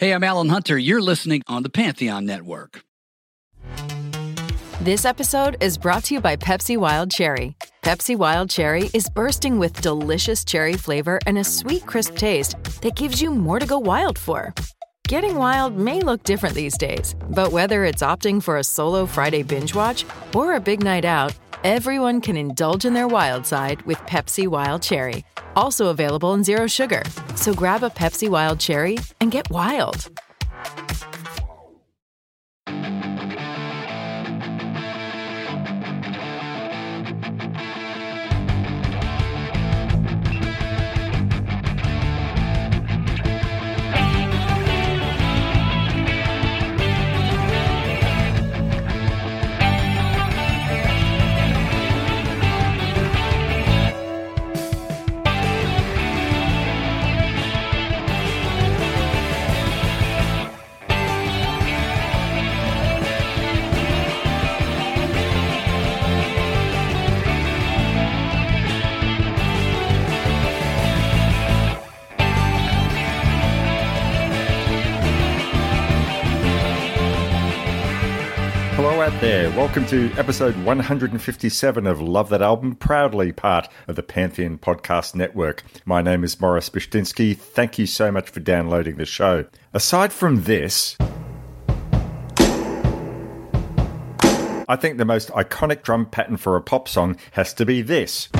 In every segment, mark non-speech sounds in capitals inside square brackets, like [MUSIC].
Hey, I'm Alan Hunter. You're listening on the Pantheon Network. This episode is brought to you by Pepsi Wild Cherry. Pepsi Wild Cherry is bursting with delicious cherry flavor and a sweet, crisp taste that gives you more to go wild for. Getting wild may look different these days, but whether it's opting for a solo Friday binge watch or a big night out, everyone can indulge in their wild side with Pepsi Wild Cherry. Also available in Zero Sugar. So grab a Pepsi Wild Cherry and get wild. There. Welcome to episode 157 of Love That Album, proudly part of the Pantheon Podcast Network. My name is Morris Bishtinsky. Thank you so much for downloading the show. Aside from this, I think the most iconic drum pattern for a pop song has to be this.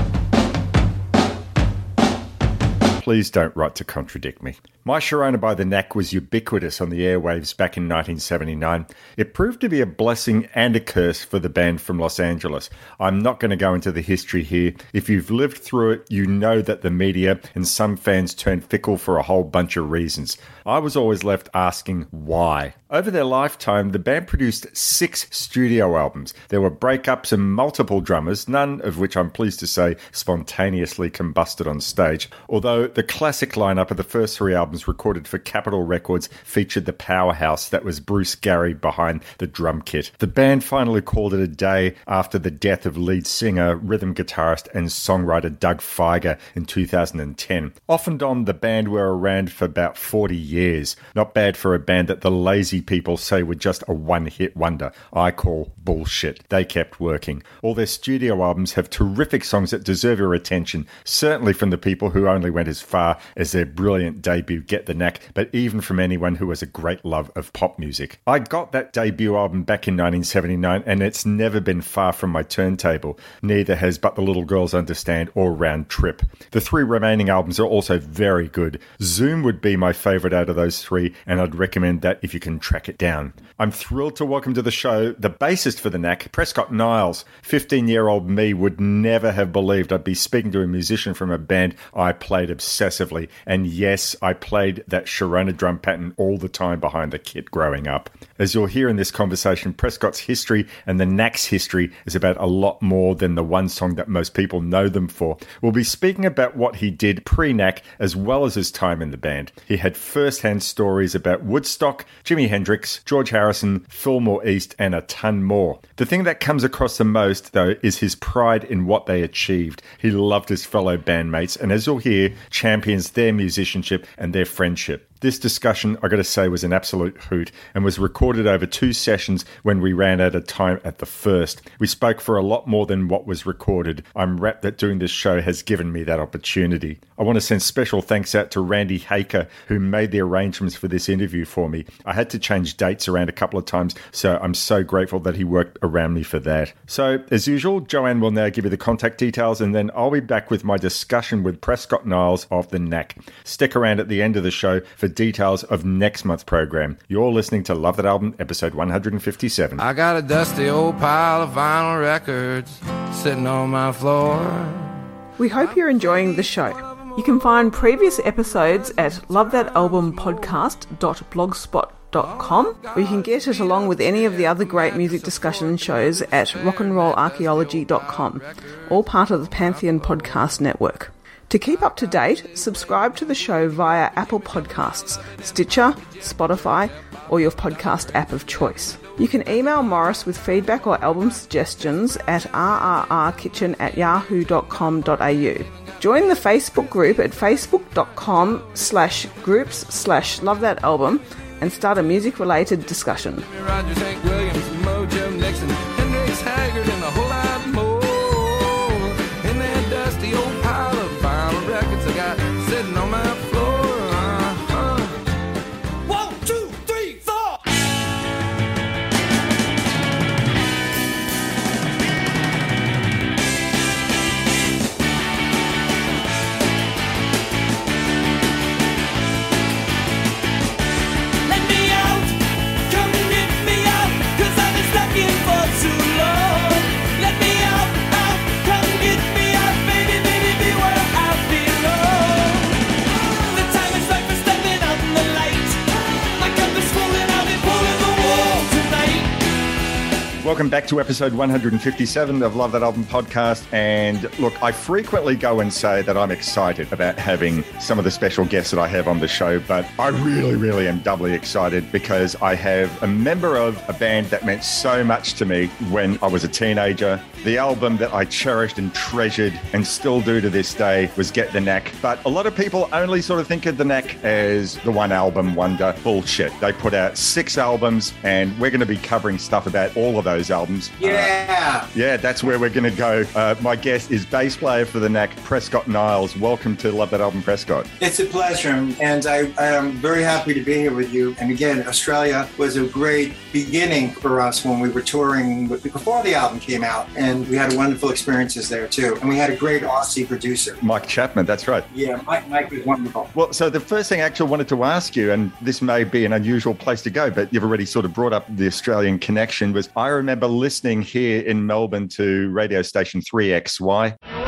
Please don't write to contradict me. My Sharona by the Knack was ubiquitous on the airwaves back in 1979. It proved to be a blessing and a curse for the band from Los Angeles. I'm not going to go into the history here. If you've lived through it, you know that the media and some fans turned fickle for a whole bunch of reasons. I was always left asking why. Over their lifetime, the band produced six studio albums. There were breakups and multiple drummers, none of which I'm pleased to say spontaneously combusted on stage, although the classic lineup of the first three albums recorded for Capitol Records featured the powerhouse that was Bruce Gary behind the drum kit. The band finally called it a day after the death of lead singer, rhythm guitarist, and songwriter Doug Fieger in 2010. Off and on, the band were around for about 40 years. Not bad for a band that the lazy people say were just a one hit wonder. I call bullshit. They kept working. All their studio albums have terrific songs that deserve your attention, certainly from the people who only went as far as their brilliant debut Get the Knack, but even from anyone who has a great love of pop music. I got that debut album back in 1979 and it's never been far from my turntable. Neither has But the Little Girls Understand or Round Trip. The three remaining albums are also very good. Zoom would be my favorite out of those three, and I'd recommend that if you can track it down. I'm thrilled to welcome to the show the bassist for the Knack, Prescott Niles. 15 year old me would never have believed I'd be speaking to a musician from a band I played obsessively. And yes, I played that Sharona drum pattern all the time behind the kit growing up. As you'll hear in this conversation, Prescott's history and the Knack's history is about a lot more than the one song that most people know them for. We'll be speaking about what he did pre Knack as well as his time in the band. He had first hand stories about Woodstock, Jimi Hendrix, George Harrison, Fillmore East, and a ton more. The thing that comes across the most, though, is his pride in what they achieved. He loved his fellow bandmates, and as you'll hear, champions their musicianship and their friendship. This discussion, I got to say, was an absolute hoot and was recorded over two sessions when we ran out of time at the first. We spoke for a lot more than what was recorded. I'm rapt that doing this show has given me that opportunity. I want to send special thanks out to Randy Haker, who made the arrangements for this interview for me. I had to change dates around a couple of times, so I'm so grateful that he worked around me for that. So, as usual, Joanne will now give you the contact details, and then I'll be back with my discussion with Prescott Niles of the Knack. Stick around at the end of the show for details of next month's program. You're listening to Love That Album, episode 157. I got a dusty old pile of vinyl records sitting on my floor. We hope you're enjoying the show. You can find previous episodes at lovethatalbumpodcast.blogspot.com, or you can get it along with any of the other great music discussion shows at rockandrollarchaeology.com, all part of the Pantheon Podcast Network. To keep up to date, subscribe to the show via Apple Podcasts, Stitcher, Spotify, or your podcast app of choice. You can email Morris with feedback or album suggestions at rrrkitchen at yahoo.com.au. Join the Facebook group at facebook.com slash groups slash love that album and start a music related discussion. Welcome back to episode 157 of Love That Album podcast. And look, I frequently go and say that I'm excited about having some of the special guests that I have on the show, but I really, really am doubly excited because I have a member of a band that meant so much to me when I was a teenager. The album that I cherished and treasured and still do to this day was Get the Knack. But a lot of people only sort of think of the Knack as the one album wonder. Bullshit. They put out six albums, and we're going to be covering stuff about all of those albums. Yeah. Yeah, that's where we're going to go. Uh, my guest is bass player for the Knack, Prescott Niles. Welcome to Love That Album, Prescott. It's a pleasure, and I, I am very happy to be here with you. And again, Australia was a great beginning for us when we were touring with- before the album came out, and we had wonderful experiences there too. And we had a great Aussie producer. Mike Chapman, that's right. Yeah, Mike, Mike was wonderful. Well, so the first thing I actually wanted to ask you, and this may be an unusual place to go, but you've already sort of brought up the Australian connection, was I remember listening here in Melbourne to radio station 3XY.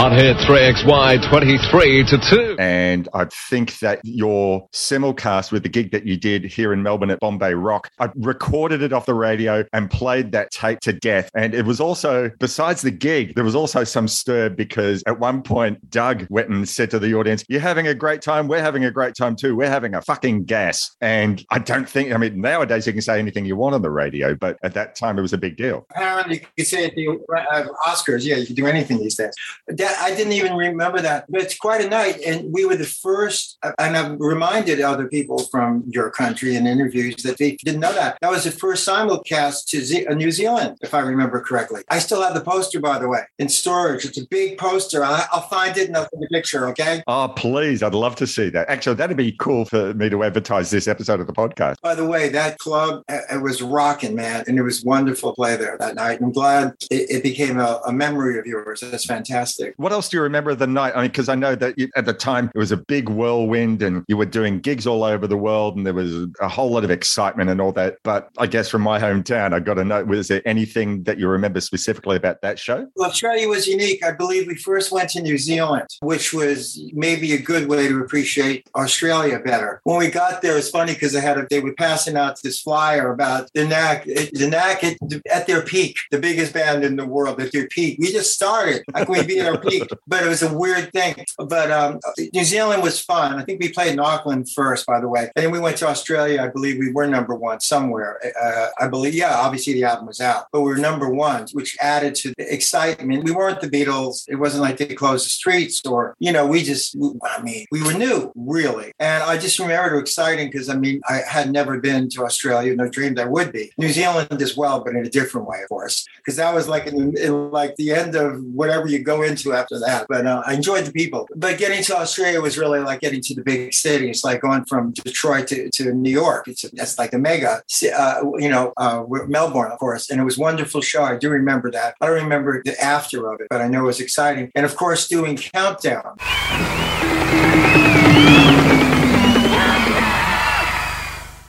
Hot hit 3XY 23 to 2. And I think that your simulcast with the gig that you did here in Melbourne at Bombay Rock, I recorded it off the radio and played that tape to death. And it was also, besides the gig, there was also some stir because at one point, Doug went and said to the audience, You're having a great time. We're having a great time too. We're having a fucking gas. And I don't think, I mean, nowadays you can say anything you want on the radio, but at that time it was a big deal. Apparently, you could say at the uh, Oscars, yeah, you can do anything these days. That I didn't even remember that, but it's quite a night, and we were the first. And I've reminded other people from your country in interviews that they didn't know that that was the first simulcast to Ze- uh, New Zealand, if I remember correctly. I still have the poster, by the way, in storage. It's a big poster. I- I'll find it and I'll send a picture. Okay. Oh, please. I'd love to see that. Actually, that'd be cool for me to advertise this episode of the podcast. By the way, that club uh, it was rocking, man, and it was wonderful to play there that night. I'm glad it, it became a, a memory of yours. That's fantastic. What else do you remember of the night? I mean, because I know that you, at the time it was a big whirlwind and you were doing gigs all over the world and there was a whole lot of excitement and all that. But I guess from my hometown, I got to know, was there anything that you remember specifically about that show? Well, Australia was unique. I believe we first went to New Zealand, which was maybe a good way to appreciate Australia better. When we got there, it's funny because they had a, they were passing out this flyer about the Knack, the Knack at, at their peak, the biggest band in the world at their peak. We just started. Can we be at our peak? But it was a weird thing. But um, New Zealand was fun. I think we played in Auckland first, by the way, and then we went to Australia. I believe we were number one somewhere. Uh, I believe, yeah. Obviously, the album was out, but we were number one, which added to the excitement. We weren't the Beatles. It wasn't like they closed the streets, or you know, we just. I mean, we were new, really, and I just remember it exciting because I mean, I had never been to Australia, no dreamed I would be. New Zealand as well, but in a different way, of course, because that was like in, in like the end of whatever you go into after that. But uh, I enjoyed the people. But getting to Australia was really like getting to the big city. It's like going from Detroit to, to New York. It's that's like the mega, uh, you know, uh, Melbourne, of course. And it was a wonderful show. I do remember that. I don't remember the after of it, but I know it was exciting. And of course, doing Countdown.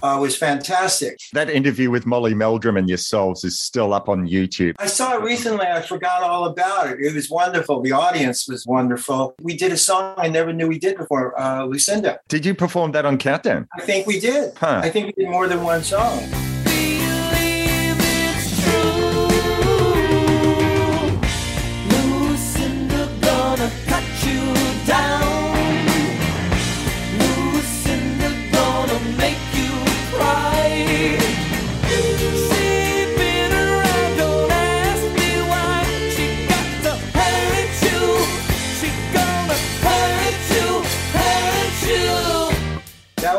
Uh, was fantastic. That interview with Molly Meldrum and yourselves is still up on YouTube. I saw it recently. I forgot all about it. It was wonderful. The audience was wonderful. We did a song I never knew we did before, uh, Lucinda. Did you perform that on Countdown? I think we did. Huh. I think we did more than one song.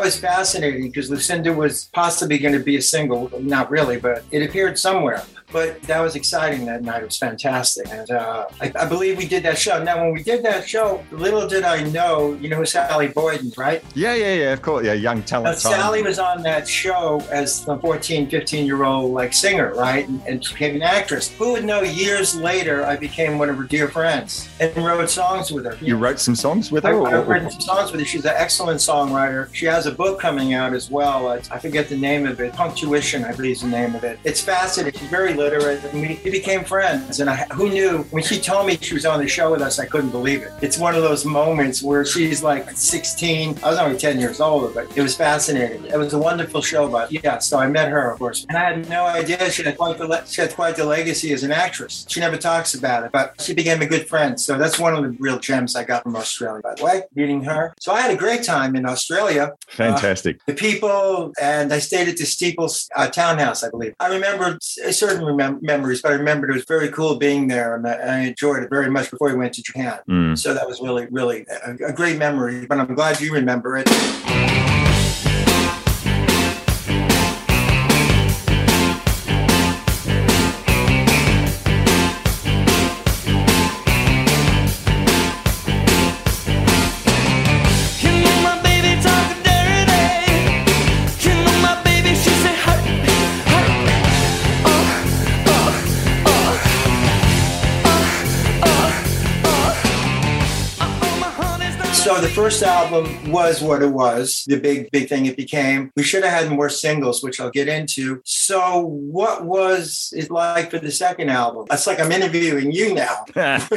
Was fascinating because Lucinda was possibly going to be a single, not really, but it appeared somewhere. But that was exciting that night. It was fantastic. And uh, I, I believe we did that show. Now, when we did that show, little did I know, you know Sally Boyden, right? Yeah, yeah, yeah, of course. Yeah, young talent. time. Sally was on that show as the 14, 15 year old like singer, right? And, and became an actress. Who would know years later I became one of her dear friends and wrote songs with her. You wrote some songs with I, her? or- I've written some songs with her. She's an excellent songwriter. She has a book coming out as well. I, I forget the name of it. Punctuation, I believe, is the name of it. It's fascinating. She's very literate. And we, became friends. And I, who knew? When she told me she was on the show with us, I couldn't believe it. It's one of those moments where she's like 16. I was only 10 years older, but it was fascinating. It was a wonderful show. But yeah, so I met her, of course. And I had no idea she had quite the, le- she had quite the legacy as an actress. She never talks about it, but she became a good friend. So that's one of the real gems I got from Australia, by the way, meeting her. So I had a great time in Australia. Fantastic. The people, and I stayed at the Steeples uh, townhouse, I believe. I remember a certain remem- memories, but I remembered it was very cool being there, and I, I enjoyed it very much before we went to Japan. Mm. So that was really, really a, a great memory. But I'm glad you remember it. First album was what it was, the big, big thing it became. We should have had more singles, which I'll get into. So what was it like for the second album? It's like I'm interviewing you now. [LAUGHS]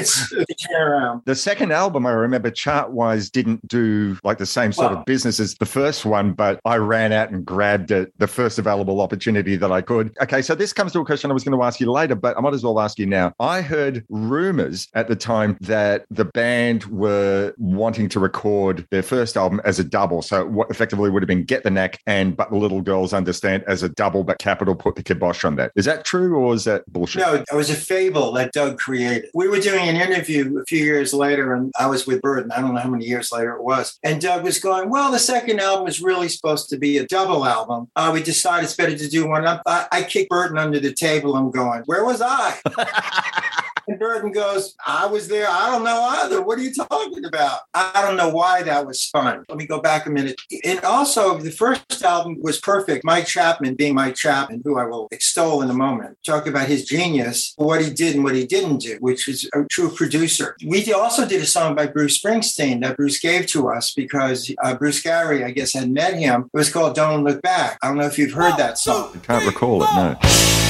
The. Second album, I remember chart wise, didn't do like the same sort Well- of business as the first one, but I ran out and grabbed it, the first available opportunity that I could. Okay, so this comes to a question I was going to ask you later, but I might as well ask you now. I heard rumors at the time that the band were wanting to record their first album as a double. So what effectively would have been Get the Knack and But the Little Girls Understand as a double, but Capitol put the kibosh on that. Is that true or is that bullshit? No, it was a fable that Doug created. We were doing an interview a few years later, and I was with Berton. I don't know how many years later it was. And Doug was going, Well, the second album is really supposed to be a double album. Uh, we decided it's better to do one. I, I, I kicked Berton under the table. I'm going, Where was I? [LAUGHS] And Berton goes, I was there. I don't know either. What are you talking about? I don't know why that was fun. Let me go back a minute. And also, the first album was perfect. Mike Chapman, being Mike Chapman, who I will extol in a moment, talk about his genius, what he did and what he didn't do, which is a true producer. We also did a song by Bruce Springsteen that Bruce gave to us because uh, Bruce Gary, I guess, had met him. It was called Don't Look Back. I don't know if you've heard that song. I can't recall it, no.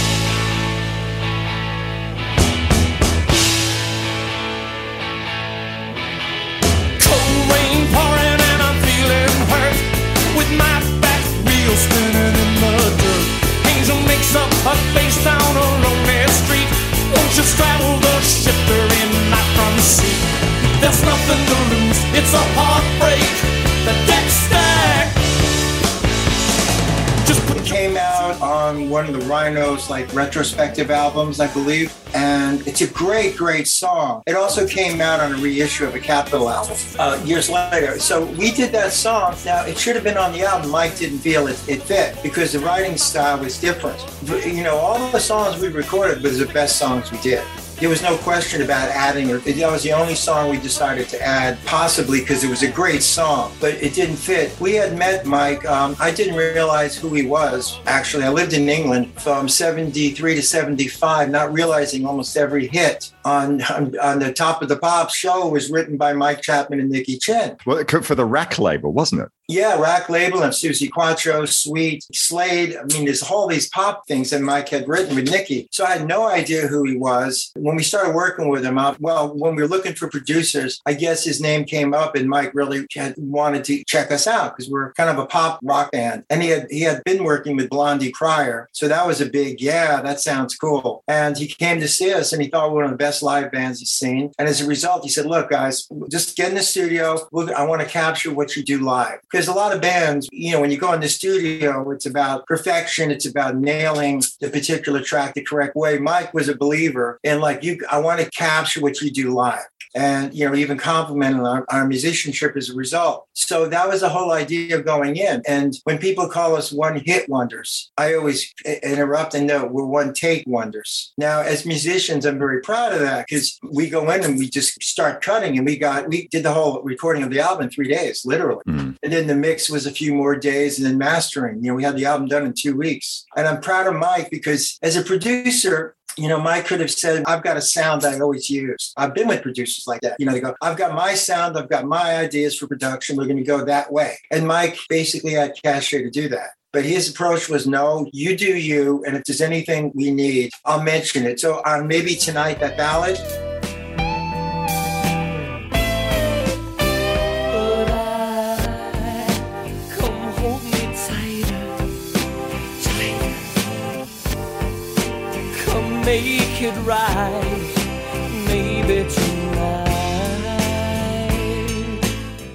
A face down a lonely street. Won't you straddle the shifter in my front seat? There's nothing to lose. It's a heartbreak. One of the Rhinos like retrospective albums, I believe, and it's a great, great song. It also came out on a reissue of a Capitol album uh, years later. So we did that song. Now it should have been on the album. Mike didn't feel it, it fit because the writing style was different. You know, all the songs we recorded was the best songs we did. There was no question about adding it. That was the only song we decided to add, possibly because it was a great song, but it didn't fit. We had met Mike. Um, I didn't realize who he was. Actually, I lived in England from 73 to 75, not realizing almost every hit on, on, on the Top of the Pops show was written by Mike Chapman and Nicky Chinn. Well, for the Rak label, wasn't it? Yeah, Rak Label and Suzi Quatro, Sweet, Slade. I mean, there's all these pop things that Mike had written with Nicky. So I had no idea who he was. When we started working with him, I, well, when we were looking for producers, I guess his name came up and Mike really had wanted to check us out because we're kind of a pop rock band. And he had he had been working with Blondie prior. So that was a big, yeah, that sounds cool. And he came to see us and he thought we were one of the best live bands he's seen. And as a result, he said, look, guys, just get in the studio. I want to capture what you do live because a lot of bands, you know, when you go in the studio, it's about perfection. It's about nailing the particular track the correct way. Mike was a believer in like you. I want to capture what you do live and you know even complimenting our, our musicianship as a result. So that was the whole idea of going in. And when people call us one hit wonders i always interrupt and no we're one take wonders. Now as musicians i'm very proud of that because we go in and we just start cutting and we got we did the whole recording of the album in three days literally. Mm. and then the mix was a few more days and then mastering. You know we had the album done in two weeks. And i'm proud of mike because as a producer you know, Mike could have said, I've got a sound I always use. I've been with producers like that. You know, they go, I've got my sound, I've got my ideas for production. We're going to go that way. And Mike basically had cachet to do that. But his approach was, no, you do you. And if there's anything we need, I'll mention it. So on maybe tonight, that ballad, make it right, maybe tonight.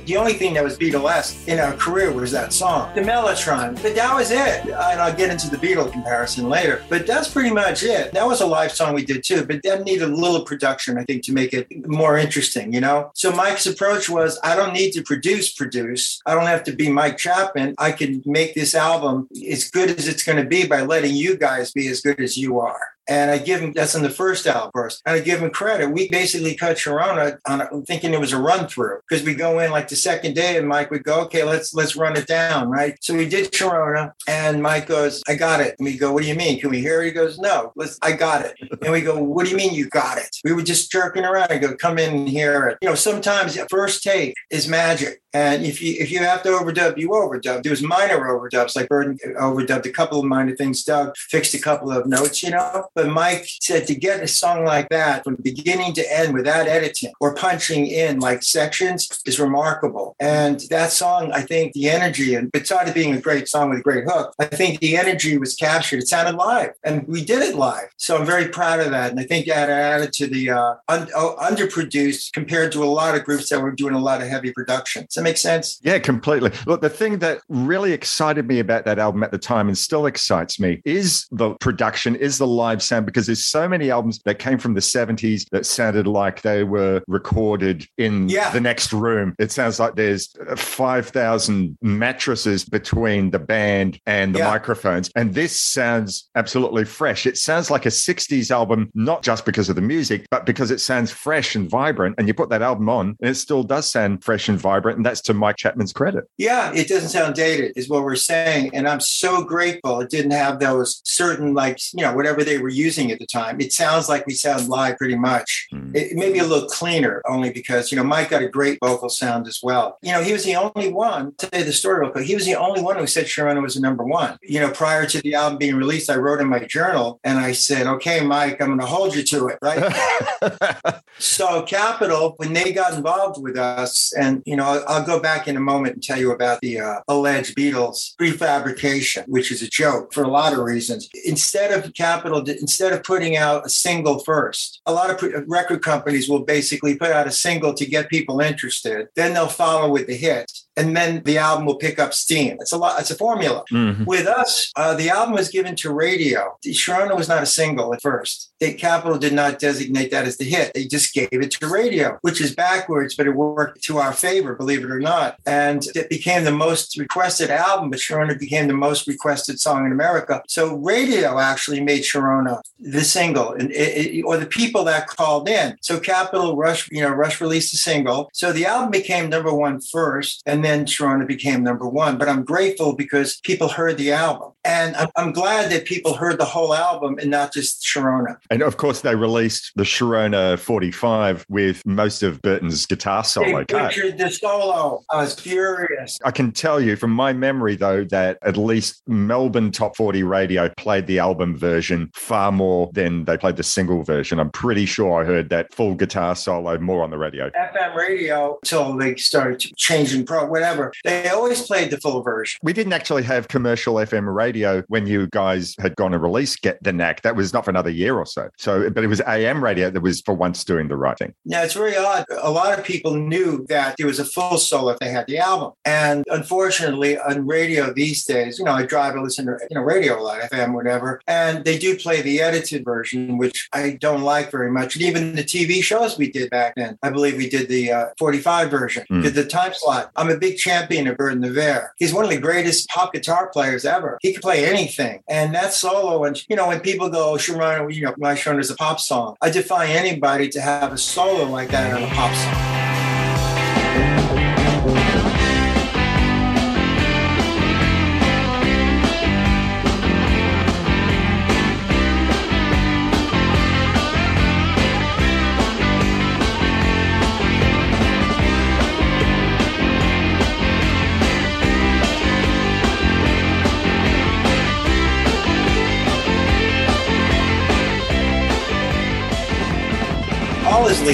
the only thing that was Beatlesque in our career was that song, the Mellotron. But that was it. And I'll get into the Beatle comparison later. But that's pretty much it. That was a live song we did too, but that needed a little production, I think, to make it more interesting, you know? So Mike's approach was I don't need to produce, produce. I don't have to be Mike Chapman. I can make this album as good as it's going to be by letting you guys be as good as you are. And I give him that's in the first outburst. And I give him credit. We basically cut Sharona on a, thinking it was a run through because we go in like the second day and Mike would go, okay, let's let's run it down, right? So we did Sharona and Mike goes, I got it. And we go, what do you mean? Can we hear it? He goes, no, let's I got it. And we go, what do you mean you got it? We were just jerking around. I go, come in and hear it. You know, sometimes the first take is magic. And if you if you have to overdub, you overdub. There was minor overdubs, like Berton uh, overdubbed a couple of minor things. Doug fixed a couple of notes, you know. But Mike said to get a song like that from beginning to end without editing or punching in like sections is remarkable. And that song, I think the energy, and besides being a great song with a great hook, I think the energy was captured. It sounded live, and we did it live. So I'm very proud of that. And I think that added to the uh, un- oh, underproduced compared to a lot of groups that were doing a lot of heavy production. Does that make sense? Yeah, completely. Look, the thing that really excited me about that album at the time and still excites me is the production, is the live sound, because there's so many albums that came from the 70s that sounded like they were recorded in Yeah. the next room. It sounds like there's uh, 5,000 mattresses between the band and the Yeah. microphones. And this sounds absolutely fresh. It sounds like a 60s album, not just because of the music, but because it sounds fresh and vibrant. And you put that album on, and it still does sound fresh and vibrant. And that's to Mike Chapman's credit. Yeah, it doesn't sound dated, is what we're saying. And I'm so grateful it didn't have those certain, like, you know, whatever they were using at the time. It sounds like we sound live pretty much. Mm. It may be a little cleaner, only because, you know, Mike got a great vocal sound as well. You know, he was the only one, to tell you the story real quick, he was the only one who said Sharona was the number one. You know, prior to the album being released, I wrote in my journal and I said, okay, Mike, I'm going to hold you to it, right? [LAUGHS] So Capitol, when they got involved with us, and you know, I'll, I'll go back in a moment and tell you about the uh, alleged Beatles prefabrication, which is a joke for a lot of reasons. Instead of Capitol, instead of putting out a single first, a lot of record companies will basically put out a single to get people interested. Then they'll follow with the hit. And then the album will pick up steam. It's a lot. It's a formula. Mhm. With us, uh, the album was given to radio. Sharona was not a single at first. The Capitol did not designate that as the hit. They just gave it to radio, which is backwards, but it worked to our favor, believe it or not. And it became the most requested album, but Sharona became the most requested song in America. So radio actually made Sharona the single, and it, it- or the people that called in. So Capitol Rush, you know, Rush released a single. So the album became number one first, and then Sharona became number one. But I'm grateful because people heard the album, and I'm, glad that people heard the whole album and not just Sharona. And of course, they released the Sharona 45 with most of Berton's guitar solo They butchered the solo. I was furious. I can tell you from my memory, though, that at least Melbourne Top 40 Radio played the album version far more than they played the single version. I'm pretty sure I heard that full guitar solo more on the radio. FM radio until they started changing pro whatever. They always played the full version. We didn't actually have commercial FM radio when you guys had gone to release Get the Knack. That was not for another year or so. So, but it was AM radio that was for once doing the right thing. Now it's very odd. A lot of people knew that there was a full solo if they had the album, and unfortunately, on radio these days, you know, I drive, I listen to you know radio a lot, FM, whatever, and they do play the edited version, which I don't like very much. And even the TV shows we did back then, I believe we did the uh, 45 version, Mm. did the time slot. I'm a big champion of Berton Averre. He's one of the greatest pop guitar players ever. He can play anything, and that solo. And you know, when people go, oh, Sharona, you know, my Sharona is a pop song. I defy anybody to have a solo like that on a pop song.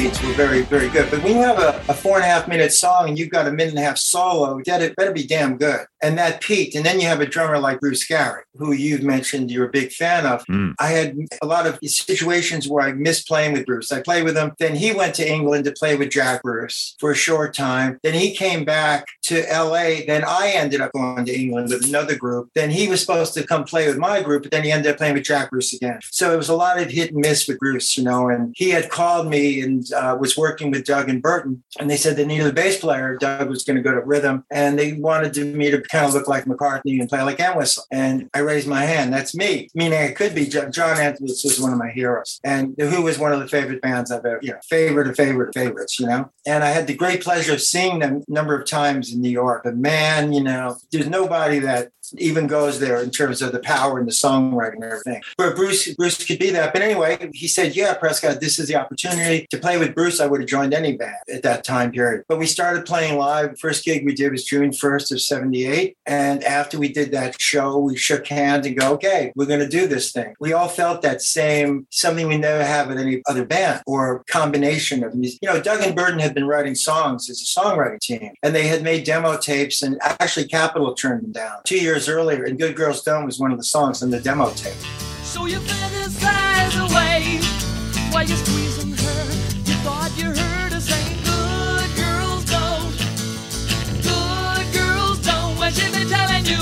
Were very, very good. But when you have a, a four and a half minute song and you've got a minute and a half solo, that it better be damn good. And that peaked. And then you have a drummer like Bruce Gary, who you've mentioned you're a big fan of. Mm. I had a lot of situations where I missed playing with Bruce. I played with him. Then he went to England to play with Jack Bruce for a short time. Then he came back to LA. Then I ended up going to England with another group. Then he was supposed to come play with my group, but then he ended up playing with Jack Bruce again. So it was a lot of hit and miss with Bruce, you know. And he had called me and uh, was working with Doug and Berton, and they said they needed a bass player. Doug was going to go to rhythm, and they wanted me to kind of look like McCartney and play like Entwistle. And I raised my hand. That's me, meaning I could be. John, John Entwistle was one of my heroes, and The Who was one of the favorite bands I've ever, you know, favorite of favorite favorites, you know. And I had the great pleasure of seeing them a number of times in New York. But man, you know, there's nobody that even goes there in terms of the power and the songwriting and everything. But Bruce, Bruce could be that. But anyway, he said, "Yeah, Prescott, this is the opportunity to play with Bruce." I would have joined any band at that time period. But we started playing live. First gig we did was June first of '78, and after we did that show, we shook hands and go, "Okay, we're going to do this thing." We all felt that same something we never have with any other band or combination of music. You know, Doug and Berton had been writing songs as a songwriting team, and they had made demo tapes, and actually Capitol turned them down two years earlier. And "Good Girls Don't" was one of the songs in the demo tape. So you away while you're squeezing her. You thought you heard her Good girls don't. Good girls don't. She been telling you,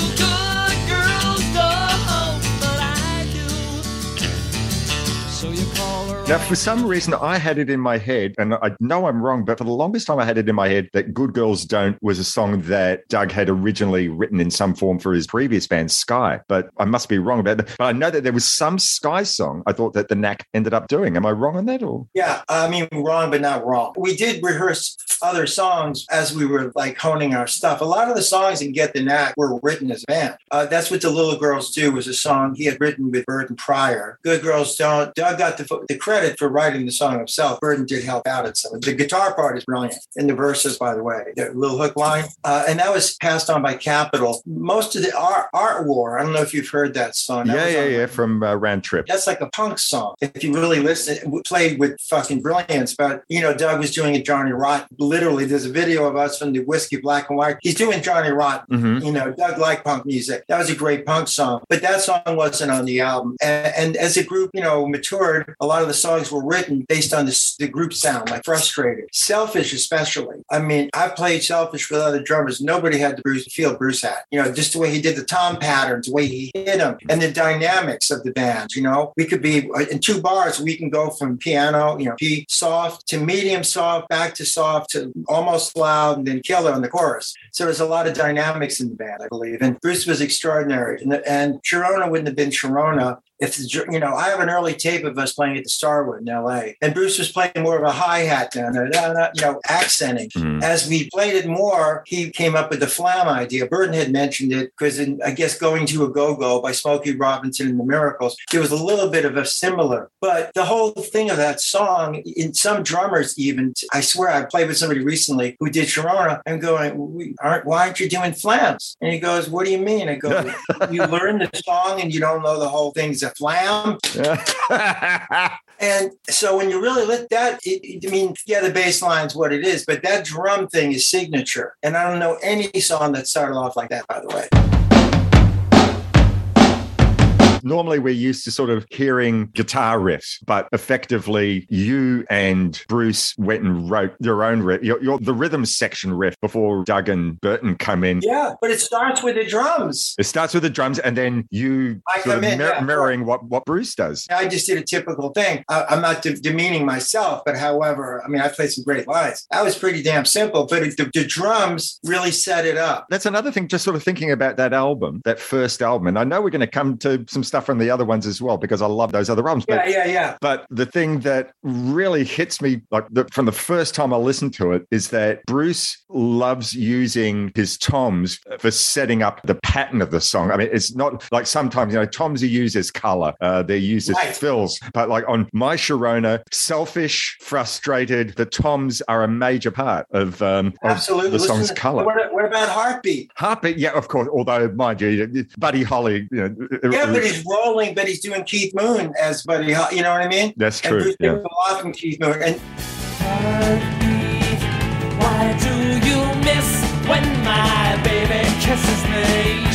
Now, for some reason, I had it in my head, and I know I'm wrong, but for the longest time, I had it in my head that Good Girls Don't was a song that Doug had originally written in some form for his previous band, Sky. But I must be wrong about that. But I know that there was some Sky song I thought that the Knack ended up doing. Am I wrong on that? Or Yeah, I mean, wrong, but not wrong. We did rehearse other songs as we were like honing our stuff. A lot of the songs in Get the Knack were written as a band. Uh, that's what the Little Girls Do was a song he had written with Berton Pryor. Good Girls Don't. Doug got the, the credit for writing the song himself. Berton did help out at some. The guitar part is brilliant. In the verses, by the way, the little hook line. Uh, and that was passed on by Capitol. Most of the Art, Art War, I don't know if you've heard that song. That yeah, yeah, on- yeah, from uh, Round Trip. that's like a punk song. If you really listen, it played with fucking brilliance. But you know, Doug was doing a Johnny Rotten. Literally, there's a video of us from the Whisky Black and White. He's doing Johnny Rotten. Mhm. You know, Doug liked punk music. That was a great punk song. But that song wasn't on the album. And, and as the group, you know, matured, a lot of the songs were written based on the, the group sound, like frustrated, selfish, especially. I mean, I played selfish with other drummers. Nobody had the Bruce feel Bruce had. You know, just the way he did the tom patterns, the way he hit them, and the dynamics of the band. You know, we could be uh, in two bars. We can go from piano, you know, P soft to medium soft, back to soft to almost loud, and then killer on the chorus. So there's a lot of dynamics in the band, I believe. And Bruce was extraordinary. And, and Sharona wouldn't have been Sharona if you know, I have an early tape of us playing at the Starwood in L.A. and Bruce was playing more of a hi hat down there, you know, accenting. Mhm. As we played it more, he came up with the flam idea. Berton had mentioned it because, I guess, going to a go go by Smokey Robinson and the Miracles, there was a little bit of a similar. But the whole thing of that song, in some drummers, even, I swear, I played with somebody recently who did Sharona. I'm going, "We aren't, why aren't you doing flams? And he goes, What do you mean? I go, [LAUGHS] You learn the song and you don't know the whole thing's a flam. [LAUGHS] And so when you really let that, it, it- I mean, yeah, the bass line's what it is, but that drum thing is signature. And I don't know any song that started off like that, by the way. Normally we're used to sort of hearing guitar riffs, but effectively you and Bruce went and wrote your own riff, your, your, the rhythm section riff before Doug and Burton come in. Yeah, but it starts with the drums. It starts with the drums and then you I sort of in, mir- yeah, mirroring what, what Bruce does. I just did a typical thing. I, I'm not de- demeaning myself, but however, I mean, I played some great lines. That was pretty damn simple, but it, the, the drums really set it up. That's another thing, just sort of thinking about that album, that first album. And I know we're going to come to some stuff from the other ones as well, because I love those other albums. Yeah, But, yeah, yeah. but the thing that really hits me, like the, from the first time I listened to it, is that Bruce loves using his toms for setting up the pattern of the song. I mean, it's not like sometimes, you know, toms are used as color, uh, they're used as fills. But like on My Sharona, selfish, frustrated, the toms are a major part of, um, of Absolutely. the Listen song's to- color. What, what about Heartbeat? Heartbeat, yeah, of course. Although, mind you, Buddy Holly, you know, Yeah, but he's rolling, but he's doing Keith Moon as Buddy. Ho- You know what I mean? that's And true. Bruce Yeah. Dickinson a lot from Keith Moon. And Why do you miss when my baby kisses me?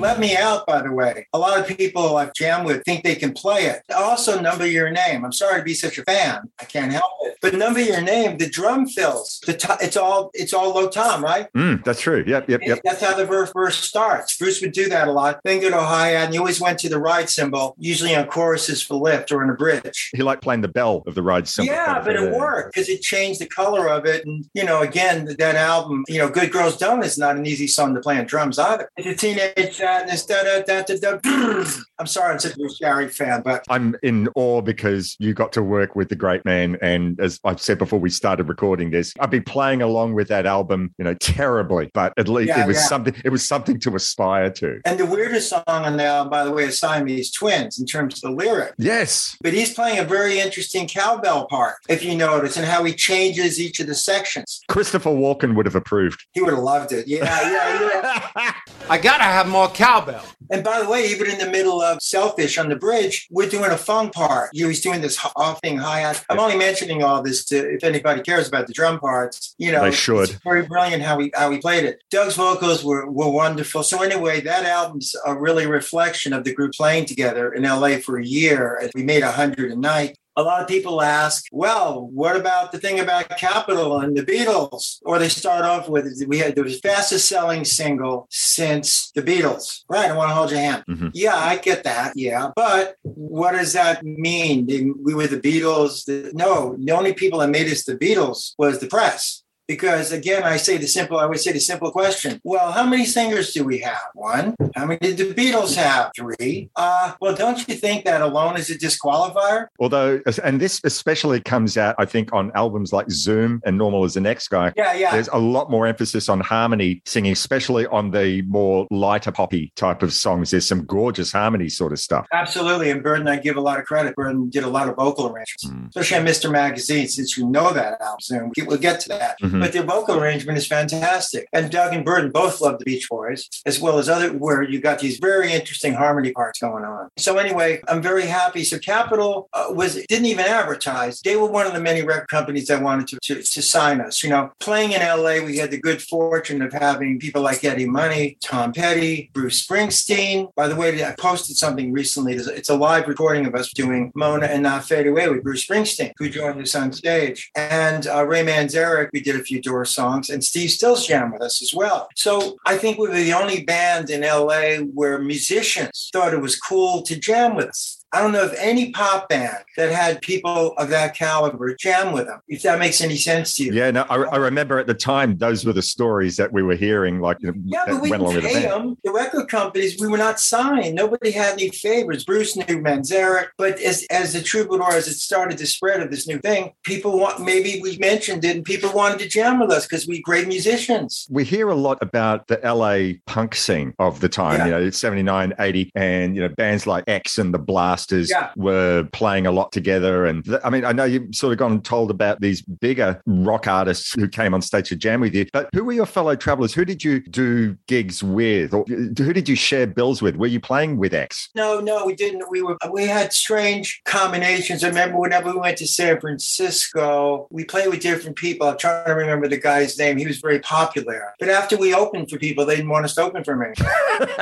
Let Me Out, by the way. A lot of people I've jammed with think they can play it. Also, Number Your Name. I'm sorry to be such a fan. I can't help it. But Number Your Name, the drum fills. The to- it's all it's all low tom, right? Mm, that's true. Yep, yep, yep. That's how the verse, verse starts. Bruce would do that a lot. Then go to a hi hat, and you always went to the ride cymbal, usually on choruses for lift or in a bridge. He liked playing the bell of the ride cymbal. Yeah, kind of but it worked because it changed the color of it. And, you know, again, that album, you know, Good Girls Don't is not an easy song to play on drums either. It's a teenage sadness. Da, da, da, da, da. I'm sorry, I'm such a Bruce Gary fan, but I'm in awe because you got to work with the great man. And as I've said before we started recording this, I've been playing along with that album, you know, terribly, but at least Yeah, it was yeah. something, it was something to aspire to. and the weirdest song on the album, by the way, is Siamese Twins in terms of the lyric. Yes. But he's playing a very interesting cowbell part, if you notice, and how he changes each of the sections. Christopher Walken would have approved. He would have loved it. Yeah, yeah, yeah. [LAUGHS] I gotta have more cowbell. And by the way, even in the middle of Selfish on the bridge, we're doing a funk part. You he's doing this h- offing hi hat. I'm only mentioning all this to if anybody cares about the drum parts. You know, They should. It's very brilliant how we how we played it. Doug's vocals were were wonderful. So anyway, that album's a really reflection of the group playing together in LA for a year. We made a hundred a night. A lot of people ask, well, what about the thing about Capitol and the Beatles? Or they start off with, we had the fastest selling single since the Beatles. Right, I want to hold your hand. Mhm. Yeah, I get that. Yeah. But what does that mean? We were the Beatles. The, no, the only people that made us the Beatles was the press. Because again, I say the simple, I would say the simple question. Well, how many singers do we have? One. How many did the Beatles have? Three. Uh, well, don't you think that alone is a disqualifier? Although, and this especially comes out, I think, on albums like Zoom and Normal as the Next Guy. Yeah, yeah. There's a lot more emphasis on harmony singing, especially on the more lighter poppy type of songs. There's some gorgeous harmony sort of stuff. Absolutely. And Berton, I give a lot of credit. Berton did a lot of vocal arrangements, Mm. especially on Mr. Magazine, since you know that album soon. We'll get to that. Mhm. But their vocal arrangement is fantastic. And Doug and Berton both love the Beach Boys, as well as other, where you got these very interesting harmony parts going on. So, anyway, I'm very happy. So, Capitol uh, was didn't even advertise. They were one of the many record companies that wanted to, to, to sign us. You know, playing in LA, we had the good fortune of having people like Eddie Money, Tom Petty, Bruce Springsteen. By the way, I posted something recently. It's a- It's a live recording of us doing Mona and Not Fade Away with Bruce Springsteen, who joined us on stage. And uh, Ray Manzarek, we did a few Doors songs, and Steve Stills jammed with us as well. So I think we were the only band in LA where musicians thought it was cool to jam with us. I don't know of any pop band that had people of that caliber jam with them. If that makes any sense to you. Yeah, no, I, I remember at the time those were the stories that we were hearing, like you know, Yeah, uh, but we went along with didn't the pay band. them. The record companies, we were not signed. Nobody had any favors. Bruce knew Manzarek, but as as the troubadour, as it started to spread of this new thing, people want maybe we mentioned it, and people wanted to jam with us because we great musicians. We hear a lot about the LA punk scene of the time, Yeah. you know, it's 79, 80, and, you know, bands like X and The Yeah. were playing a lot together. And th- I mean, I know you've sort of gone and told about these bigger rock artists who came on stage to jam with you, but who were your fellow travelers? Who did you do gigs with? Or uh, who did you share bills with? Were you playing with X? No, no, we didn't. We were we had strange combinations. I remember whenever we went to San Francisco, we played with different people. I'm trying to remember the guy's name. He was very popular. But after we opened for people, they didn't want us to open for him. [LAUGHS]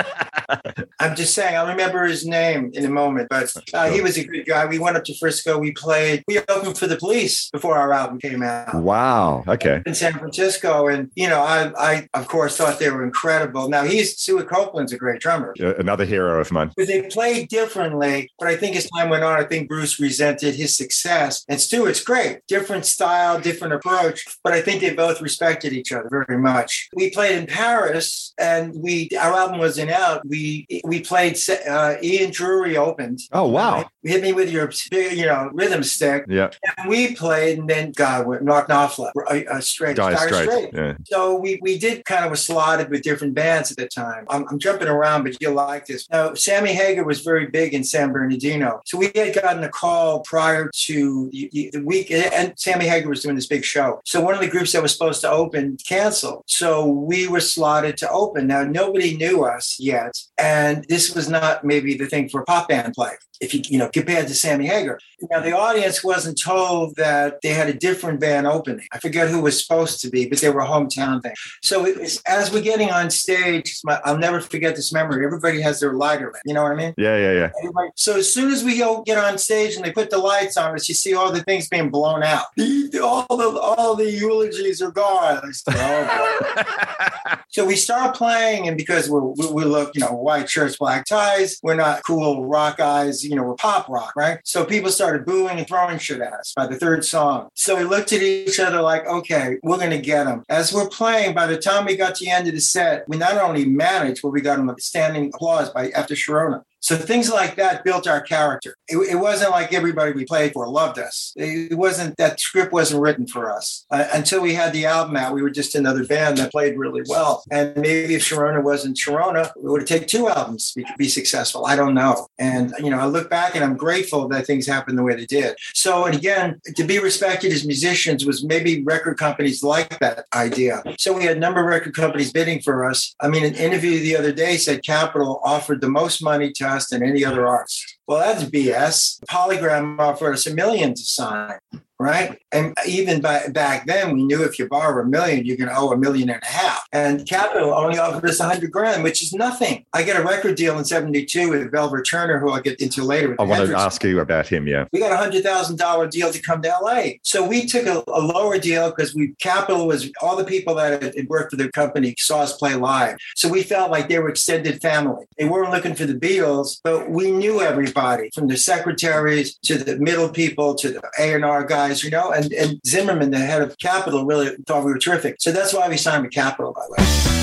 I'm just saying, I'll remember his name in a moment, but uh, he was a good guy. We went up to Frisco. We played. We opened for the police before our album came out. Wow. Okay. in San Francisco, and you know, I, I of course thought they were incredible. Now he's Stewart Copeland's a great drummer. Another hero of mine. But they played differently. But I think as time went on, I think Bruce resented his success. And Stewart's great. Different style, different approach. But I think they both respected each other very much. We played in Paris and we our album wasn't out. We we played uh, Ian Dury opened. Oh, wow. Hit me with your you know rhythm stick. Yeah. And we played and then God Knock Knopfler, a, uh, a uh, straight, Dire Straits. yeah. So we we did kind of was slotted with different bands at the time. I'm, I'm jumping around, but you'll like this. Now, Sammy Hagar was very big in San Bernardino, so we had gotten a call prior to the, the- the week, and Sammy Hagar was doing this big show. So one of the groups that was supposed to open canceled. So we were slotted to open. Now nobody knew us yet, and this was not maybe the thing for a pop band play. If you you know compared to Sammy Hagar, now the audience wasn't told that they had a different band opening. I forget who was supposed to be, but they were a hometown thing. So it was, as we're getting on stage, my, I'll never forget this memory. Everybody has their lighter. You know what I mean? Yeah, yeah, yeah. Everybody- So as soon as we go get on stage and they put the lights on us, you see all the things being blown out. [LAUGHS] All the all the eulogies are gone. Said, "Oh, [LAUGHS] so we start playing, and because we're, we, we look, you know, white shirts, black ties, we're not cool rock guys. You know, we're pop rock, right? So people started booing and throwing shit at us by the third song. So we looked at each other like, okay, we're gonna get them. As we're playing, by the time we got to the end of the set, we not only managed, but we got them standing applause by after Sharona. So things like that built our character. It, it wasn't like everybody we played for loved us. It wasn't that script wasn't written for us uh, until we had the album out. We were just another band that played really well. And maybe if Sharona wasn't Sharona, it would taken two albums to be, be successful. I don't know. And you know, I look back and I'm grateful that things happened the way they did. So, and again, to be respected as musicians was maybe record companies like that idea. So we had a number of record companies bidding for us. I mean, an interview the other day said Capitol offered the most money to us than any other artist. Well, that's BS. Polygram offered us a million to sign, right? And even by, back then, we knew if you borrow a million, you're going to owe a million and a half. And Capitol only offered us a hundred grand, which is nothing. I get a record deal in '72 with Velvet Turner, who I'll get into later. I want to ask you about him. Yeah. we got a hundred thousand dollar deal to come to LA. So we took a, a lower deal because we Capitol was all the people that had worked for the company saw us play live. So we felt like they were extended family. They weren't looking for the Beatles, but we knew everybody from the secretaries to the middle people to the A and R guys, you know. And, and Zimmerman, the head of Capitol, really thought we were terrific. So that's why we signed with Capitol, by the way.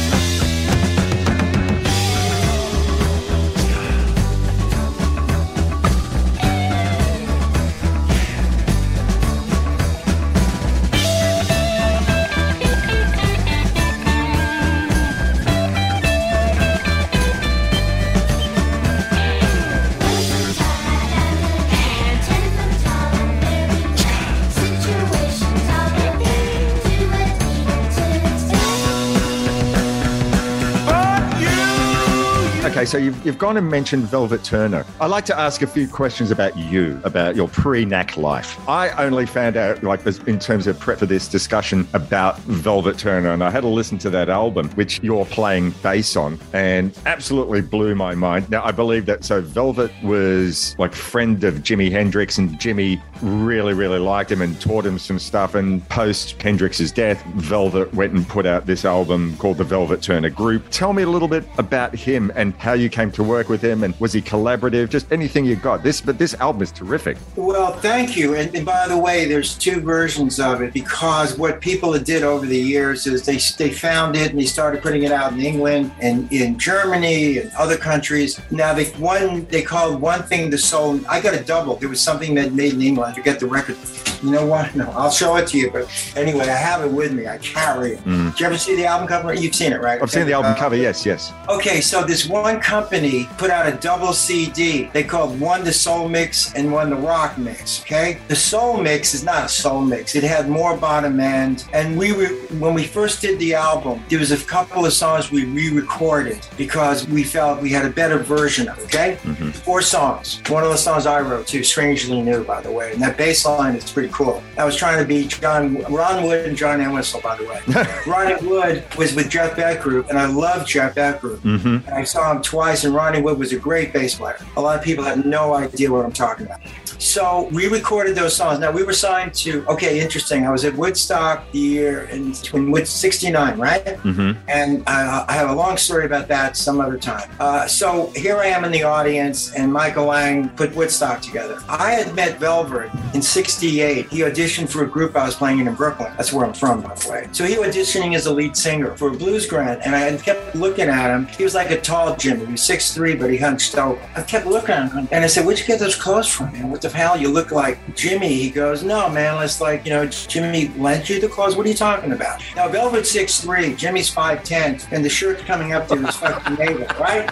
Okay, so you've, you've gone and mentioned Velvet Turner. I'd like to ask a few questions about you, about your pre-Knack life. I only found out, like, in terms of prep for this discussion about Velvet Turner, and I had to listen to that album, which you're playing bass on, and absolutely blew my mind. Now, I believe that, so Velvet was like friend of Jimi Hendrix, and Jimi really, really liked him and taught him some stuff. And post Hendrix's death, Velvet went and put out this album called the Velvet Turner Group. Tell me a little bit about him and how you came to work with him, and was he collaborative? Just anything you got. This, but this album is terrific. Well, thank you. And, and by the way, there's two versions of it because what people did over the years is they they found it and they started putting it out in England and in Germany and other countries. Now they one they called one thing the soul. I got a double. There was something that made in England. I forget the record You know what? No, I'll show it to you. But anyway, I have it with me. I carry it. Did you ever see the album cover? You've seen it, right? Mm. I've seen the album Uh, cover. Yes, yes. Okay, so this one company put out a double CD. They called one the soul mix and one the rock mix. Okay, the soul mix is not a soul mix. It had more bottom end, and we were when we first did the album, there was a couple of songs we re-recorded because we felt we had a better version of. Okay, four songs. One of the songs I wrote too, strangely new, by the way, and that bass line is pretty cool. I was trying to be John Ron Wood and John Entwistle, by the way. [LAUGHS] Ron Wood was with Jeff Beck Group, and I love Jeff Beck Group. Mm-hmm. I saw him twice, and Ronnie Wood was a great bass player. A lot of people have no idea what I'm talking about. So we recorded those songs. Now we were signed to. Okay, interesting. I was at Woodstock the year in, in Wood '69, right? Mm-hmm. And I, I have a long story about that some other time. Uh, so here I am in the audience, and Michael Lang put Woodstock together. I had met Velvet in '68. He auditioned for a group I was playing in in Brooklyn. That's where I'm from, by the way. So he was auditioning as a lead singer for a blues grant, and I kept looking at him. He was like a tall Jimi. He was 6'3", but he hunched over. I kept looking at him, and I said, "Where'd you get those clothes from, man? What the hell? You look like Jimi." He goes, "No, man. It's like you know, Jimi lent you the clothes. What are you talking about?" Now, Velvet's 6'3", Jimi's 5'10", and the shirt coming up to his fucking navel, right?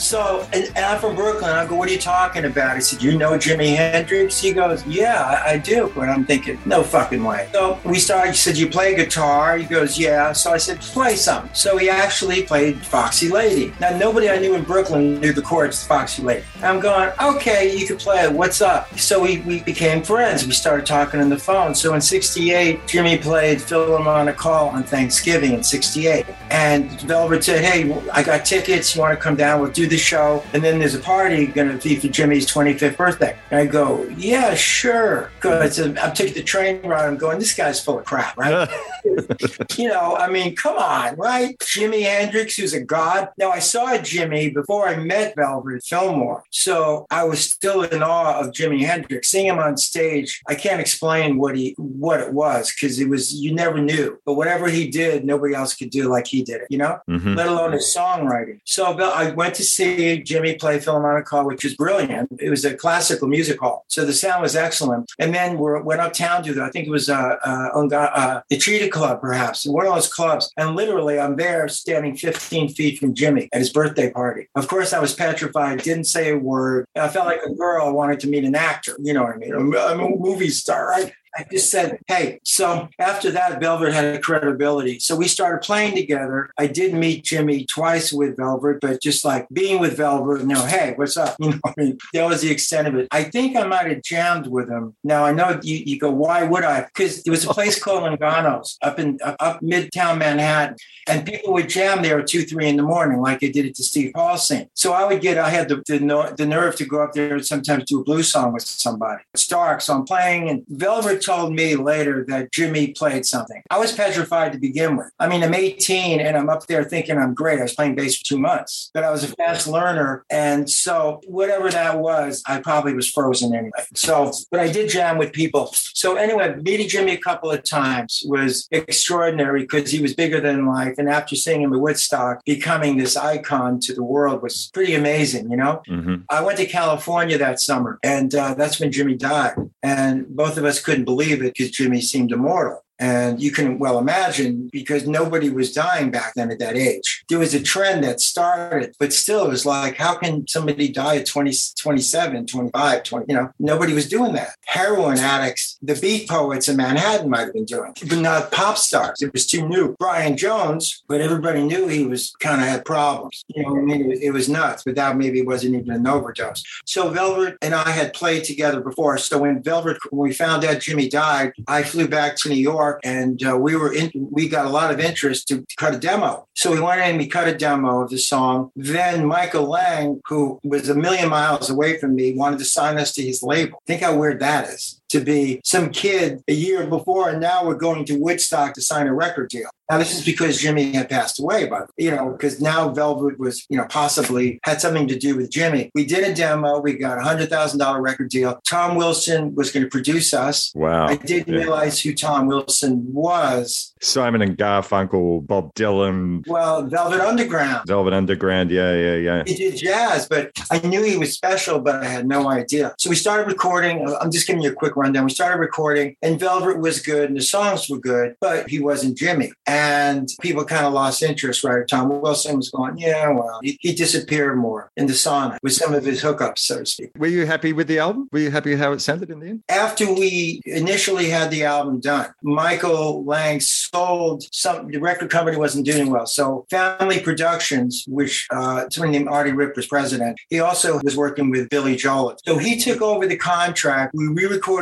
So, and, and I'm from Brooklyn. I go, what are you talking about? He said, you know Jimi Hendrix? He goes, yeah, I, I do. And I'm thinking, no fucking way. So we started, he said, you play guitar? He goes, yeah. So I said, play some. So he actually played Foxy Lady. Now, nobody I knew in Brooklyn knew the chords to Foxy Lady. I'm going, okay, you can play it. What's up? So we, we became friends. We started talking on the phone. So in 68, Jimi played Philharmonic Hall on Thanksgiving in 68. And Velvet said, hey, I got tickets. You want to come down? We'll do the show. And then there's a party going to be for Jimi's 25th birthday. And I go, yeah, sure. Because I'm taking the train ride. I'm going, this guy's full of crap, right? [LAUGHS] you know, I mean, come on, right? Jimi Hendrix, who's a god. Now, I saw Jimi before I met Velvet Fillmore. So I was still in awe of Jimi Hendrix. Seeing him on stage, I can't explain what he what it was because it was you never knew. But whatever he did, nobody else could do like he did it, you know? Mhm. Let alone his songwriting. So I went to see Jimi play Philharmonic Hall, which was brilliant. It was a classical music hall. So the sound was excellent. And then we went uptown to the, I think it was uh, uh, uh, the Cheetah Club, perhaps, one of those clubs. And literally, I'm there standing 15 feet from Jimi at his birthday party. Of course, I was petrified, didn't say a word. I felt like a girl wanted to meet an actor. You know what I mean? I'm, I'm a movie star, right? I just said, hey, so after that, Velvet had a credibility. So we started playing together. I did meet Jimi twice with Velvet, but just like being with Velvet, you know, hey, what's up? [LAUGHS] You know, I mean, that was the extent of it. I think I might have jammed with him. Now I know you, you go, why would I? Because it was a place called Longano's up in up midtown Manhattan, and people would jam there at two, three in the morning, like they did it to Steve Paulson. So I would get, I had the the, the nerve to go up there and sometimes do a blues song with somebody. It's dark, so I'm playing, and Velvet told me later that Jimi played something. I was petrified to begin with. I mean, I'm 18 and I'm up there thinking I'm great. I was playing bass for two months, but I was a fast learner. And so whatever that was, I probably was frozen anyway. So, but I did jam with people. So anyway, meeting Jimi a couple of times was extraordinary because he was bigger than life. And after seeing him at Woodstock, becoming this icon to the world was pretty amazing, you know? Mhm. I went to California that summer, and uh, that's when Jimi died. And both of us couldn't believe it because Jimi seemed immortal. And you can well imagine because nobody was dying back then at that age. There was a trend that started, but still it was like, how can somebody die at 20, 27, 25, 20? You know, nobody was doing that. Heroin addicts, the beat poets in Manhattan might have been doing, but not pop stars. It was too new. Brian Jones, but everybody knew he was kind of had problems. You know, I mean, it was, it was nuts, but that maybe wasn't even an overdose. So Velvet and I had played together before. So when Velvet, when we found out Jimi died, I flew back to New York and uh, we were in, we got a lot of interest to cut a demo. So we went in we cut a demo of the song. Then Michael Lang, who was a million miles away from me, wanted to sign us to his label. Think how weird that is to be some kid a year before, and now we're going to Woodstock to sign a record deal. Now this is because Jimi had passed away, but you know, because now Velvet was, you know, possibly had something to do with Jimi. We did a demo. We got a hundred thousand dollar record deal. Tom Wilson was going to produce us. Wow. I didn't Yeah. realize who Tom Wilson was. Simon and Garfunkel, Bob Dylan, Well, Velvet Underground. Velvet Underground. Yeah, yeah, yeah. He did jazz, but I knew he was special, but I had no idea. So we started recording. I'm just giving you a quick rundown. We started recording, and Velvet was good, and the songs were good, but he wasn't Jimi. And people kind of lost interest, right? Tom Wilson was going, yeah, well, he, he disappeared more in the sauna with some of his hookups, so to speak. Were you happy with the album? Were you happy how it sounded in the end? After we initially had the album done, Michael Lang sold some, the record company wasn't doing well. So Family Productions, which uh, somebody named Artie Ripp was president, he also was working with Billy Joel. So he took over the contract. We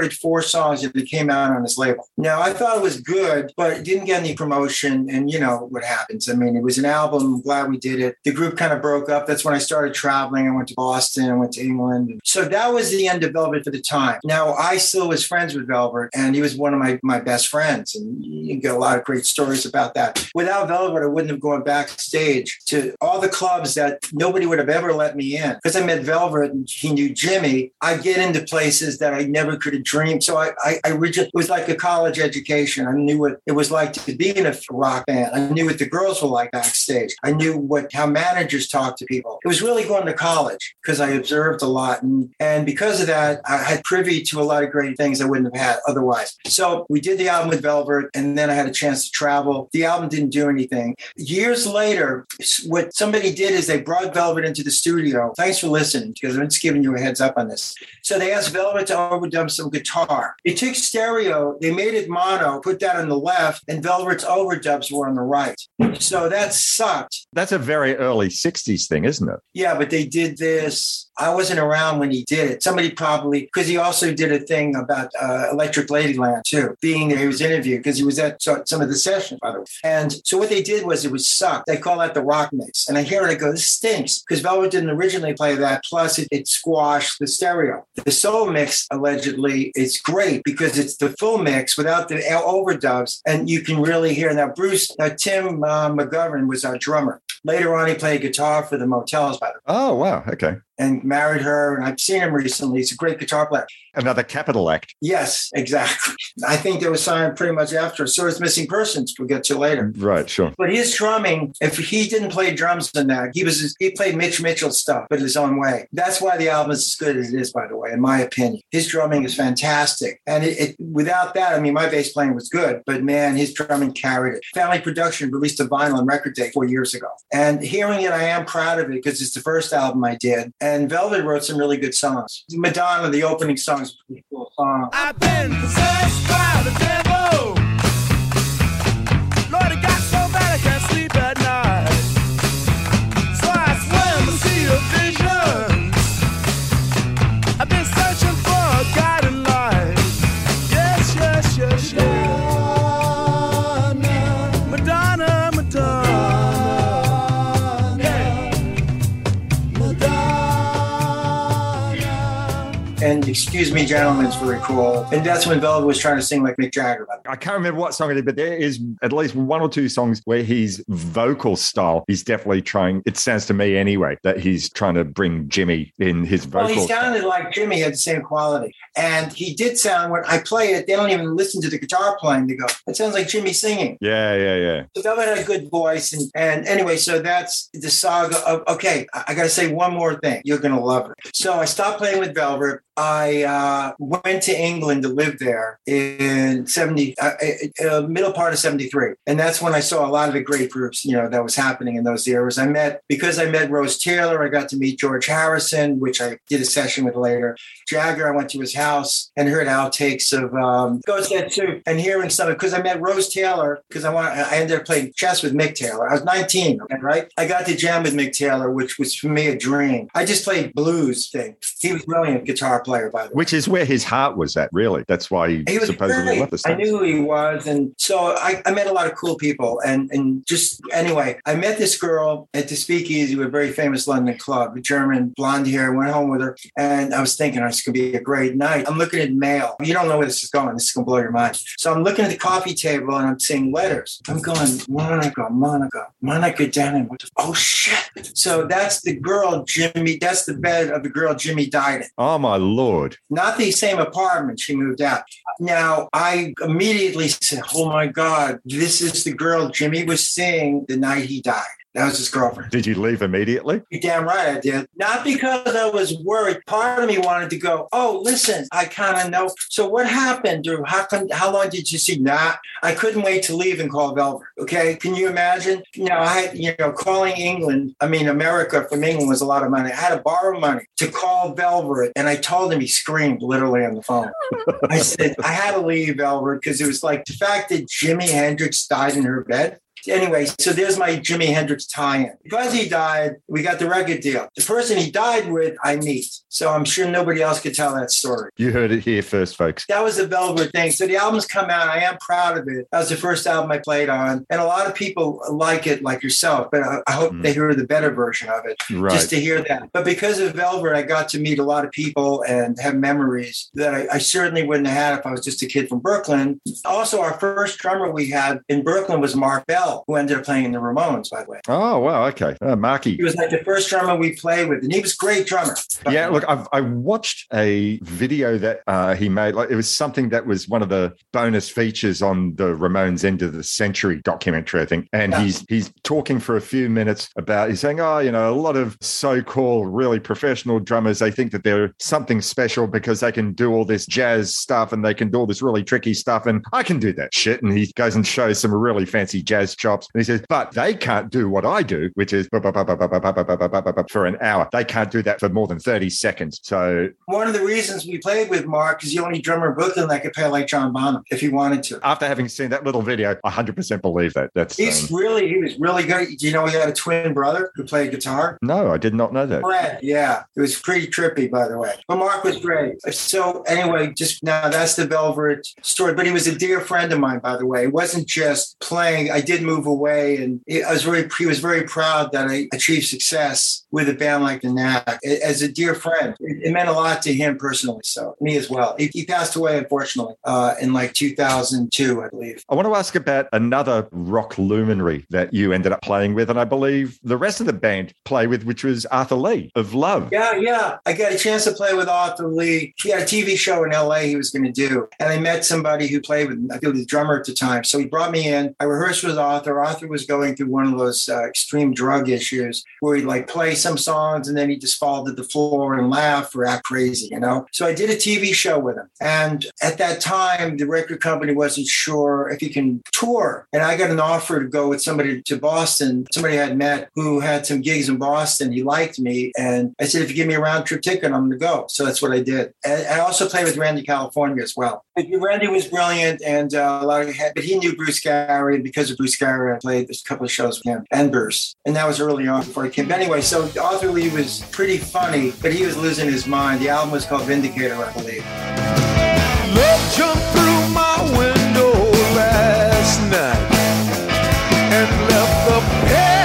re-recorded four songs that came out on his label. Now I thought it was good, but it didn't get any promotion. And you know what happens. I mean, it was an album. I'm glad we did it. The group kind of broke up. That's when I started traveling. I went to Boston. I went to England. So that was the end of Velvet for the time. Now I still was friends with Velvet, and he was one of my my best friends. And you get a lot of great stories about that. Without Velvet, I wouldn't have gone backstage to all the clubs that nobody would have ever let me in because I met Velvet and he knew Jimi. I get into places that I never could have dreamed. So I, I, I it was like a college education. I knew what it was like to be in a rock band. I knew what the girls were like backstage. I knew what how managers talk to people. It was really going to college because I observed a lot, and and because of that, I had privy to a lot of great things I wouldn't have had otherwise. So we did the album with Velvet, and then I had a chance to travel. The album didn't do anything. Years later, what somebody did is they brought Velvet into the studio. Thanks for listening, because I'm just giving you a heads up on this. So they asked Velvet to overdub some guitar. They took stereo, they made it mono, put that on the left, and Velvet's overdubs were on the right. So that sucked. That's a very early 60s thing, isn't it? Yeah, but they did this. I wasn't around when he did it. Somebody probably, because he also did a thing about uh, Electric Ladyland too, being there. He was interviewed because he was at some of the sessions, by the way. And so what they did was it was sucked. They call that the rock mix. And I hear it, I go, this stinks because Velvet didn't originally play that. Plus, it, it squashed the stereo. The soul mix, allegedly, is great because it's the full mix without the overdubs. And you can really hear. Now, Bruce, now Tim uh, McGovern was our drummer. Later on, he played guitar for the Motels, by the way, Oh, wow. Okay. And married her. And I've seen him recently. He's a great guitar player. Another Capitol act. Yes, exactly. I think they were signed pretty much after. So is Missing Persons. We'll get to later. Right, sure. But his drumming, if he didn't play drums in that, he was he played Mitch Mitchell stuff, but his own way. That's why the album is as good as it is, by the way, in my opinion. His drumming is fantastic, and it, it, without that, I mean, my bass playing was good, but man, his drumming carried it. Family Production released a vinyl on Record Day four years ago, and hearing it, I am proud of it because it's the first album I did. And Velvet wrote some really good songs. Madonna, the opening song is a pretty cool song. Excuse Me, Gentlemen is very cool. And that's when Velvet was trying to sing like Mick Jagger. by the way. I can't remember what song it is, but there is at least one or two songs where his vocal style, he's definitely trying, it sounds to me anyway, that he's trying to bring Jimi in his vocal. Well, he sounded like Jimi, had the same quality. And he did sound, when I play it, they don't even listen to the guitar playing. They go, it sounds like Jimi singing. Yeah, yeah, yeah. So Velvet had a good voice. And, and anyway, so that's the saga of, okay, I, I got to say one more thing. You're going to love it. So I stopped playing with Velvet. Uh, I uh, went to England to live there in 70, uh, uh, middle part of 73. And that's when I saw a lot of the great groups, you know, that was happening in those eras. I met, because I met Rose Taylor, I got to meet George Harrison, which I did a session with later. Jagger, I went to his house and heard outtakes of um, Goats Head Soup and hearing some, because I met Rose Taylor, because I want, I ended up playing chess with Mick Taylor. I was 19, okay, right? I got to jam with Mick Taylor, which was for me a dream. I just played blues thing. He was brilliant guitar player, by the way. Which is where his heart was at, really. That's why he, He supposedly great. left the I knew who he was, and so I, I met a lot of cool people. And and just anyway, I met this girl at the Speakeasy, a very famous London club, a German blonde hair. Went home with her, and I was thinking, oh, it's gonna be a great night. I'm looking at mail. You don't know where this is going. This is gonna blow your mind. So I'm looking at the coffee table, and I'm seeing letters. I'm going, Monika, Monika, Monika Dannemann. What the, oh shit! So that's the girl, Jimi. That's the bed of the girl Jimi died in Oh, my Lord. Not the same apartment. She moved out. Now, I immediately said, Oh my God, this is the girl Jimi was seeing the night he died. That was his girlfriend. Did you leave immediately? You're damn right I did. Not because I was worried. Part of me wanted to go, oh, listen, I kind of know. So what happened? Or how come, how long did you see? Nah, I couldn't wait to leave and call Velvet. Okay. Can you imagine? You know, I had, you know, calling England, I mean, America from England was a lot of money. I had to borrow money to call Velvet. And I told him he screamed literally on the phone. [LAUGHS] I said, I had to leave Velvet because it was like the fact that Jimi Hendrix died in her bed. Anyway, so there's my Jimi Hendrix tie-in. Because he died, we got the record deal. The person he died with, I meet. So I'm sure nobody else could tell that story. You heard it here first, folks. That was the Velvet thing. So the album's come out. I am proud of it. That was the first album I played on. And a lot of people like it, like yourself, but I, I hope they mm. hear the better version of it. Right. Just to hear that. But because of Velvet, I got to meet a lot of people and have memories that I, I certainly wouldn't have had if I was just a kid from Brooklyn. Also, our first drummer we had in Brooklyn was Marc Bell, who ended up playing in the Ramones, by the way. Oh, wow. Okay. Uh, Marky. He was like the first drummer we played with, and he was a great drummer. Yeah, look, I've, I watched a video that uh, he made. Like it was something that was one of the bonus features on the Ramones End of the Century documentary, I think. And Yeah. he's he's talking for a few minutes about. He's saying, "Oh, you know, a lot of so-called really professional drummers, they think that they're something special because they can do all this jazz stuff and they can do all this really tricky stuff, and I can do that shit." And he goes and shows some really fancy jazz chops, and he says, "But they can't do what I do, which is for an hour. They can't do that for more than thirty seconds." So One of the reasons we played with Mark is the only drummer in Brooklyn that could play like John Bonham if he wanted to. after having seen that little video, I 100% believe that. That's He's um, really, he was really good. Do you know he had a twin brother who played guitar? no, I did not know that. Fred, yeah. It was pretty trippy, by the way. But Mark was great. So anyway, just now that's the Velvet story. But he was a dear friend of mine, by the way. It wasn't just playing. I did move away, and I was very. He was very proud that I achieved success with a band like the Knack as a dear friend. It, it meant a lot to him personally. So me as well. He, he passed away, unfortunately, uh, in like 2002, I believe. I want to ask about another rock luminary that you ended up playing with, and I believe the rest of the band play with, which was Arthur Lee of Love. Yeah, yeah. I got a chance to play with Arthur Lee. He had a TV show in LA he was going to do. And I met somebody who played with him. I think the drummer at the time. So he brought me in. I rehearsed with Arthur. Arthur Arthur was going through one of those uh, extreme drug issues where he'd like play some songs and then he'd just fall to the floor and laugh or act crazy, you know? So I did a TV show with him. And at that time, the record company wasn't sure if he can tour. And I got an offer to go with somebody to Boston, somebody I had met who had some gigs in Boston. He liked me. And I said, if you give me a round trip ticket, I'm going to go. So that's what I did. And I also played with Randy California as well. Randy was brilliant and uh, a lot of, but he knew Bruce Gary. Because of Bruce Gary, I played a couple of shows with him and Bruce. And that was early on before he came. But anyway, so Arthur Lee was pretty funny, but he was losing his mind. The album was called Vindicator, I believe. Love jumped through my window last night and left the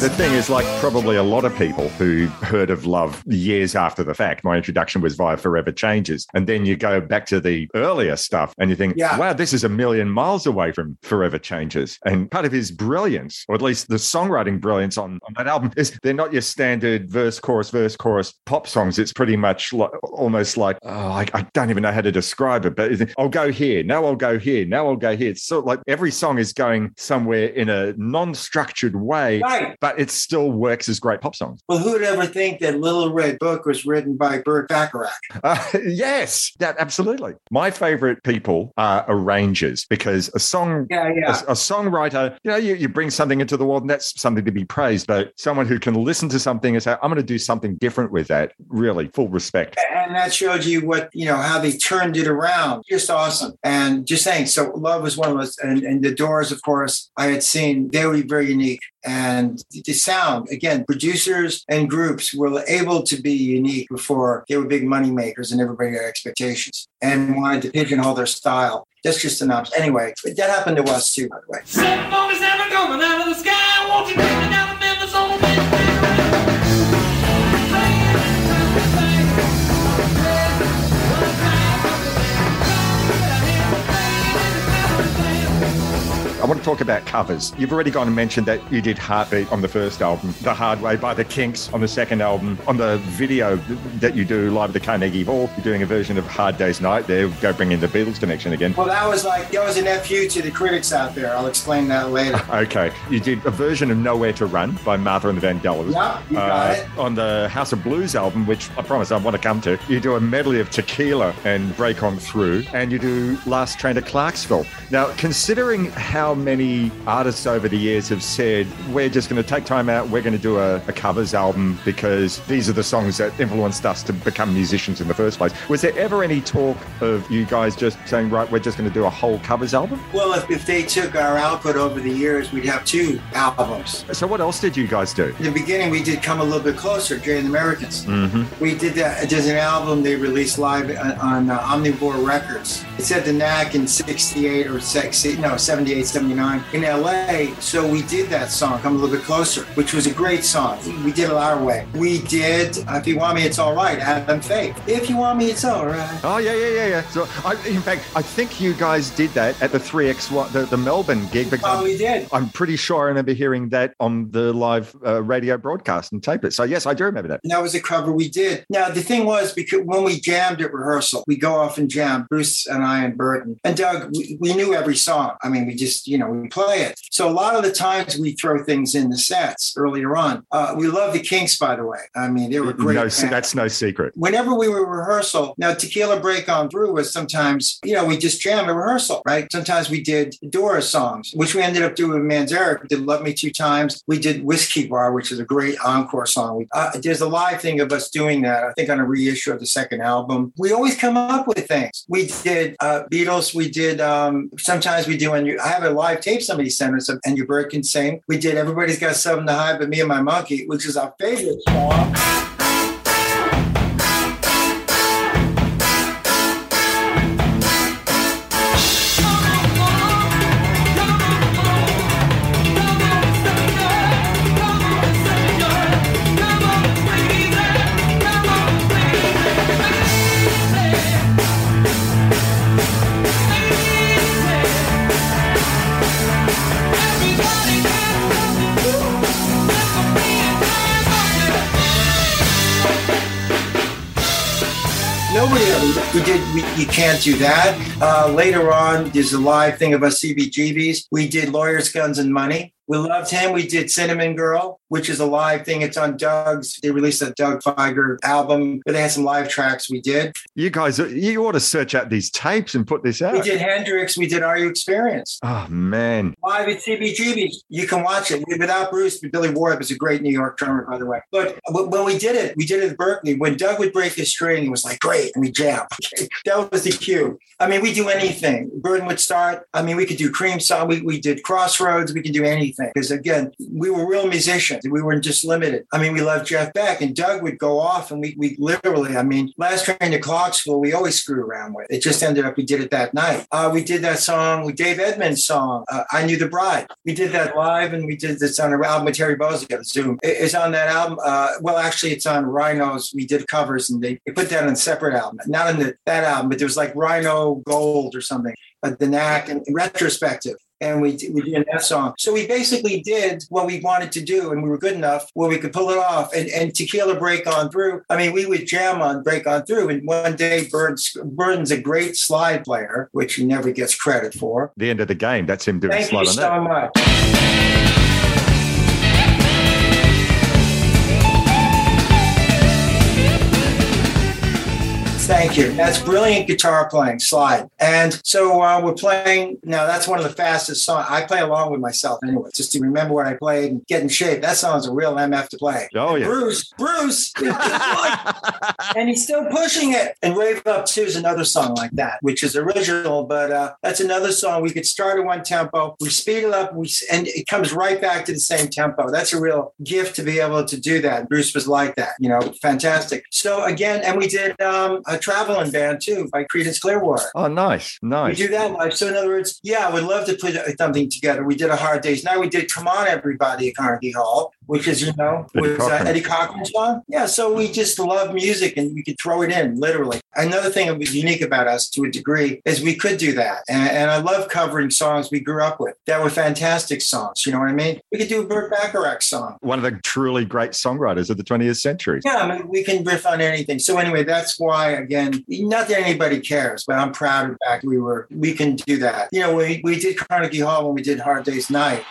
the thing is, like, probably a lot of people who heard of Love years after the fact, my introduction was via Forever Changes. And then you go back to the earlier stuff and you think, Yeah. wow, this is a million miles away from Forever Changes. And part of his brilliance, or at least the songwriting brilliance on, on that album, is they're not your standard verse, chorus, verse, chorus pop songs. It's pretty much like, almost like, oh, I, I don't even know how to describe it, but I'll go here. Now I'll go here. Now I'll go here. It's sort of like every song is going somewhere in a non structured way Right. but it still works as great pop songs. Well, who would ever think that Little Red Book was written by Burt Bacharach? [LAUGHS] Uh, yes, that absolutely. My favorite people are arrangers because a song, Yeah, yeah. a, a songwriter, you know, you, you bring something into the world and that's something to be praised. But someone who can listen to something and say, I'm going to do something different with that, really full respect. and that showed you what you know how they turned it around just awesome and just saying so love was one of those and, and the doors of course i had seen they were very unique and the sound again producers and groups were able to be unique before they were big money makers and everybody had expectations and wanted to pigeonhole their style. That's just an option. Anyway that happened to us too by the way want to talk about covers. You've already gone and mentioned that you did Heartbeat on the first album, The Hard Way by the Kinks on the second album. On the video that you do live at the Carnegie Hall, you're doing a version of Hard Day's Night. There, go bring in the Beatles connection again. Well, that was like that was an FU to the critics out there. I'll explain that later. [LAUGHS] Okay, you did a version of Nowhere to Run by Martha and the Vandellas. Yep, you got uh, it. On the House of Blues album, which I promise I want to come to, you do a medley of Tequila and Break On Through, and you do Last Train to Clarksville. Now, considering how many artists over the years have said, we're just going to take time out, we're going to do a, a covers album because these are the songs that influenced us to become musicians in the first place, was there ever any talk of you guys just saying, right, we're just going to do a whole covers album? Well, if, if they took our output over the years, we'd have two albums. So, what else did you guys do? In the beginning, we did come a little bit closer, Jay the Americans. Mm-hmm. We did that. There's an album they released live on, on uh, Omnivore Records. It said the knack in 68 or 60, no, 78, 79 in LA. So we did that song, Come a Little Bit Closer, which was a great song. We did it our way. We did If You Want Me, It's All Right, Adam Faith. If You Want Me, It's All Right. Oh yeah, yeah, yeah, yeah. So, I, in fact, I think you guys did that at the three X the, the Melbourne gig. Because Oh, we did. I'm pretty sure I remember hearing that on the live uh, radio broadcast and tape it. So yes, I do remember that. And that was a cover we did. Now the thing was because when we jammed at rehearsal, we go off and jam. Bruce and I and Berton and Doug, we, we knew every song. I mean, we just you know we play it. So a lot of the times we throw things in the sets earlier on. Uh, we love the Kinks, by the way. I mean, they were great. No, that's no secret. Whenever we were rehearsal, now Tequila Break On Through was sometimes, you know, we just jammed a rehearsal, right? Sometimes we did Doors songs, which we ended up doing with Manzarek. We did Love Me Two Times. We did Whiskey Bar, which is a great encore song. We, uh, there's a live thing of us doing that, I think on a reissue of the second album. We always come up with things. We did uh, Beatles. We did, um, sometimes we do, and I have a live tape somebody sent us, and you Bird can sing. We did Everybody's Got Something to Hide But Me and My Monkey, which is our favorite song. You can't do that. Uh, later on, there's a live thing about CBGBs. We did Lawyers, Guns, and Money. We loved him. We did Cinnamon Girl, which is a live thing. It's on Doug's. They released a Doug Fieger album, but they had some live tracks we did. You guys, you ought to search out these tapes and put this out. We did Hendrix. We did Are You Experienced? Oh man, Live at CBGBs. You can watch it. Without Bruce, but Billy Ward is a great New York drummer, by the way. But when we did it, we did it at Berkeley. When Doug would break his string, he was like, great. And we jammed. [LAUGHS] that was the cue. I mean, we do anything. Berton would start. I mean, we could do Cream Song. We, we did Crossroads. We could do anything. Because again, we were real musicians. We weren't just limited. I mean, we loved Jeff Beck and Doug would go off and we, we literally, I mean, Last Train to Clarksville, we always screw around with. It just ended up, we did it that night. Uh, we did that song, we Dave Edmunds song, uh, I Knew the Bride. We did that live and we did this on our album with Terry Bozzio, Zoom. It- it's on that album. Uh, well, actually, it's on Rhinos. We did covers and they, they put that on a separate album, not in the, that album, but there was like Rhino Gold or something, uh, the knack and retrospective. And we, we did that song. So we basically did what we wanted to do, and we were good enough where we could pull it off. And, and Tequila Break On Through, I mean, we would jam on Break On Through. And one day, Burns, Berton's a great slide player, which he never gets credit for. the end of the game. That's him doing Thank slide you on so that. much. Thank you. That's brilliant guitar playing, slide. And so uh, we're playing now. That's one of the fastest songs. I play along with myself anyway, just to remember what I played and get in shape. That song's a real MF to play. Oh yeah. Bruce, Bruce, [LAUGHS] and he's still pushing it. And Rave Up 2 is another song like that, which is original, but uh, that's another song. We could start at one tempo, we speed it up, we, and it comes right back to the same tempo. That's a real gift to be able to do that. Bruce was like that, you know, fantastic. So again, and we did um, a traveling band too by Creedence Clearwater. Oh, nice, nice. We do that live. So in other words, yeah, I would love to put something together. We did a Hard Days Night. We did Come On Everybody at Carnegie Hall, which is, you know, Eddie was uh, Cochran. Eddie Cochran's song. Yeah, so we just love music and we could throw it in, literally. Another thing that was unique about us to a degree is we could do that. And, and I love covering songs we grew up with that were fantastic songs. You know what I mean? We could do a Burt Bacharach song. One of the truly great songwriters of the 20th century. Yeah, I mean, we can riff on anything. So anyway, that's why again, not that anybody cares, but I'm proud of the fact we were we can do that. You know, we, we did Carnegie Hall when we did Hard Days Night.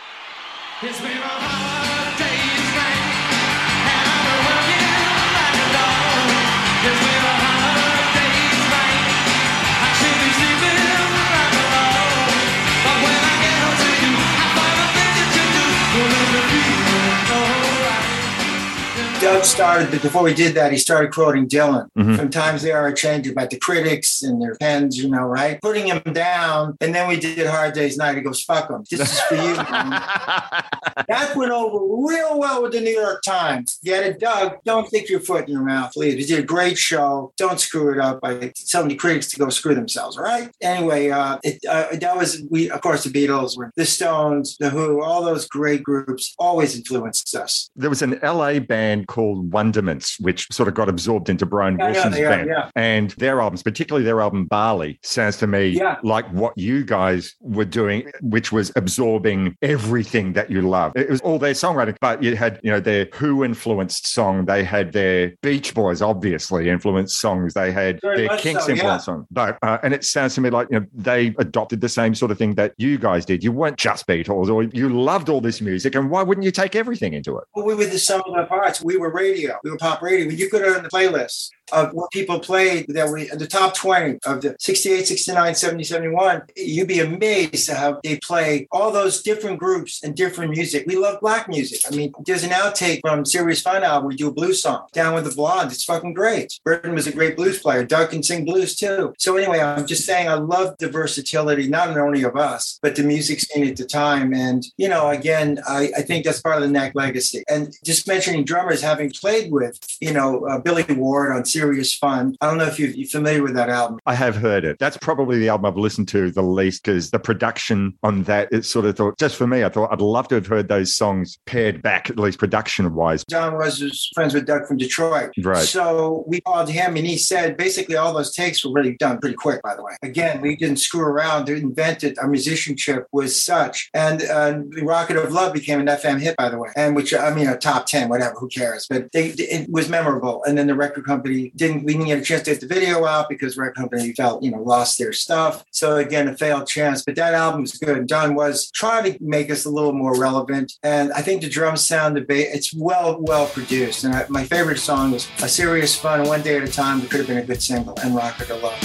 Doug started but before we did that. He started quoting Dylan. Mhm. Sometimes they are a change about the critics and their pens, you know, right? Putting him down, and then we did Hard Days Night. He goes, "Fuck him. This is for you." [LAUGHS] that went over real well with the New York Times. Get it, Doug? Don't stick your foot in your mouth, please. We did a great show. Don't screw it up by telling the critics to go screw themselves. All right. Anyway, uh, it, uh, that was we. Of course, the Beatles, were the Stones, the Who, all those great groups always influenced us. there was an LA band called Wondermints, which sort of got absorbed into Brian Yeah, Wilson's are, band. yeah. And their albums, particularly their album Bali, sounds to me Yeah. like what you guys were doing, which was absorbing everything that you love. It was all their songwriting, but you had, you know, their Who influenced song. They had their Beach Boys, obviously, influenced songs. They had Very their Kinks so, yeah. influenced song. But, uh, and it sounds to me like, you know, they adopted the same sort of thing that you guys did. You weren't just Beatles or you loved all this music. And why wouldn't you take everything into it? Well, we were the sum of the parts. We were radio. We were pop radio. When you go to the playlist of what people played that we the top 20 of the 68, 69, 70, 71, you'd be amazed at how they play all those different groups and different music. We love black music. I mean, there's an outtake from Serious Fun album. We do a blues song, Down with the Blondes. It's fucking great. Berton was a great blues player. Doug can sing blues too. So anyway, I'm just saying I love the versatility, not only of us, but the music scene at the time. And, you know, again, I, I think that's part of the Knack legacy. And just mentioning drummers, having played with, you know, uh, Billy Ward on Serious Fun. I don't know if you, you're familiar with that album. I have heard it. That's probably the album I've listened to the least because the production on that, it sort of thought, just for me, I thought I'd love to have heard those songs paired back, at least production wise. Don was, friends with Doug from Detroit. Right. So we called him and he said basically all those takes were really done pretty quick, by the way. Again, we didn't screw around. They invented our musicianship was such. And uh, the Rocket of Love became an FM hit, by the way. And which, I mean, a top 10, whatever, who cares? But they, it was memorable. And then the record company didn't, we didn't get a chance to get the video out because record company felt, you know, lost their stuff. So again, a failed chance. But that album was good. And Don was trying to make us a little more relevant. And I think the drum sound, the it's well, well produced. And I, my favorite song was A Serious Fun, One Day at a Time. It could have been a good single, and Rocket of Love.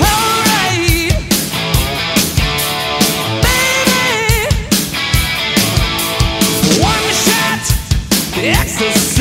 Alright, baby.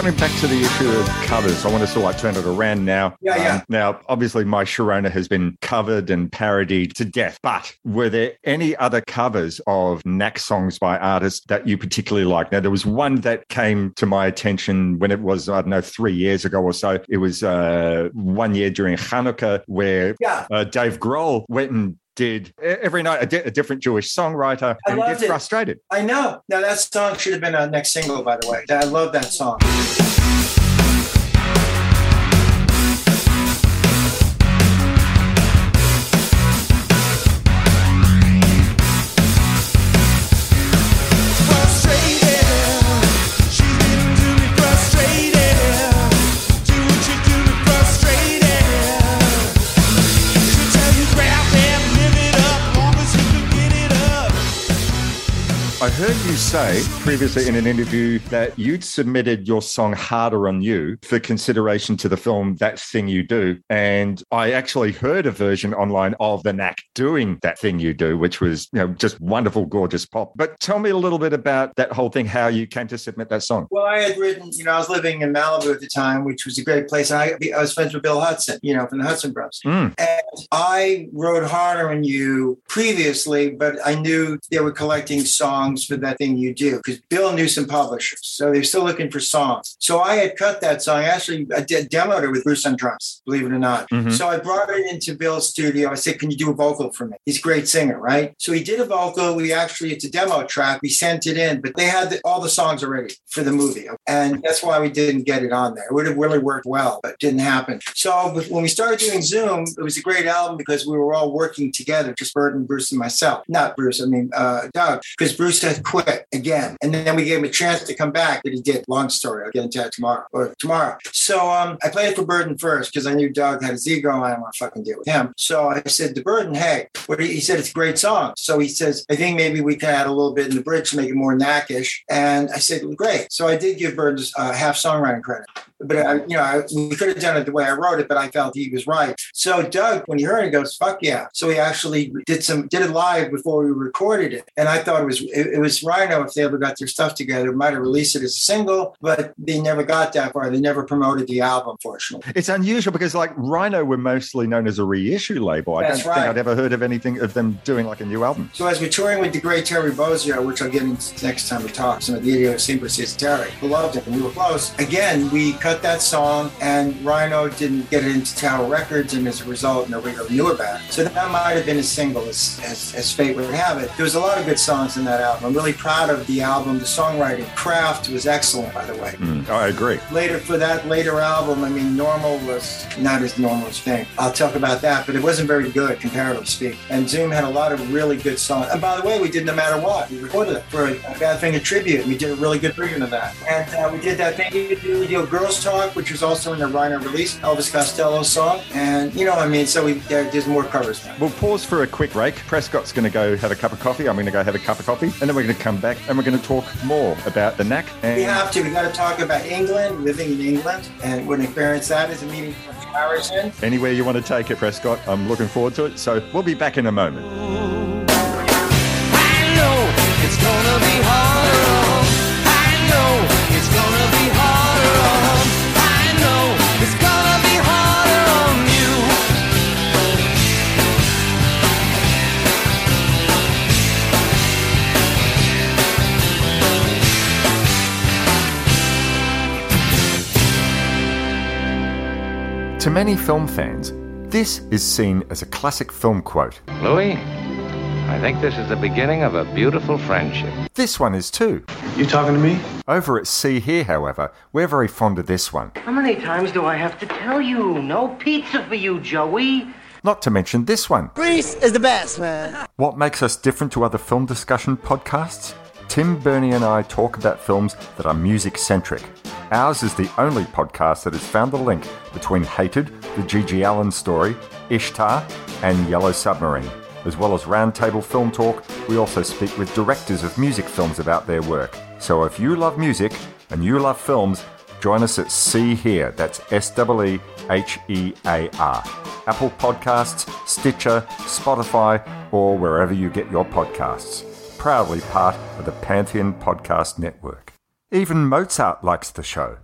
Coming back to the issue of covers, I want to sort of like turn it around now. Um, Yeah, yeah. now, obviously, my Sharona has been covered and parodied to death, but were there any other covers of Knack songs by artists that you particularly like? Now, there was one that came to my attention when it was, I don't know, three years ago or so. It was uh, one year during Hanukkah where Yeah. uh, Dave Grohl went and did every night a, di- a different Jewish songwriter I and loved get it. frustrated. I know. Now, that song should have been a next single, by the way. I love that song. Heard you say previously in an interview that you'd submitted your song Harder on You for consideration to the film That Thing You Do. And I actually heard a version online of The Knack doing That Thing You Do, which was, you know, just wonderful, gorgeous pop. But tell me a little bit about that whole thing, how you came to submit that song. Well, I had written, you know, I was living in Malibu at the time, which was a great place. And I, I was friends with Bill Hudson, you know, from the Hudson Bros. Mm. And I wrote Harder on You previously, but I knew they were collecting songs for that thing you do because Bill knew some publishers. So they're still looking for songs. So I had cut that song. Actually, I did demoed it with Bruce on drums, believe it or not. Mhm. So I brought it into Bill's studio. I said, Can you do a vocal for me? He's a great singer, right? So he did a vocal. We actually, it's a demo track. We sent it in, but they had the, all the songs already for the movie. And that's why we didn't get it on there. It would have really worked well, but didn't happen. So when we started doing Zoom, it was a great album because we were all working together, just Berton, Bruce, and myself. Not Bruce, I mean, uh, Doug, because Bruce had quit again. And then we gave him a chance to come back, but he did. Long story. I'll get into that tomorrow or tomorrow. So um, I played it for Berton first because I knew Doug had his ego and I didn't want to fucking deal with him. So I said to Berton, hey, what he said it's a great song. So he says, I think maybe we can add a little bit in the bridge to make it more knackish. And I said, well, great. So I did give Berton uh, half songwriting credit. But I, you know, I, we could have done it the way I wrote it, but I felt he was right. So Doug, when he heard it, goes, "Fuck yeah!" So he actually did some, did it live before we recorded it, and I thought it was, it, it was Rhino. If they ever got their stuff together, might have released it as a single, but they never got that far. They never promoted the album, fortunately. It's unusual because, like, Rhino were mostly known as a reissue label. I That's don't think right. I'd ever heard of anything of them doing like a new album. So as we're touring with the great Terry Bozzio, which I'll get into next time we talk, some of the idiosyncrasies of Terry, who loved it, and we were close. Again, we cut that song, and Rhino didn't get it into Tower Records, and as a result, nobody really knew about it. So that might have been a single, as, as, as fate would have it. There was a lot of good songs in that album. I'm really proud of the album. The songwriting craft was excellent, by the way. Mm, I agree. Later, for that later album, I mean, Normal was not as normal as Fame. I'll talk about that, but it wasn't very good, comparatively speaking. And Zoom had a lot of really good songs. And by the way, we did No Matter What. We recorded it for a, a Bad Thing a tribute. We did a really good version of that. And uh, we did that thing you do, you know, Girls Talk, which was also in the Rhino release, Elvis Costello song. And, you know, what I mean, so we there, there's more covers now. We'll pause for a quick break. Prescott's going to go have a cup of coffee. I'm going to go have a cup of coffee. And then we're going to come back and we're going to talk more about the knack. And We have to. We got to talk about England, living in England, and what an experience that is. A meeting from Harrison. anywhere you want to take it, Prescott. I'm looking forward to it. So we'll be back in a moment. To many film fans, this is seen as a classic film quote. Louis, I think this is the beginning of a beautiful friendship. This one is too. You talking to me? Over at See Hear, however, we're very fond of this one. How many times do I have to tell you? No pizza for you, Joey. Not to mention this one. Grease is the best, man. What makes us different to other film discussion podcasts? Tim, Bernie, and I talk about films that are music centric. Ours is the only podcast that has found the link between Hated, the GG Allin story, Ishtar, and Yellow Submarine. As well as roundtable film talk, we also speak with directors of music films about their work. So if you love music and you love films, join us at See Hear. That's S E E H E A R. Apple Podcasts, Stitcher, Spotify, or wherever you get your podcasts. Proudly part of the Pantheon Podcast Network. Even Mozart likes the show.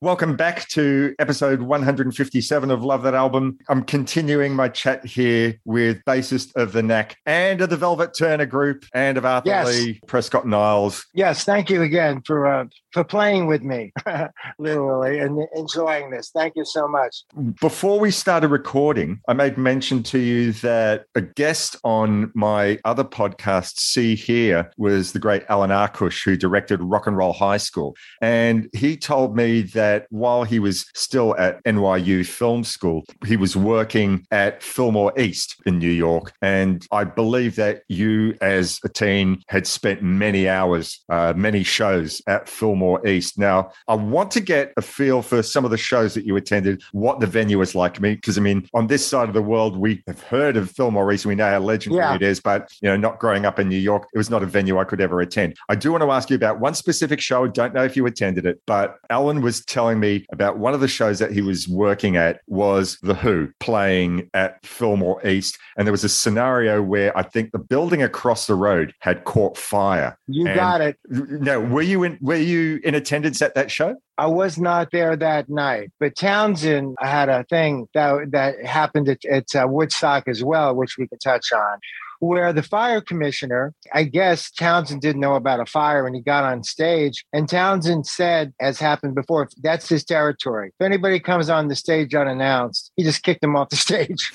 Welcome back to episode 157 of Love That Album. I'm continuing my chat here with bassist of the Knack and of the Velvet Turner Group and of Arthur Yes. Lee, Prescott Niles. Yes, thank you again for uh, for playing with me, [LAUGHS] literally, and enjoying this. Thank you so much. Before we started recording, I made mention to you that a guest on my other podcast, See Hear, was the great Alan Arkush, who directed Rock and Roll High School. And he told me that that while he was still at NYU Film School, he was working at Fillmore East in New York. And I believe that you, as a teen, had spent many hours, uh, many shows at Fillmore East. Now, I want to get a feel for some of the shows that you attended, what the venue was like. Me, because I mean, on this side of the world, we have heard of Fillmore East. We know how legendary Yeah. it is, but you know, not growing up in New York, it was not a venue I could ever attend. I do want to ask you about one specific show. I don't know if you attended it, but Alan was telling me about one of the shows that he was working at was The Who playing at Fillmore East. And there was a scenario where I think the building across the road had caught fire. You And- got it. No, were you in were you in attendance at that show? I was not there that night, but Townshend had a thing that that happened at, at uh, Woodstock as well, which we can touch on. Where the fire commissioner, I guess Townshend didn't know about a fire and he got on stage. And Townshend said, as happened before, that's his territory. If anybody comes on the stage unannounced, he just kicked them off the [LAUGHS] stage.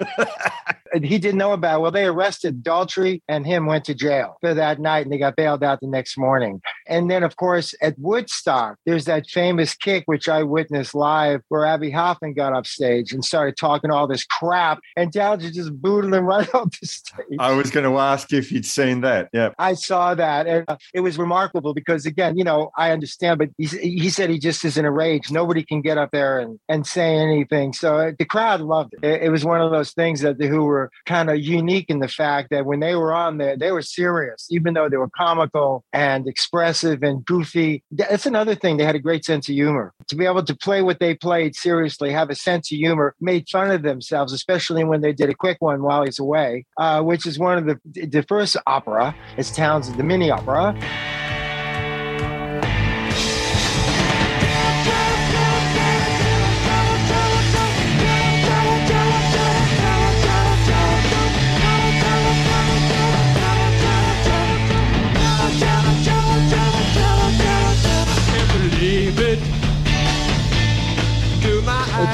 [LAUGHS] And he didn't know about. it. Well, they arrested Daltrey and him went to jail for that night, and they got bailed out the next morning. And then, of course, at Woodstock, there's that famous kick which I witnessed live, where Abbie Hoffman got up stage and started talking all this crap, and Townshend just booted him [LAUGHS] right off the stage. I was going to ask if you'd seen that. Yeah. I saw that, and uh, it was remarkable because, again, you know, I understand, but he, he said he just is in a rage. Nobody can get up there and, and say anything. So uh, the crowd loved it. it. It was one of those things that the Who were kind of unique in the fact that when they were on there, they were serious, even though they were comical and expressive and goofy. That's another thing. They had a great sense of humor. To be able to play what they played seriously, have a sense of humor, made fun of themselves, especially when they did a quick one while he's away, uh, which is one of the the first opera. It's Townshend, the mini opera.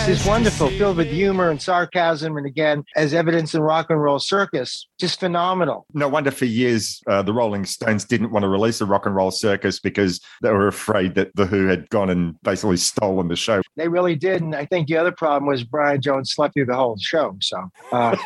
My It's wonderful, filled with humor and sarcasm, and again, as evidence in rock and roll circus, just phenomenal. No wonder for years uh, the Rolling Stones didn't want to release a rock and roll circus because they were afraid that the Who had gone and basically stolen the show. They really did, and I think the other problem was Brian Jones slept through the whole show. So, uh,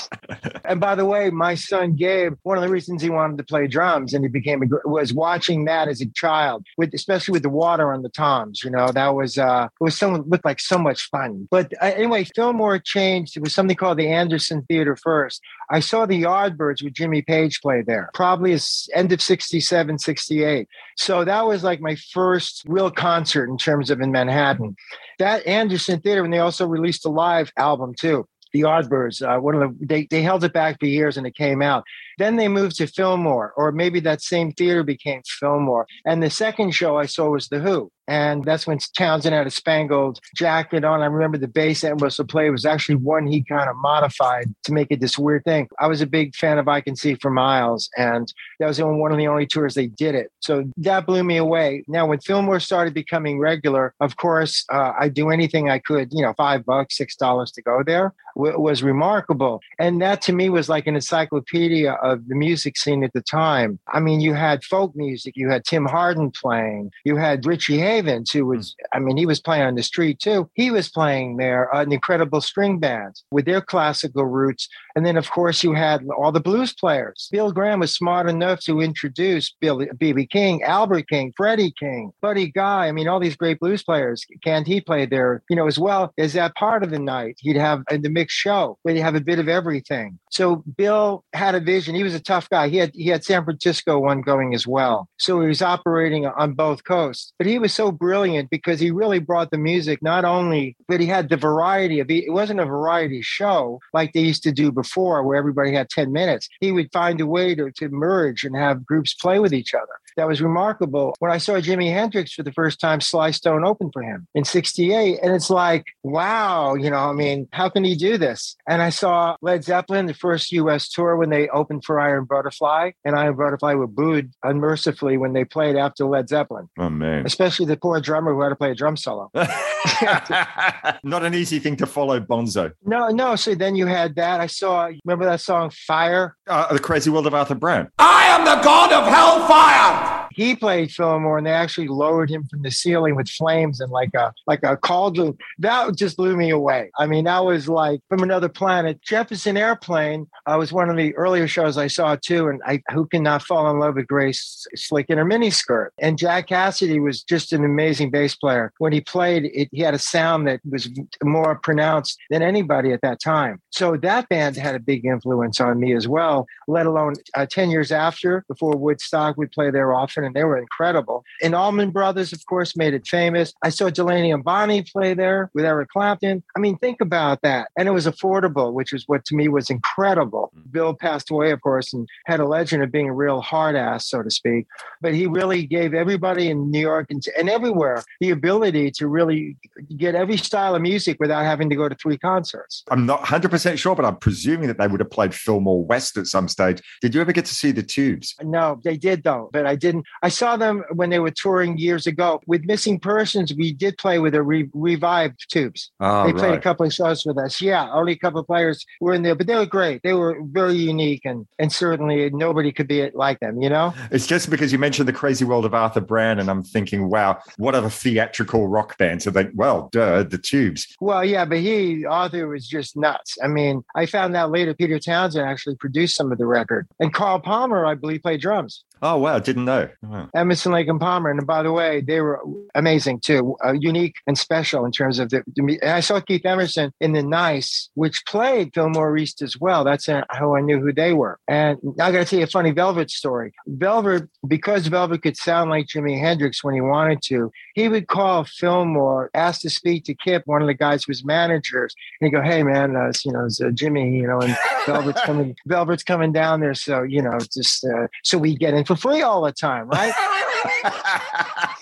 [LAUGHS] and by the way, my son Gabe, one of the reasons he wanted to play drums and he became a, gr- was watching that as a child, with especially with the water on the toms. You know, that was uh, it was so looked like so much fun. But uh, anyway, Fillmore changed. It was something called the Anderson Theater first. I saw the Yardbirds with Jimmy Page play there, probably as end of 67, 68. So that was like my first real concert in terms of in Manhattan. That Anderson Theater, and they also released a live album too. The Yardbirds, uh, one of the they, they held it back for years and it came out. Then they moved to Fillmore, or maybe that same theater became Fillmore. And the second show I saw was The Who. And that's when Townshend had a spangled jacket on. I remember the bass Entwistle play was actually one he kind of modified to make it this weird thing. I was a big fan of I Can See for Miles, and that was one of the only tours they did it. So that blew me away. Now, when Fillmore started becoming regular, of course, uh, I do anything I could, you know, five bucks, six dollars to go there was remarkable. And that to me was like an encyclopedia of the music scene at the time. I mean, you had folk music, you had Tim Hardin playing, you had Richie Havens, who was, I mean, he was playing on the street too. He was playing there, an incredible string band with their classical roots. And then, of course, you had all the blues players. Bill Graham was smart enough to introduce Billy, B.B. King, Albert King, Freddie King, Buddy Guy. I mean, all these great blues players. Can't he play there, you know, as well as that part of the night? He'd have in the mixed show where you have a bit of everything. So Bill had a vision. He was a tough guy. He had he had San Francisco one going as well. So he was operating on both coasts. But he was so brilliant because he really brought the music not only, but he had the variety of it wasn't a variety show like they used to do before where everybody had 10 minutes. He would find a way to, to merge and have groups play with each other. That was remarkable. When I saw Jimi Hendrix for the first time, Sly Stone opened for him in 68. And it's like, wow, you know, I mean, how can he do this? And I saw Led Zeppelin, the first US tour when they opened for Iron Butterfly. And Iron Butterfly were booed unmercifully when they played after Led Zeppelin, Oh, man. especially the poor drummer who had to play a drum solo. [LAUGHS] [LAUGHS] Not an easy thing to follow, Bonzo. No, no. So then you had that. I saw, remember that song Fire? Uh, the Crazy World of Arthur Brown. I am the god of hellfire. He played Fillmore, and they actually lowered him from the ceiling with flames and like a like a cauldron. That just blew me away. I mean, that was like from another planet. Jefferson Airplane uh, was one of the earlier shows I saw too, and I who cannot fall in love with Grace Slick in her miniskirt. And Jack Casady was just an amazing bass player. When he played, it, he had a sound that was more pronounced than anybody at that time. So that band had a big influence on me as well. Let alone uh, ten years after, before Woodstock, we'd play there often, and they were incredible. And Allman Brothers, of course, made it famous. I saw Delaney and Bonnie play there with Eric Clapton. I mean, think about that. And it was affordable, which is what to me was incredible. Mm. Bill passed away, of course, and had a legend of being a real hard ass, so to speak. But he really gave everybody in New York and, and everywhere the ability to really get every style of music without having to go to three concerts. I'm not 100% sure, but I'm presuming that they would have played Fillmore West at some stage. Did you ever get to see the tubes? No, they did though, but I didn't. I saw them when they were touring years ago with Missing Persons. We did play with a re- revived tubes. Oh, they played a couple of shows with us. Yeah, only a couple of players were in there, but they were great. They were very unique, and and certainly nobody could be like them. You know. It's just because you mentioned the crazy world of Arthur Brown, and I'm thinking, wow, what other theatrical rock bands? So think, well, duh, the tubes. Well, yeah, but he Arthur was just nuts. I mean, I found out later Peter Townshend actually produced some of the record, and Carl Palmer, I believe, played drums. Oh, wow, didn't know. Wow. Emerson, Lake, and Palmer. And by the way, they were amazing too, uh, unique and special in terms of the. I saw Keith Emerson in the Nice, which played Fillmore East as well. That's uh, how I knew who they were. And I got to tell you a funny Velvet story. Velvet, because Velvet could sound like Jimi Hendrix when he wanted to, he would call Fillmore, ask to speak to Kip, one of the guys who was managers, and he'd go, "Hey, man, uh, you know, it's uh, Jimmy, you know, and [LAUGHS] Velvet's coming, Velvet's coming down there, so you know, just uh, so we get in for free all the time, right?" [LAUGHS]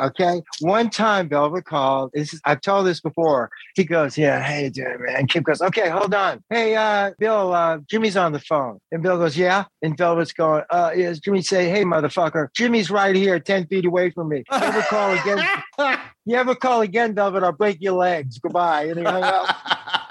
Okay. One time Velvet called. This is, I've told this before. He goes, Yeah, how you doing, man? Kip goes, Okay, hold on. Hey, uh, Bill, uh, Jimmy's on the phone. And Bill goes, Yeah. And Velvet's going, uh, Jimmy say, Hey, motherfucker, Jimmy's right here, 10 feet away from me. You ever call again? [LAUGHS] you ever call again, Velvet? I'll break your legs. Goodbye. And he hung up. [LAUGHS]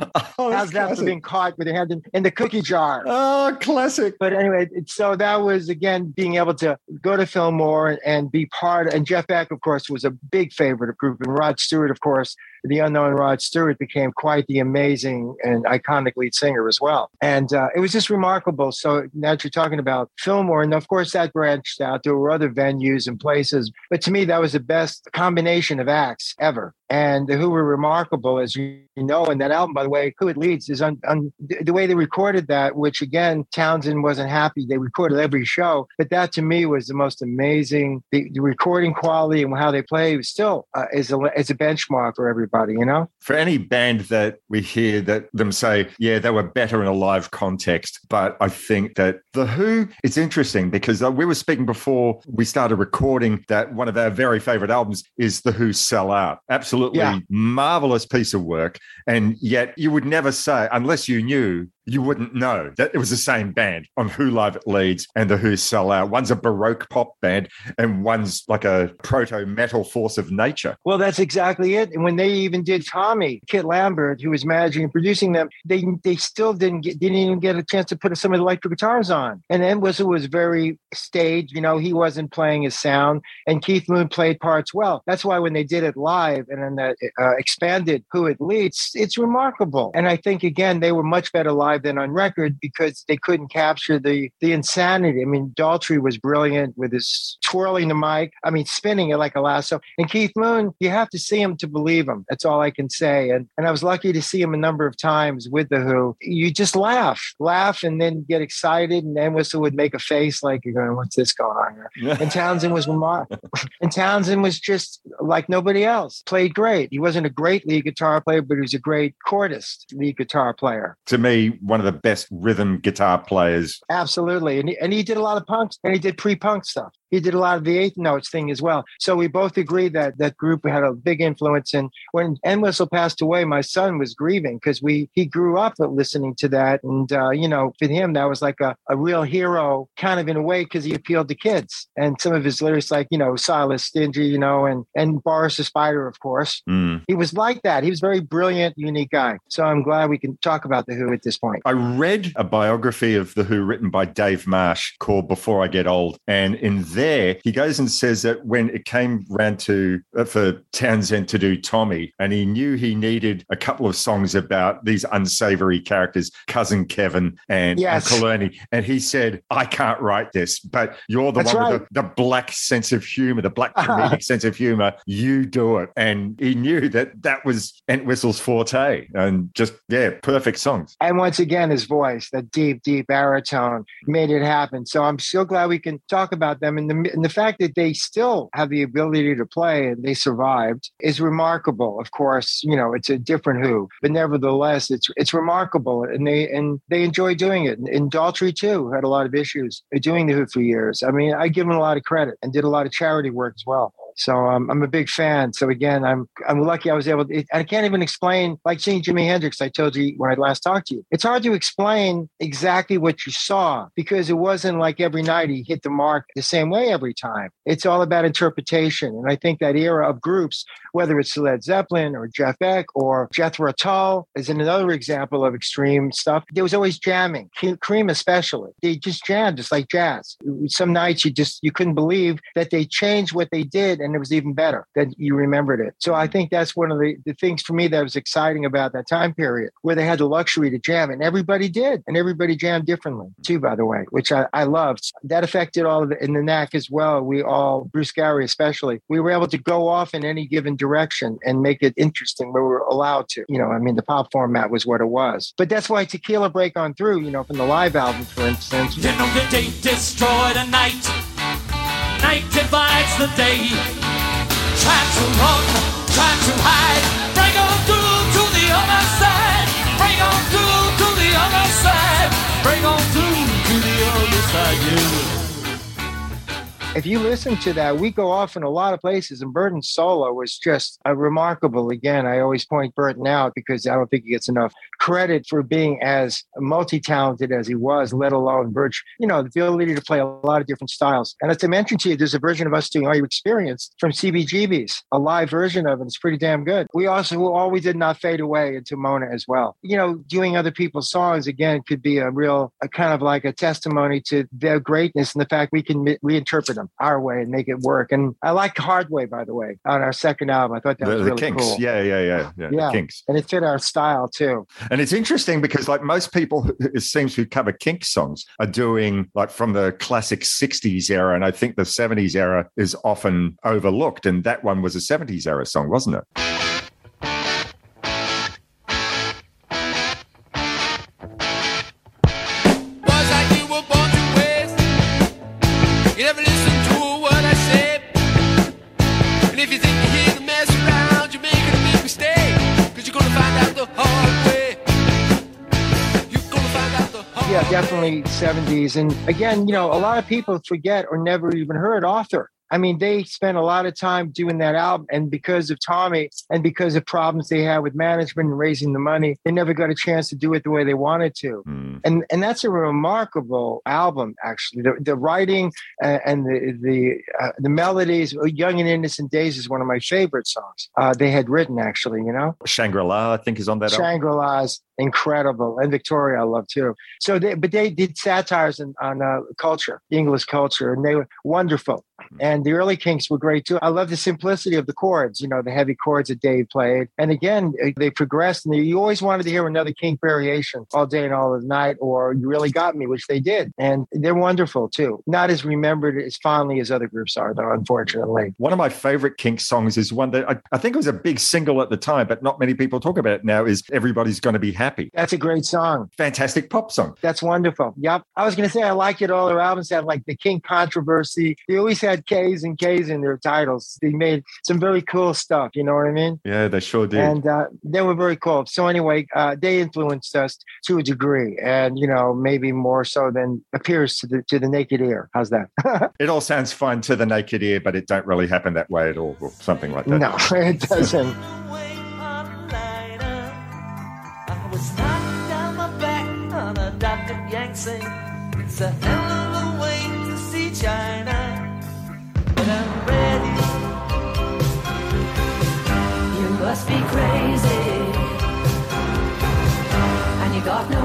[LAUGHS] Oh, How's that for being caught with your hand in, in the cookie jar? [LAUGHS] Oh, classic. But anyway, so that was again being able to go to Fillmore and be part. And Jeff Beck, of course, was a big favorite of group, and Rod Stewart, of course, the unknown Rod Stewart became quite the amazing and iconic lead singer as well. And uh, it was just remarkable. So now that you're talking about Fillmore, and of course that branched out. There were other venues and places, but to me that was the best combination of acts ever. And Who were remarkable, as you know. in that album, by the way, Who at Leeds, is on, the way they recorded that. Which again, Townshend wasn't happy. They recorded every show, but that to me was the most amazing. The, the recording quality and how they play still uh, is a is a benchmark for everybody. You know. For any band that we hear that them say, yeah, they were better in a live context, but I think that The Who, it's interesting because uh, we were speaking before we started recording that one of our very favorite albums is The Who Sell Out. Absolutely Yeah. marvelous piece of work. And yet you would never say, unless you knew, you wouldn't know that it was the same band on Who Live at Leeds and The Who Sell Out. One's a Baroque pop band and one's like a proto metal force of nature. Well, that's exactly it. And when they even did Tommy, Kit Lambert, who was managing and producing them, they they still didn't get didn't even get a chance to put some of the electric guitars on. And then Entwistle was very staged. You know, he wasn't playing his sound, and Keith Moon played parts well. That's why when they did it live and then that uh, expanded Who at Leeds, it's remarkable. And I think again they were much better live than on record because they couldn't capture the the insanity. I mean, Daltrey was brilliant with his twirling the mic. I mean, spinning it like a lasso. And Keith Moon, you have to see him to believe him. That's all I can say. And and I was lucky to see him a number of times with the Who. You just laugh, laugh, and then get excited. And then Entwistle would make a face like you're going, "What's this going on here?" [LAUGHS] And Townshend was remarkable. [LAUGHS] and Townshend was just like nobody else. Played great. He wasn't a great lead guitar player, but he was a great chordist lead guitar player. To me, one of the best rhythm guitar players Absolutely. And he, and he did a lot of punks and he did pre-punk stuff. He did a lot of the eighth notes thing as well. So we both agreed that that group had a big influence. And when Entwistle passed away, my son was grieving because we he grew up listening to that, and uh, you know, for him that was like a, a real hero, kind of in a way, because he appealed to kids. And some of his lyrics, like you know, Silas Stingy, you know, and and Boris the Spider, of course. Mm. He was like that. He was a very brilliant, unique guy. So I'm glad we can talk about the Who at this point. I read a biography of The Who written by Dave Marsh called Before I Get Old. And in there, he goes and says that when it came round to uh, for Townshend to do Tommy, and he knew he needed a couple of songs about these unsavory characters, Cousin Kevin and Yes. Uncle Ernie. And he said, I can't write this, but you're the That's one right. with the, the black sense of humor, the black comedic sense of humor. You do it. And he knew that that was Entwistle's forte. And just, yeah, perfect songs. And once again, his voice, that deep, deep baritone, made it happen. So I'm so glad we can talk about them. And the, and the fact that they still have the ability to play and they survived is remarkable. Of course, you know, it's a different Who, but nevertheless, it's it's remarkable. And they and they enjoy doing it. And Daltrey too had a lot of issues doing the Who for years. I mean, I give him a lot of credit and did a lot of charity work as well. So um, I'm a big fan. So again, I'm I'm lucky I was able. To, I can't even explain like seeing Jimi Hendrix. I told you when I last talked to you. It's hard to explain exactly what you saw because it wasn't like every night he hit the mark the same way every time. It's all about interpretation, and I think that era of groups, whether it's Led Zeppelin or Jeff Beck or Jethro Tull, is another example of extreme stuff. There was always jamming. Cream especially, they just jammed just like jazz. Some nights you just you couldn't believe that they changed what they did and it was even better that you remembered it. So I think that's one of the, the things for me that was exciting about that time period where they had the luxury to jam and everybody did. And everybody jammed differently too, by the way, which I, I loved. That affected all of it in the knack as well. We all, Bruce Gary especially, we were able to go off in any given direction and make it interesting where we were allowed to. You know, I mean, the pop format was what it was. But that's why Tequila Break On Through, you know, from the live album, for instance. You know the day destroy the night. Night divides the day. Try to run, try to hide. Break on through to the other side. Break on through to the other side. Break on through to the other side. Yeah. If you listen to that, we go off in a lot of places, and Berton's solo was just a remarkable. Again, I always point Burton out because I don't think he gets enough credit for being as multi-talented as he was, let alone virtue, you know, the ability to play a lot of different styles. And as I mentioned to you, there's a version of us doing Are You Experienced from CBGB's, a live version of it. It's pretty damn good. We also all we did not fade away into Mona as well. You know, doing other people's songs again could be a real, a kind of like a testimony to their greatness and the fact we can reinterpret them our way and make it work. And I like Hard Way, by the way, on our second album. I thought that The, was the really Kinks. cool. Yeah, yeah, yeah, yeah. Yeah. Kinks. And it fit our style too. And it's interesting because, like most people, it seems who cover kink songs are doing like from the classic '60s era, and I think the '70s era is often overlooked. And that one was a '70s era song, wasn't it? 70s. And again, you know, a lot of people forget or never even heard Arthur. I mean, they spent a lot of time doing that album, and because of Tommy and because of problems they had with management and raising the money, they never got a chance to do it the way they wanted to. And and that's a remarkable album, actually. The, the writing uh, and the the uh, the melodies, "Young and Innocent Days" is one of my favorite songs uh, they had written. Actually, you know, Shangri La, I think, is on that. album. Shangri La's incredible, and Victoria I love too. So, they, but they did satires on, on uh, culture, English culture, and they were wonderful. And the early Kinks were great too. I love the simplicity of the chords, you know, the heavy chords that Dave played. And again, uh, they progressed, and you always wanted to hear another Kink variation all day and all of the night, or You Really Got Me, which they did. And they're wonderful too. Not as remembered as fondly as other groups are, though, unfortunately. One of my favorite Kink songs is one that I, I think it was a big single at the time, but not many people talk about it now. Is "Everybody's Going to Be Happy." That's a great song. Fantastic pop song. That's wonderful. Yep. I was going to say, I like it. All their albums have like the Kink Kontroversy. They always had K's and K's in their titles. They made some very cool stuff. You know what I mean? Yeah, they sure did. And uh, they were very cool. So anyway, uh, they influenced us to a degree, and you know maybe more so than appears to the to the naked ear. How's that? [LAUGHS] it all sounds fine to the naked ear, but it don't really happen that way at all, or something like that. no, [LAUGHS] it doesn't. I was knocked down my back on a Dr. Yankson. It's a hell must be crazy. And you got no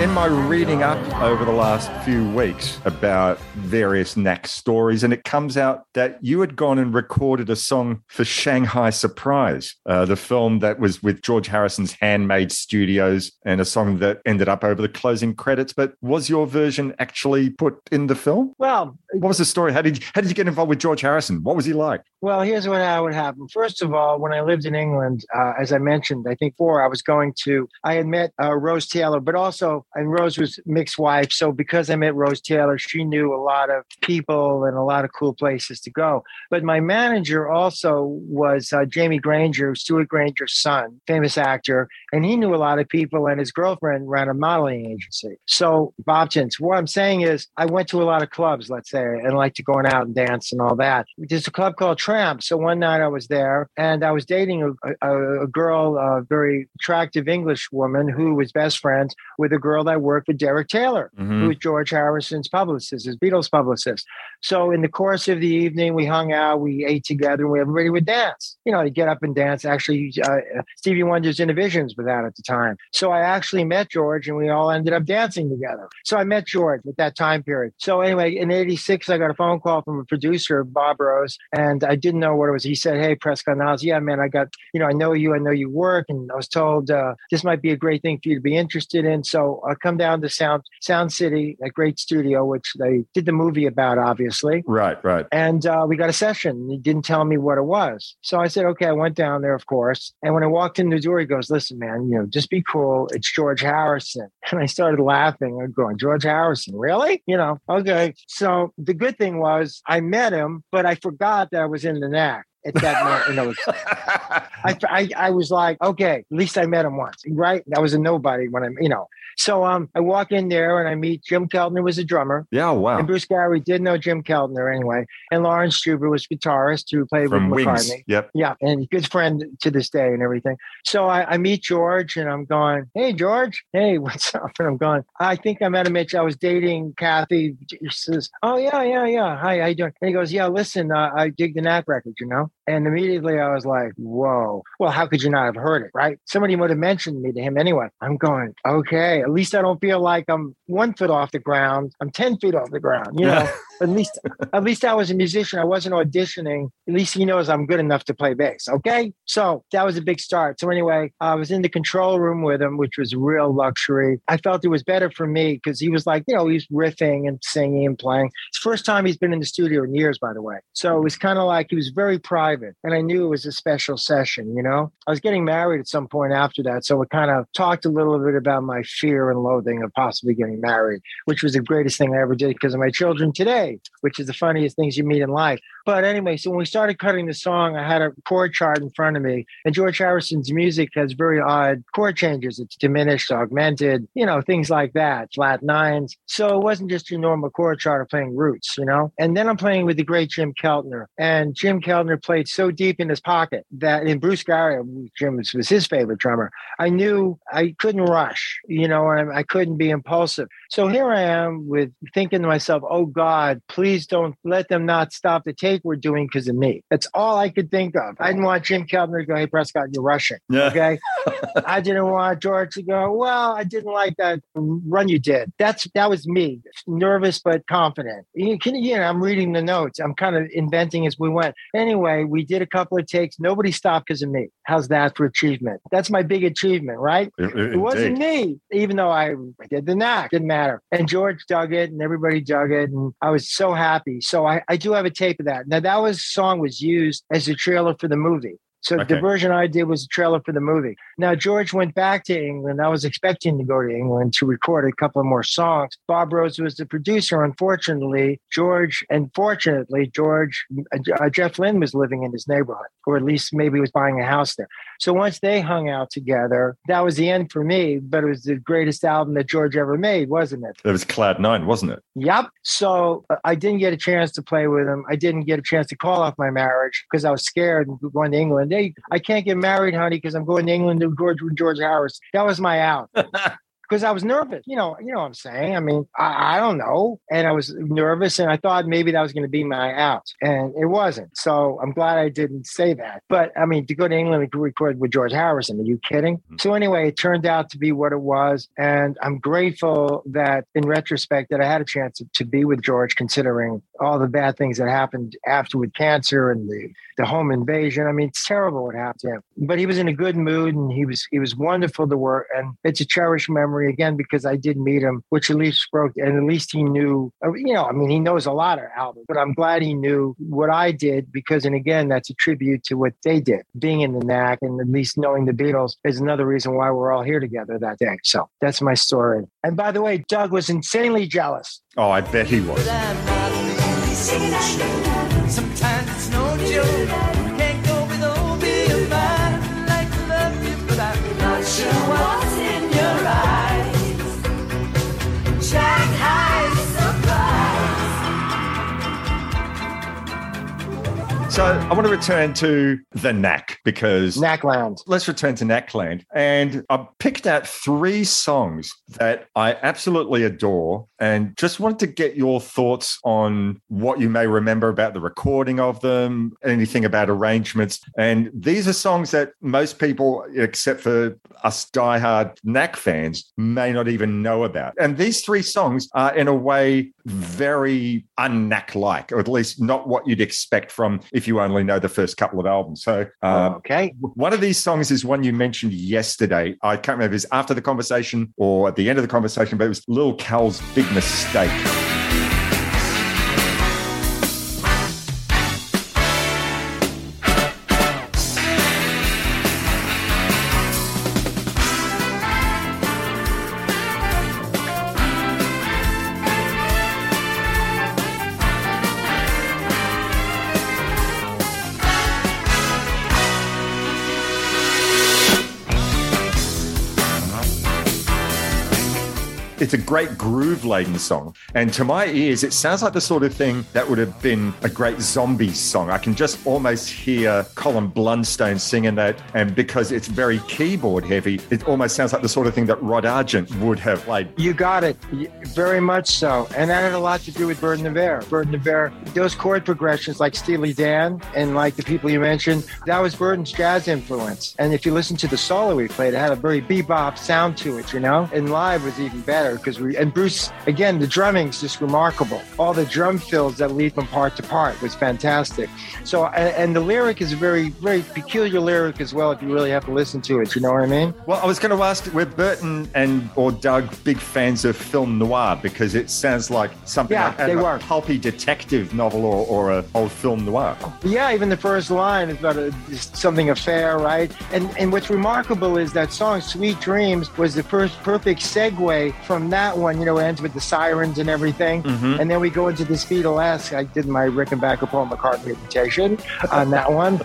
In my reading up over the last few weeks about various knack stories, and it comes out that you had gone and recorded a song for Shanghai Surprise, uh, the film that was with George Harrison's Handmade Studios, and a song that ended up over the closing credits. But was your version actually put in the film? Well, what was the story? How did you, how did you get involved with George Harrison? What was he like? Well, here's what how would happen. First of all, when I lived in England, uh, as I mentioned, I think before I was going to, I had met uh, Rose Taylor, but also, and Rose was Mick's wife. So because I met Rose Taylor, she knew a lot of people and a lot of cool places to go. But my manager also was uh, Jamie Granger, Stewart Granger's son, famous actor, and he knew a lot of people. And his girlfriend ran a modeling agency. So Bob Bobtons, what I'm saying is, I went to a lot of clubs, let's say, and like to go out and dance and all that. There's a club called Tramp. So one night I was there, and I was dating a, a, a girl, a very attractive English woman who was best friends with a girl that worked with Derek Taylor, Mhm. who was George Harrison's publicist, his Beatles publicist. So in the course of the evening, we hung out, we ate together, and we, everybody would dance. You know, to get up and dance. Actually, uh, Stevie Wonder's Innervisions was out at the time. So I actually met George, and we all ended up dancing together. So I met George at that time period. So anyway, in '86, I got a phone call from a producer, Bob Rose, and I didn't know what it was. He said, "Hey, Prescott Niles, yeah, man, I got, you know, I know you, I know you work, and I was told uh, this might be a great thing for you to be interested in. So I come down to Sound Sound City, a great studio, which they did the movie about, obviously. Right, right. And uh, we got a session. He didn't tell me what it was. So I said, okay, I went down there, of course. And when I walked in the door, he goes, listen, man, you know, just be cool. It's George Harrison. [LAUGHS] And I started laughing. I'm going, George Harrison, really? You know, okay. So the good thing was I met him, but I forgot that I was in the knack at that moment. You know, I, I, I was like, okay, at least I met him once, right? I was a nobody when I'm, you know. So um, I walk in there and I meet Jim Keltner was a drummer. Yeah, wow. And Bruce Gary did know Jim Keltner anyway. And Laurence Juber was guitarist who played From with Wings. McCartney. Yep. Yeah, and good friend to this day and everything. So I, I meet George and I'm going, hey, George, hey, [LAUGHS] what's up? And I'm going, I think I met him. Mitch. I was dating Kathy. He says, oh, yeah, yeah, yeah. Hi, how you doing? And he goes, yeah, listen, uh, I dig the Knack record, you know? And immediately I was like, whoa. Well, how could you not have heard it, right? Somebody would have mentioned me to him anyway. I'm going, okay, at least I don't feel like I'm one foot off the ground. I'm 10 feet off the ground, you know? at least at least I was a musician. I wasn't auditioning. At least he knows I'm good enough to play bass. Okay. So that was a big start. So anyway, I was in the control room with him, which was real luxury. I felt it was better for me because he was like, you know, he's riffing and singing and playing. It's the first time he's been in the studio in years, by the way. So it was kind of like he was very private. And I knew it was a special session, you know? I was getting married at some point after that. So it kind of talked a little bit about my fear and loathing of possibly getting married, which was the greatest thing I ever did because of my children today, which is the funniest things you meet in life. But anyway, so when we started cutting the song, I had a chord chart in front of me. And George Harrison's music has very odd chord changes. It's diminished, augmented, you know, things like that, flat nines. So it wasn't just your normal chord chart of playing roots, you know? And then I'm playing with the great Jim Keltner. And Jim Keltner played so deep in his pocket that in Bruce Gary, Jim was, his favorite drummer. I knew I couldn't rush, you know, and I couldn't be impulsive. So here I am with thinking to myself, oh God, please don't let them not stop the take we're doing because of me. That's all I could think of. I didn't want Jim Keltner to go, hey, Prescott, you're rushing. Yeah. Okay. [LAUGHS] I didn't want George to go, well, I didn't like that run you did. That's that was me, nervous but confident. You can, you know, I'm reading the notes. I'm kind of inventing as we went. Anyway, we did a couple of takes. Nobody stopped because of me. How's that for achievement? That's my big achievement, right? It, It wasn't me, even though I did the knack, didn't matter. And George dug it and everybody dug it. And I was so happy. So I, I do have a tape of that. Now that was song was used as a trailer for the movie. So Okay. the version I did was a trailer for the movie. Now George went back to England. I was expecting to go to England to record a couple of more songs. Bob Rose was the producer. Unfortunately, George, and fortunately, George, uh, Jeff Lynne was living in his neighborhood, or at least maybe he was buying a house there. So once they hung out together, that was the end for me. But it was the greatest album that George ever made, wasn't it? It was Cloud Nine, wasn't it? Yep. So uh, I didn't get a chance to play with him. I didn't get a chance to call off my marriage because I was scared going to England. Hey, I can't get married, honey, because I'm going to England to George with George Harris. That was my out. [LAUGHS] Because I was nervous, you know, you know what I'm saying. I mean, I, I don't know, and I was nervous, and I thought maybe that was going to be my out, and it wasn't. So I'm glad I didn't say that. But I mean, to go to England to record with George Harrison, are you kidding? Mm-hmm. So anyway, it turned out to be what it was, and I'm grateful that, in retrospect, that I had a chance to, to be with George, considering all the bad things that happened after with cancer and the the home invasion. I mean, it's terrible what happened to him. But he was in a good mood and he was he was wonderful to work. And it's a cherished memory again because I did meet him, which at least broke and at least he knew uh, you know, I mean he knows a lot of albums, but I'm glad he knew what I did because and again that's a tribute to what they did. Being in the knack and at least knowing the Beatles is another reason why we're all here together that day. So that's my story. And by the way, Doug was insanely jealous. Oh, I bet he was. So I want to return to the Knack because Knackland. Let's return to Knackland. And I picked out three songs that I absolutely adore and just wanted to get your thoughts on what you may remember about the recording of them, anything about arrangements. And these are songs that most people, except for us diehard Knack fans, may not even know about. And these three songs are, in a way, very un-Knack like, or at least not what you'd expect from if you only know the first couple of albums. So, um, okay. One of these songs is one you mentioned yesterday. I can't remember if it's after the conversation or at the end of the conversation, but it was Lil Cal's Big Mistake. It's a great groove laden song. And to my ears, it sounds like the sort of thing that would have been a great zombie song. I can just almost hear Colin Blunstone singing that. And because it's very keyboard heavy, it almost sounds like the sort of thing that Rod Argent would have played. You got it. Very much so. And that had a lot to do with Berton Averre. Berton Averre, those chord progressions like Steely Dan and like the people you mentioned, that was Berton's jazz influence. And if you listen to the solo we played, it had a very bebop sound to it, you know? And live was even better because we, and Bruce, again, the drumming's just remarkable. All the drum fills that lead from part to part was fantastic. So, and, and the lyric is a very, very peculiar lyric as well if you really have to listen to it. You know what I mean? Well, I was going to ask, were Berton and or Doug big fans of film noir because it sounds like something Yeah, like they of a were. pulpy detective novel or, or a old film noir. Yeah, even the first line is about a, is something affair, right? And and what's remarkable is that song "Sweet Dreams" was the first perfect segue from that one. You know, it ends with the sirens and everything, Mhm. and then we go into the Beatlesque. I did my Rickenbacker Paul McCartney imitation on that [LAUGHS] one,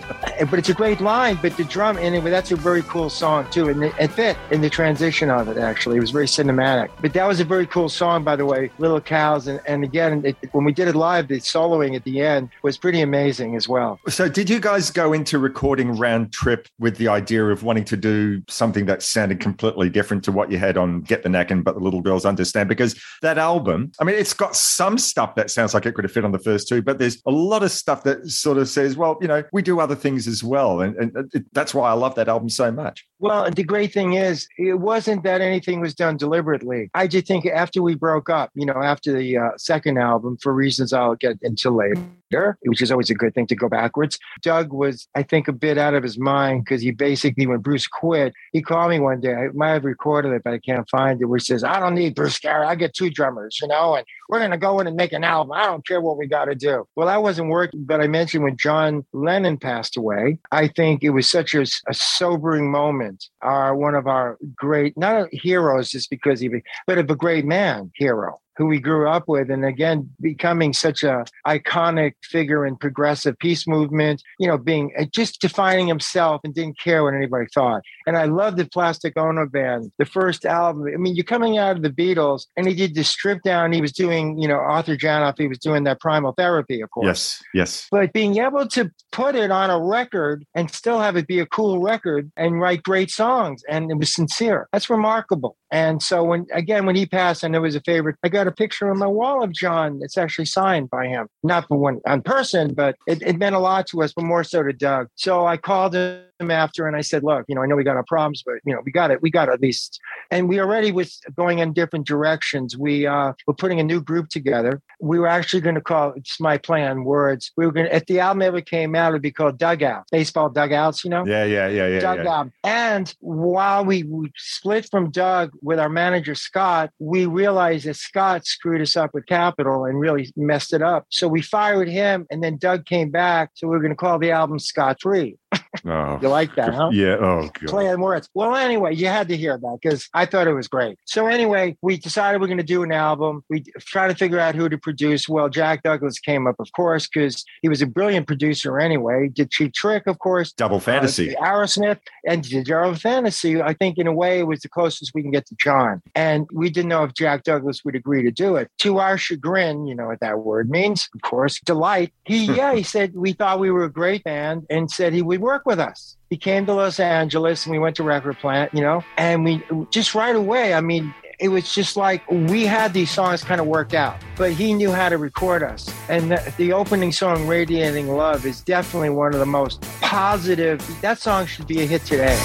but it's a great line. But the drum in it, but that's a very cool song too, and it, it fit in the transition of it. Actually, it was very cinematic. But that was a very cool song, by the way, "Little Cal's," and, and again, it, when we did it live, the soloing at the end was pretty amazing as well. So, did you guys go into recording round trip with the idea of wanting to do something that sounded completely different to what you had on Get the Knack and But the Little Girls Understand? Because that album, I mean, it's got some stuff that sounds like it could have fit on the first two, but there's a lot of stuff that sort of says, well, you know, we do other things as well. And, and it, that's why I love that album so much. Well, the great thing is, it wasn't that anything was done deliberately. I just think after we broke up, you know, after the uh, second album, for reasons I'll get into later, which is always a good thing to go backwards, Doug was, I think, a bit out of his mind because he basically, when Bruce quit, he called me one day. I might have recorded it, but I can't find it, where he says, I don't need Bruce Gary. I get two drummers, you know, and we're going to go in and make an album. I don't care what we got to do. Well, that wasn't working, but I mentioned when John Lennon passed away, I think it was such a, a sobering moment. Our one of our great, not heroes just because he, but of a great man hero who we grew up with. And again becoming such a iconic figure in progressive peace movement you know being uh, just defining himself and didn't care what anybody thought. And i love the plastic ono band the first album. I mean you're coming out of the beatles and he did the strip down. He was doing you know arthur Janov he was doing that primal therapy of course. Yes, yes. but being able to put it on a record and still have it be a cool record and write great songs and it was sincere. That's remarkable and so when again when he passed and it was a favorite i got a picture on my wall of john it's actually signed by him not for one on person but it, it meant a lot to us but more so to doug so i called him after and I said, look, you know, I know we got our problems, but you know, we got it. We got at least, and we already was going in different directions. We uh, were putting a new group together. We were actually going to call it's my plan words. We were going to, if the album ever came out, it'd be called Dugout, baseball dugouts, you know? Yeah, yeah, yeah, yeah. Doug yeah. And while we, we split from Doug with our manager Scott, we realized that Scott screwed us up with Capitol and really messed it up. So we fired him, and then Doug came back. So we are going to call the album Scott Free. Oh, You like that, huh? Yeah. Oh, God. Play on words. Well, anyway, you had to hear that because I thought it was great. So anyway, we decided we're going to do an album. We try to figure out who to produce. Well, Jack Douglas came up, of course, because he was a brilliant producer anyway. Did Cheap Trick, of course. Double Fantasy. Uh, Aerosmith and did Double Fantasy. I think in a way it was the closest we can get to John. And we didn't know if Jack Douglas would agree to do it. To our chagrin, you know what that word means, of course, delight. He, [LAUGHS] yeah, he said we thought we were a great band and said he would work with us. He came to Los Angeles and we went to Record Plant, you know, and we just right away, I mean, it was just like we had these songs kind of worked out, but he knew how to record us. And the, the opening song, Radiating Love, is definitely one of the most positive. That song should be a hit today.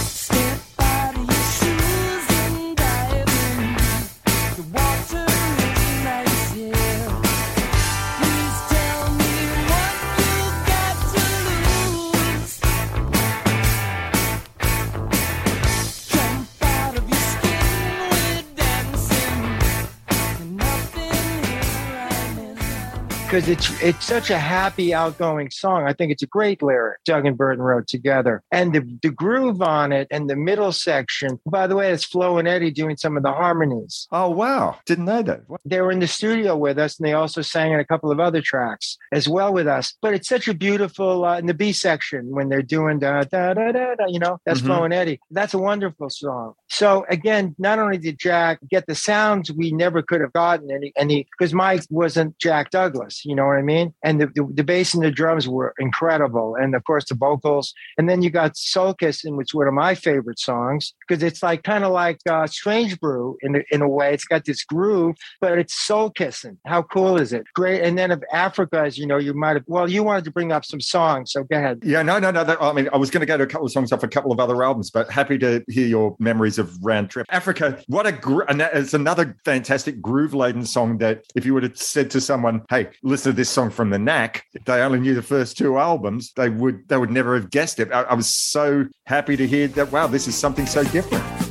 Because it's it's such a happy, outgoing song. I think it's a great lyric. Doug and Berton wrote together, and the the groove on it, and the middle section. By the way, it's Flo and Eddie doing some of the harmonies. Oh wow! Didn't know that. What? They were in the studio with us, and they also sang in a couple of other tracks as well with us. But it's such a beautiful uh, in the B section when they're doing da da da da. da you know, that's Mhm. Flo and Eddie. That's a wonderful song. So again, not only did Jack get the sounds we never could have gotten any any because Mike wasn't Jack Douglas, you know what I mean? And the, the, the bass and the drums were incredible. And of course the vocals. And then you got Soul Kissing, which is one of my favorite songs, because it's like kind of like uh, Strange Brew in a, in a way. It's got this groove, but it's soul kissing. How cool is it? Great. And then of Africa, as you know, you might have well, you wanted to bring up some songs, so go ahead. Yeah, no, no, no. That, I mean, I was going to go to a couple of songs off a couple of other albums, but happy to hear your memories of Round Trip. Africa, what a gr- and that is another fantastic groove laden song that if you would have said to someone, "Hey, listen to this song from the Knack," if they only knew the first two albums, they would they would never have guessed it. I, I was so happy to hear that. Wow, this is something so different.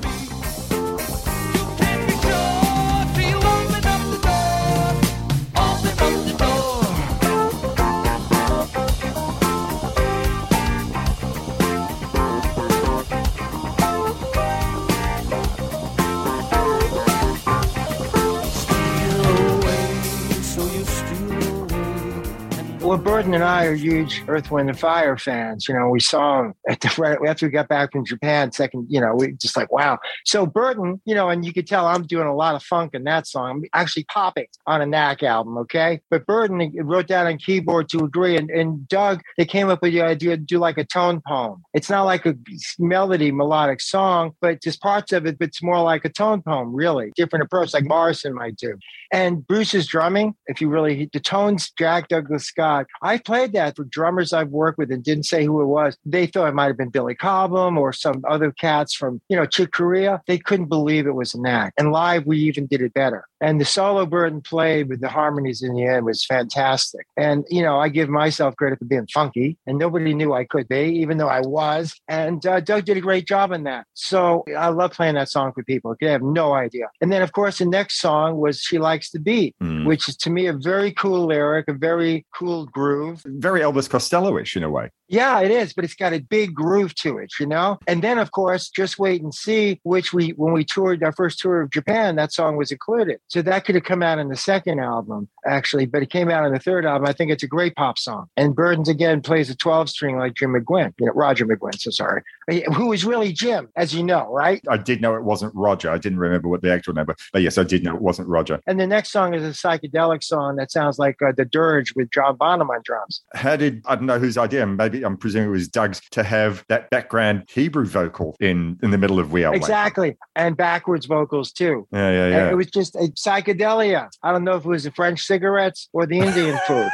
And I are huge Earth, Wind, and Fire fans. You know, we saw them at the [LAUGHS] right after we got back from Japan. Second, you know, we just like wow. So Berton, you know, and you could tell I'm doing a lot of funk in that song. I'm actually popping on a Knack album, okay? But Berton wrote that on keyboard to agree, and, and Doug they came up with the idea to do like a tone poem. It's not like a melody melodic song, but just parts of it. But it's more like a tone poem, really different approach, like Morrison might do. And Bruce's drumming, if you really the tones, Jack Douglas Scott, I I played that for drummers I've worked with and didn't say who it was. They thought it might have been Billy Cobham or some other cats from, you know, Chick Corea. They couldn't believe it was an act. And live, we even did it better. And the solo Berton played with the harmonies in the end was fantastic. And, you know, I give myself credit for being funky, and nobody knew I could be, even though I was. And uh, Doug did a great job in that. So I love playing that song for people. They have no idea. And then, of course, the next song was She Likes the Beat, Mm. which is to me a very cool lyric, a very cool groove. Very Elvis Costello-ish in a way. Yeah, it is, but it's got a big groove to it, you know? And then of course, just wait and see, which we when we toured our first tour of Japan, that song was included. So that could have come out in the second album, actually, but it came out in the third album. I think it's a great pop song. And Berton's again plays a 12 string like Jim McGuinn, you know, Roger McGuinn, so sorry. Who is really Jim, as you know, right? I did know it wasn't Roger. I didn't remember what the actual name, but, but yes, I did know it wasn't Roger. And the next song is a psychedelic song that sounds like uh, the Dirge with John Bonham on drums. How did I don't know whose idea? Maybe I'm presuming it was Doug's to have that background Hebrew vocal in in the middle of We Are. Exactly. And backwards vocals too. Yeah, yeah, And yeah. It was just a psychedelia. I don't know if it was the French cigarettes or the Indian [LAUGHS] food,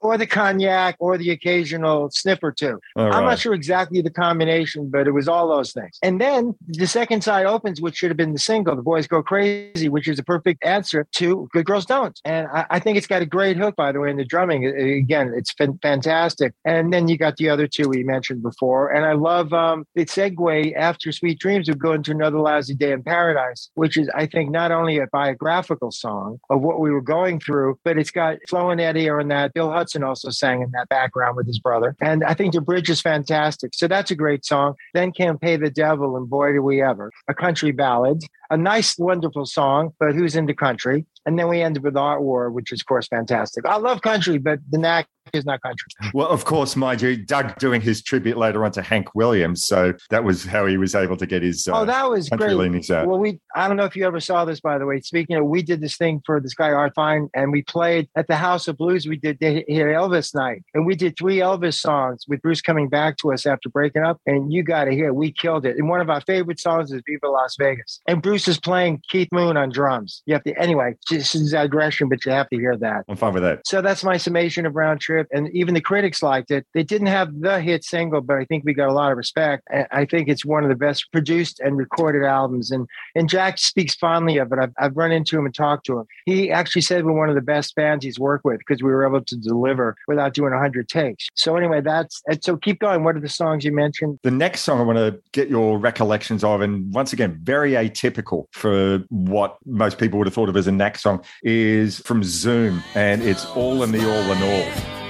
or the cognac, or the occasional sniff or two. All I'm right. not sure exactly the combination, but it was all those things. And then the second side opens, which should have been the single, The Boys Go Crazy, which is a perfect answer to Good Girls Don't. And I, I think it's got a great hook, by the way, in the drumming. Uh, Again, it's fan- fantastic. And then you got the other two we mentioned before. And I love um, the segue after Sweet Dreams of going to another lousy day in paradise, which is, I think, not only a biographical song of what we were going through, but it's got Flo and Eddie are in that. Bill Hudson also sang in that background with his brother. And I think the bridge is fantastic. So that's a great song. Then Can't Pay the Devil and Boy Do We Ever, a country ballad, a nice, wonderful song, but who's into country? And then we ended with Art War, which is, of course, fantastic. I love country, but the knack is not country. Well, of course, mind you, Doug doing his tribute later on to Hank Williams. So that was how he was able to get his uh, oh, that was country great. Well, we I don't know if you ever saw this, by the way. Speaking of, we did this thing for this guy Art Fine, and we played at the House of Blues. We did they had Elvis night, and we did three Elvis songs with Bruce coming back to us after breaking up. And you got to hear, we killed it. And one of our favorite songs is "Viva Las Vegas," and Bruce is playing Keith Moon on drums. You have to anyway. This is aggression, but you have to hear that. I'm fine with that. So that's my summation of Round Trip. And even the critics liked it. They didn't have the hit single, but I think we got a lot of respect. I think it's one of the best produced and recorded albums. And and Jack speaks fondly of it. I've, I've run into him and talked to him. He actually said we're one of the best bands he's worked with because we were able to deliver without doing 100 takes. So anyway, that's so keep going. What are the songs you mentioned? The next song I want to get your recollections of, and once again, very atypical for what most people would have thought of as a knack song, is from Zoom, and it's All in the All in All.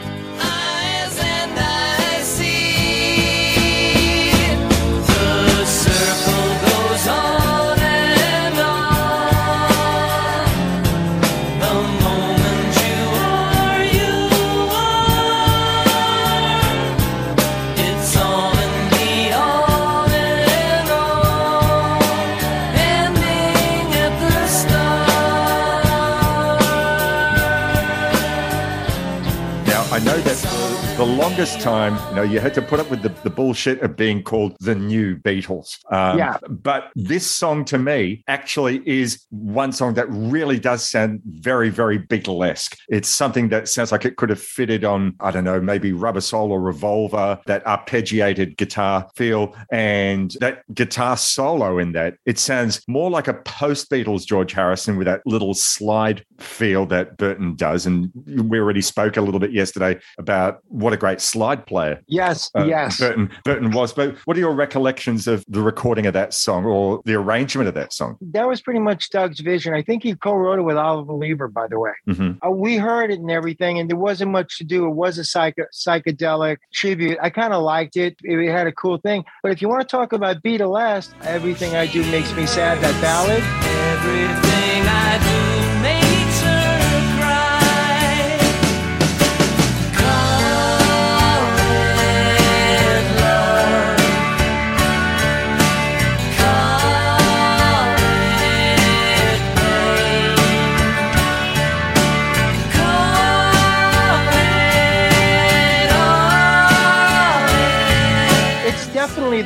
The longest time, you know, you had to put up with the, the bullshit of being called the new Beatles. Um, Yeah. But this song to me actually is one song that really does sound very, very Beatlesque. It's something that sounds like it could have fitted on, I don't know, maybe Rubber Soul or Revolver, that arpeggiated guitar feel and that guitar solo in that. It sounds more like a post Beatles George Harrison with that little slide feel that Berton does. And we already spoke a little bit yesterday about what a great slide player Yes, uh, yes. Berton Berton was. But what are your recollections of the recording of that song or the arrangement of that song? That was pretty much Doug's vision. I think he co-wrote it with Oliver Leiber, by the way. Mhm. Uh, we heard it and everything, and there wasn't much to do. It was a psycho- psychedelic tribute. I kind of liked it. It had a cool thing. But if you want to talk about Beatlesque, everything I do makes me sad. That ballad. Everything I do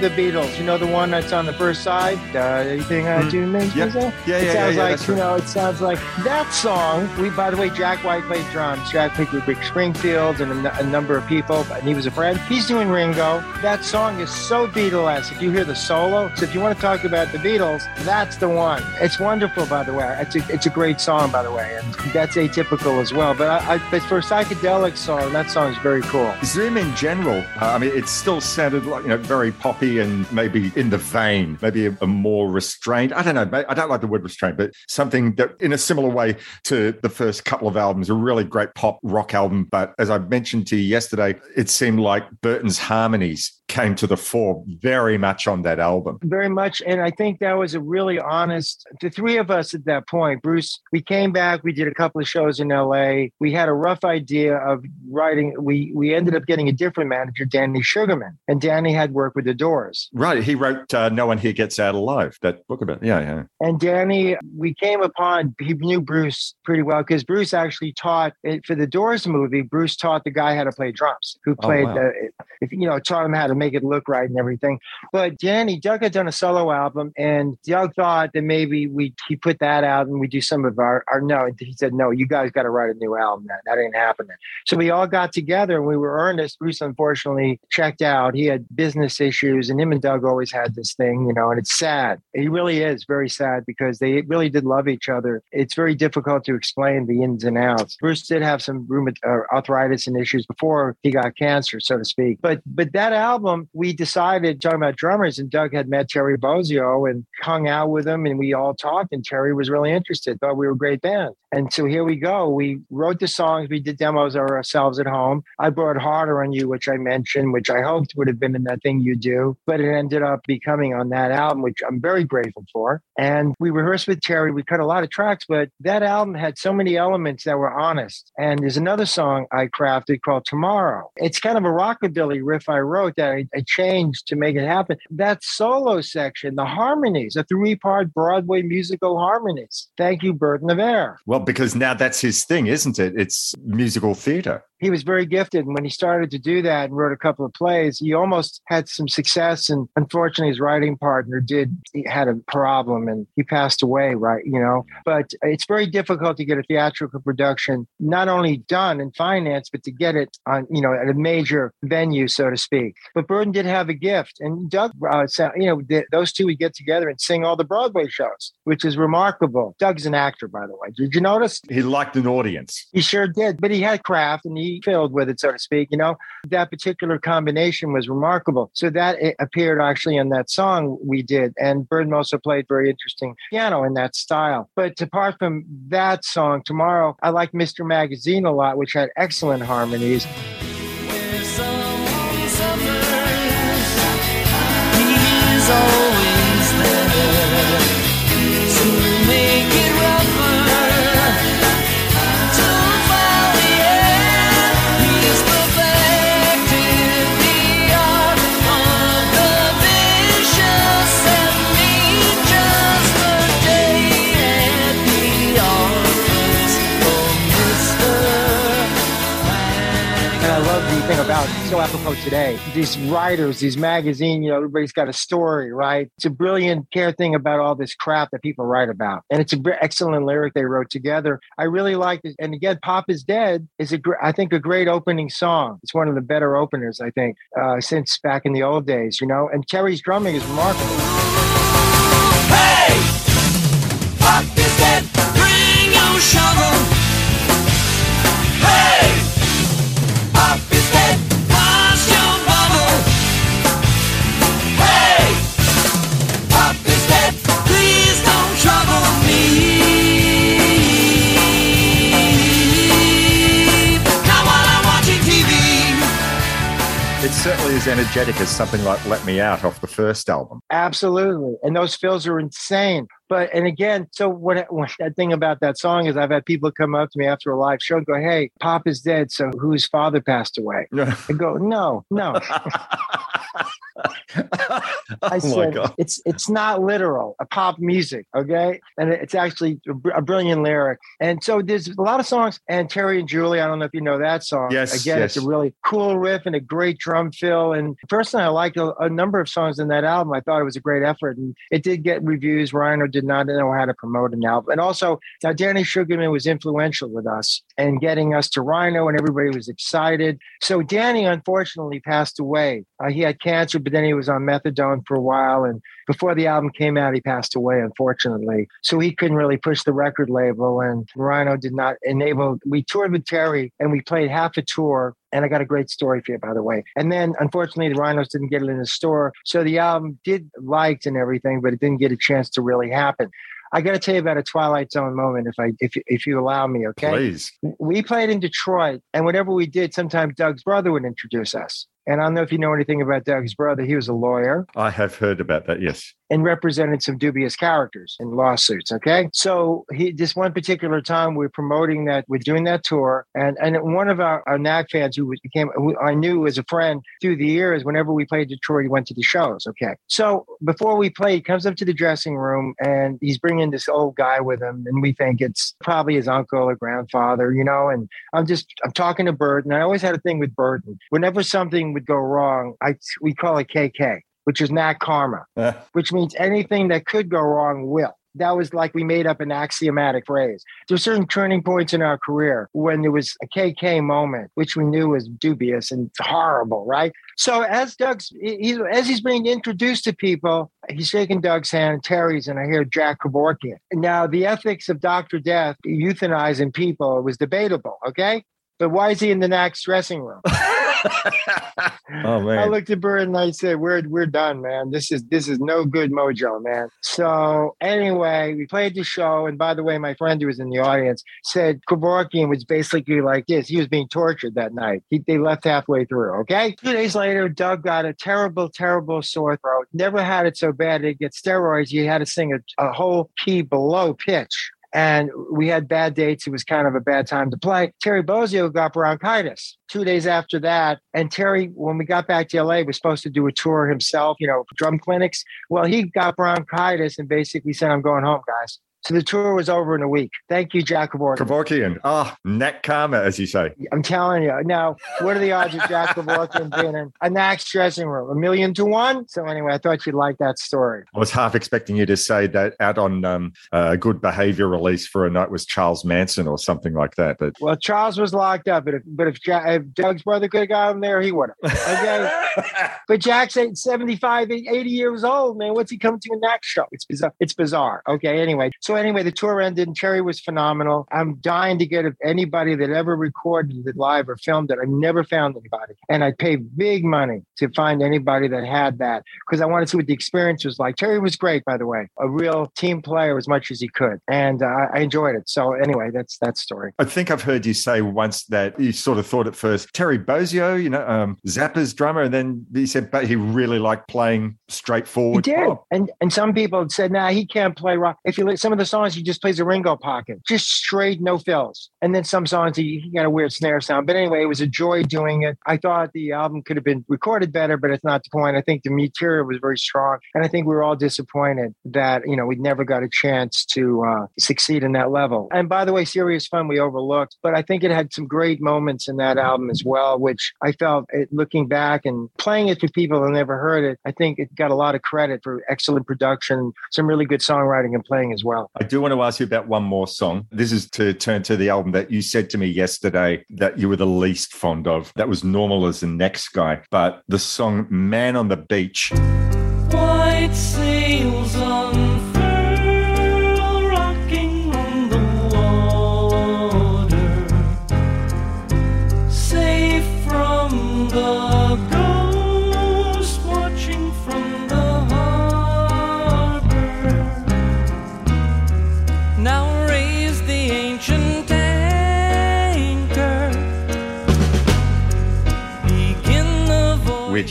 the Beatles. You know the one that's on the first side. Uh, everything I do makes Yep. me so. Yeah, it yeah, yeah, sounds yeah, like that's you right. know. It sounds like that song. We, by the way, Jack White played drums. Jack played with Rick Springfield and a number of people, and he was a friend. He's doing Ringo. That song is so Beatlesque. If you hear the solo. So if you want to talk about the Beatles, that's the one. It's wonderful, by the way. It's a, it's a great song, by the way, and that's atypical as well. But I, I, but for a psychedelic song, that song is very cool. Zoom in general, uh, I mean, it still sounded like, you know, very poppy and maybe in the vein, maybe a, a more restrained. I don't know. I don't like the word restrained, but something that in a similar way to the first couple of albums, a really great pop rock album. But as I mentioned to you yesterday, it seemed like Berton's harmonies came to the fore very much on that album. very much and i think that was a really honest the three of us at that point bruce we came back we did a couple of shows in la we had a rough idea of writing we we ended up getting a different manager danny sugerman and danny had worked with the doors Right. He wrote uh, No One Here Gets Out Alive, that book about Yeah, yeah. and Danny, we came upon, he knew Bruce pretty well because Bruce actually taught for the Doors movie. Bruce taught the guy how to play drums, who Oh, played, wow. the, if, you know, taught him how to make it look right and everything. But Danny, Doug had done a solo album, and Doug thought that maybe we he put that out and we do some of our, our no. He said, no, you guys got to write a new album. That, that ain't happening. So we all got together and we were earnest. Bruce unfortunately checked out. He had business issues, and him and Doug always had this thing, you know, and it's sad. It really is very sad because they really did love each other. It's very difficult to explain the ins and outs. Bruce did have some rheumat- uh, arthritis and issues before he got cancer, so to speak. But but that album, we decided talking about drummers, and Doug had met Terry Bozzio and hung out with him, and we all talked, and Terry was really interested. Thought we were a great band. And so here we go. We wrote the songs. We did demos ourselves at home. I brought Harder on You, which I mentioned, which I hoped would have been in that thing you do, but it ended up becoming on that album, which I'm very grateful for. And we rehearsed with Terry. We cut a lot of tracks, but that album had so many elements that were honest. And there's another song I crafted called Tomorrow. It's kind of a rockabilly riff I wrote that I, I changed to make it happen. That solo section, the harmonies, a three part Broadway musical harmonies. Thank you, Berton Averre. Well, because now that's his thing, isn't it? It's musical theater. He was very gifted. And when he started to do that and wrote a couple of plays, he almost had some success. And unfortunately, his writing partner did he had a problem and he passed away, right? You know, but it's very difficult to get a theatrical production not only done and financed, but to get it on, you know, at a major venue, so to speak. But Berton did have a gift. And Doug, uh, you know, th- those two would get together and sing all the Broadway shows, which is remarkable. Doug's an actor, by the way. Did you notice? He liked an audience. He sure did, but he had craft and he filled with it, so to speak. You know, that particular combination was remarkable. So that it appeared actually in that song we did, and Berton also played very interesting piano in that style. But apart from that song, tomorrow I like Mr. Magazine a lot, which had excellent harmonies. So apropos today. These writers, these magazine, you know, everybody's got a story, right? It's a brilliant care thing about all this crap that people write about, and it's an excellent lyric they wrote together. I really like it. And again, "Pop is Dead" is a, gr- I think, a great opening song. It's one of the better openers I think uh, since back in the old days, you know. And Terry's drumming is remarkable. Pop is dead, bring your shovel. Certainly as energetic as something like Let Me Out off the first album. Absolutely. And those fills are insane. But, and again, so what, what that thing about that song is I've had people come up to me after a live show and go, Hey, Pop is dead. So whose father passed away? I go, No, no. [LAUGHS] I Oh my said, God. it's it's not literal. A pop music, okay? And it's actually a, br- a brilliant lyric. And so there's a lot of songs. And Terry and Julie, I don't know if you know that song. Yes, Again, yes. it's a really cool riff and a great drum fill. And personally, I liked a, a number of songs in that album. I thought it was a great effort, and it did get reviews. Rhino did not know how to promote an album, and also now Danny Sugerman was influential with us and getting us to Rhino, and everybody was excited. So Danny unfortunately passed away. Uh, he had cancer, but then he was on methadone for a while, and before the album came out, he passed away, unfortunately. So he couldn't really push the record label, and Rhino did not enable. We toured with Terry, and we played half a tour. And I got a great story for you, by the way. And then, unfortunately, the Rhinos didn't get it in the store. So the album did liked and everything, but it didn't get a chance to really happen. I got to tell you about a Twilight Zone moment, if I if if you allow me, okay? Please. We played in Detroit, and whenever we did, sometimes Doug's brother would introduce us. And I don't know if you know anything about Doug's brother. He was a lawyer I have heard about that, yes. and represented some dubious characters in lawsuits. Okay. So he this one particular time we are promoting that, we're doing that tour. And and one of our, our Knack fans who became who I knew as a friend through the years, whenever we played Detroit, he went to the shows. Okay. So before we play, he comes up to the dressing room and he's bringing this old guy with him. And we think it's probably his uncle or grandfather, you know, and I'm just I'm talking to Berton. I always had a thing with Berton. Whenever something would go wrong, I we call it KK, which is not Karma [LAUGHS] Uh, which means anything that could go wrong will. That was like we made up an axiomatic phrase. There were certain turning points in our career when there was a KK moment, which we knew was dubious and horrible, right? So as Doug's, he's, as he's being introduced to people, he's shaking Doug's hand, Terry's, and I hear Jack Kevorkian. Now, the ethics of Dr. Death euthanizing people was debatable, okay? But why is he in the next dressing room? [LAUGHS] oh, man. I looked at Bird and I said, "We're we're done, man. This is this is no good mojo, man." So anyway, we played the show, and by the way, my friend who was in the audience said Kevorkian was basically like this. He was being tortured that night. He, they left halfway through. Okay. Two days later, Doug got a terrible, terrible sore throat. Never had it so bad. To get steroids, you had to sing a, a whole key below pitch and we had bad dates. It was kind of a bad time to play. Terry Bozzio got bronchitis two days after that. And Terry, when we got back to LA, was supposed to do a tour himself, you know, drum clinics. Well, he got bronchitis and basically said, I'm going home, guys. So the tour was over in a week. Thank you, Jack Kevorkian. Kevorkian. Ah, Knack Karma, as you say. I'm telling you. Now, what are the odds of Jack Kevorkian being in a Knack's dressing room? A million to one? So anyway, I thought you'd like that story. I was half expecting you to say that out on um, a good behavior release for a night was Charles Manson or something like that. But Well, Charles was locked up, but if but if, ja- if Doug's brother could have got him there, he would have. Okay, [LAUGHS] but Jack's eight- 75, 80 years old, man. What's he coming to a next show? It's bizarre. It's bizarre. Okay, anyway. So anyway, the tour ended and Terry was phenomenal. I'm dying to get anybody that ever recorded it live or filmed it. I've never found anybody. And I paid big money to find anybody that had that because I wanted to see what the experience was like. Terry was great, by the way, a real team player as much as he could. And uh, I enjoyed it. So anyway, that's that story. I think I've heard you say once that you sort of thought at first Terry Bozzio, you know, um, Zappa's drummer, and then he said, but he really liked playing straightforward. He did. pop. And and some people said, nah, he can't play rock. If you look some of the songs, he just plays a Ringo pocket, just straight, no fills. And then some songs he, he got a weird snare sound. But anyway, it was a joy doing it. I thought the album could have been recorded better, but it's not the point. I think the material was very strong. And I think we were all disappointed that, you know, we never got a chance to uh, succeed in that level. And by the way, Serious Fun we overlooked, but I think it had some great moments in that album as well, which I felt it, looking back and playing it to people who never heard it, I think it got a lot of credit for excellent production, some really good songwriting and playing as well. I do want to ask you about one more song. This is to turn to the album that you said to me yesterday that you were the least fond of. That was Normal as the next guy. But the song Man on the Beach. White sails unfurl,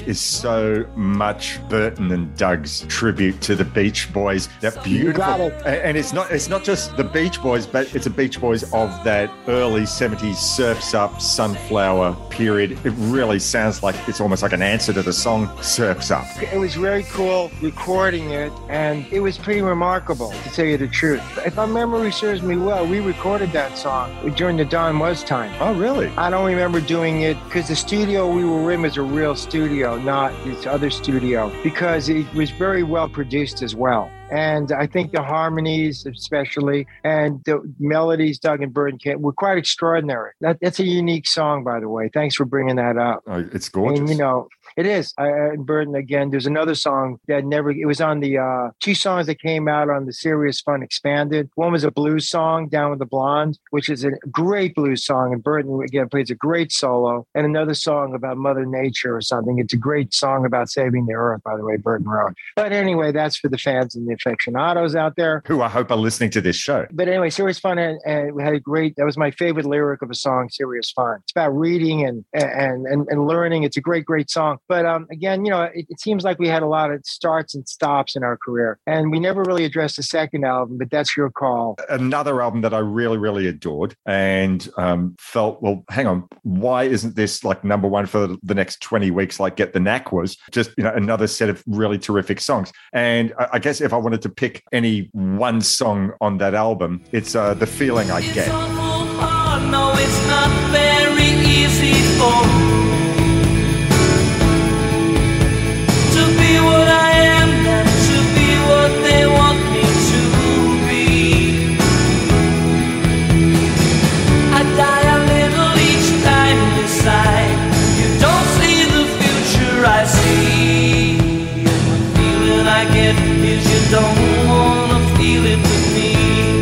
is so much Berton and Doug's tribute to the Beach Boys. That beautiful, it. And it's not it's not just the Beach Boys, but it's a Beach Boys of that early '70s Surfs Up, Sunflower period. It really sounds like it's almost like an answer to the song Surfs Up. It was very cool recording it, and it was pretty remarkable, to tell you the truth. If my memory serves me well, we recorded that song during the Don Was time. Oh, really? I don't remember doing it because the studio we were in was a real studio, not this other studio, because it was very well produced as well. And I think the harmonies, especially, and the melodies Doug and Berton came, were quite extraordinary. That, that's a unique song, by the way. Thanks for bringing that up. Oh, it's gorgeous. And you know, it is. I, and Berton again. There's another song that never. It was on the uh, two songs that came out on the Serious Fun Expanded. One was a blues song, "Down with the Blonde," which is a great blues song, and Berton again plays a great solo. And another song about Mother Nature or something. It's a great song about saving the earth, by the way. Berton wrote. But anyway, that's for the fans and the aficionados out there. Who I hope are listening to this show. But anyway, Serious Fun and, and we had a great. That was my favorite lyric of a song, Serious Fun. It's about reading and and and, and learning. It's a great, great song. But um, again, you know, it, it seems like we had a lot of starts and stops in our career, and we never really addressed the second album. But that's your call. Another album that I really, really adored and um, felt, well, hang on, why isn't this like number one for the next 20 weeks like Get the Knack was? Just, you know, another set of really terrific songs. And I, I guess if I wanted to pick any one song on that album, it's uh, The Feeling I Get.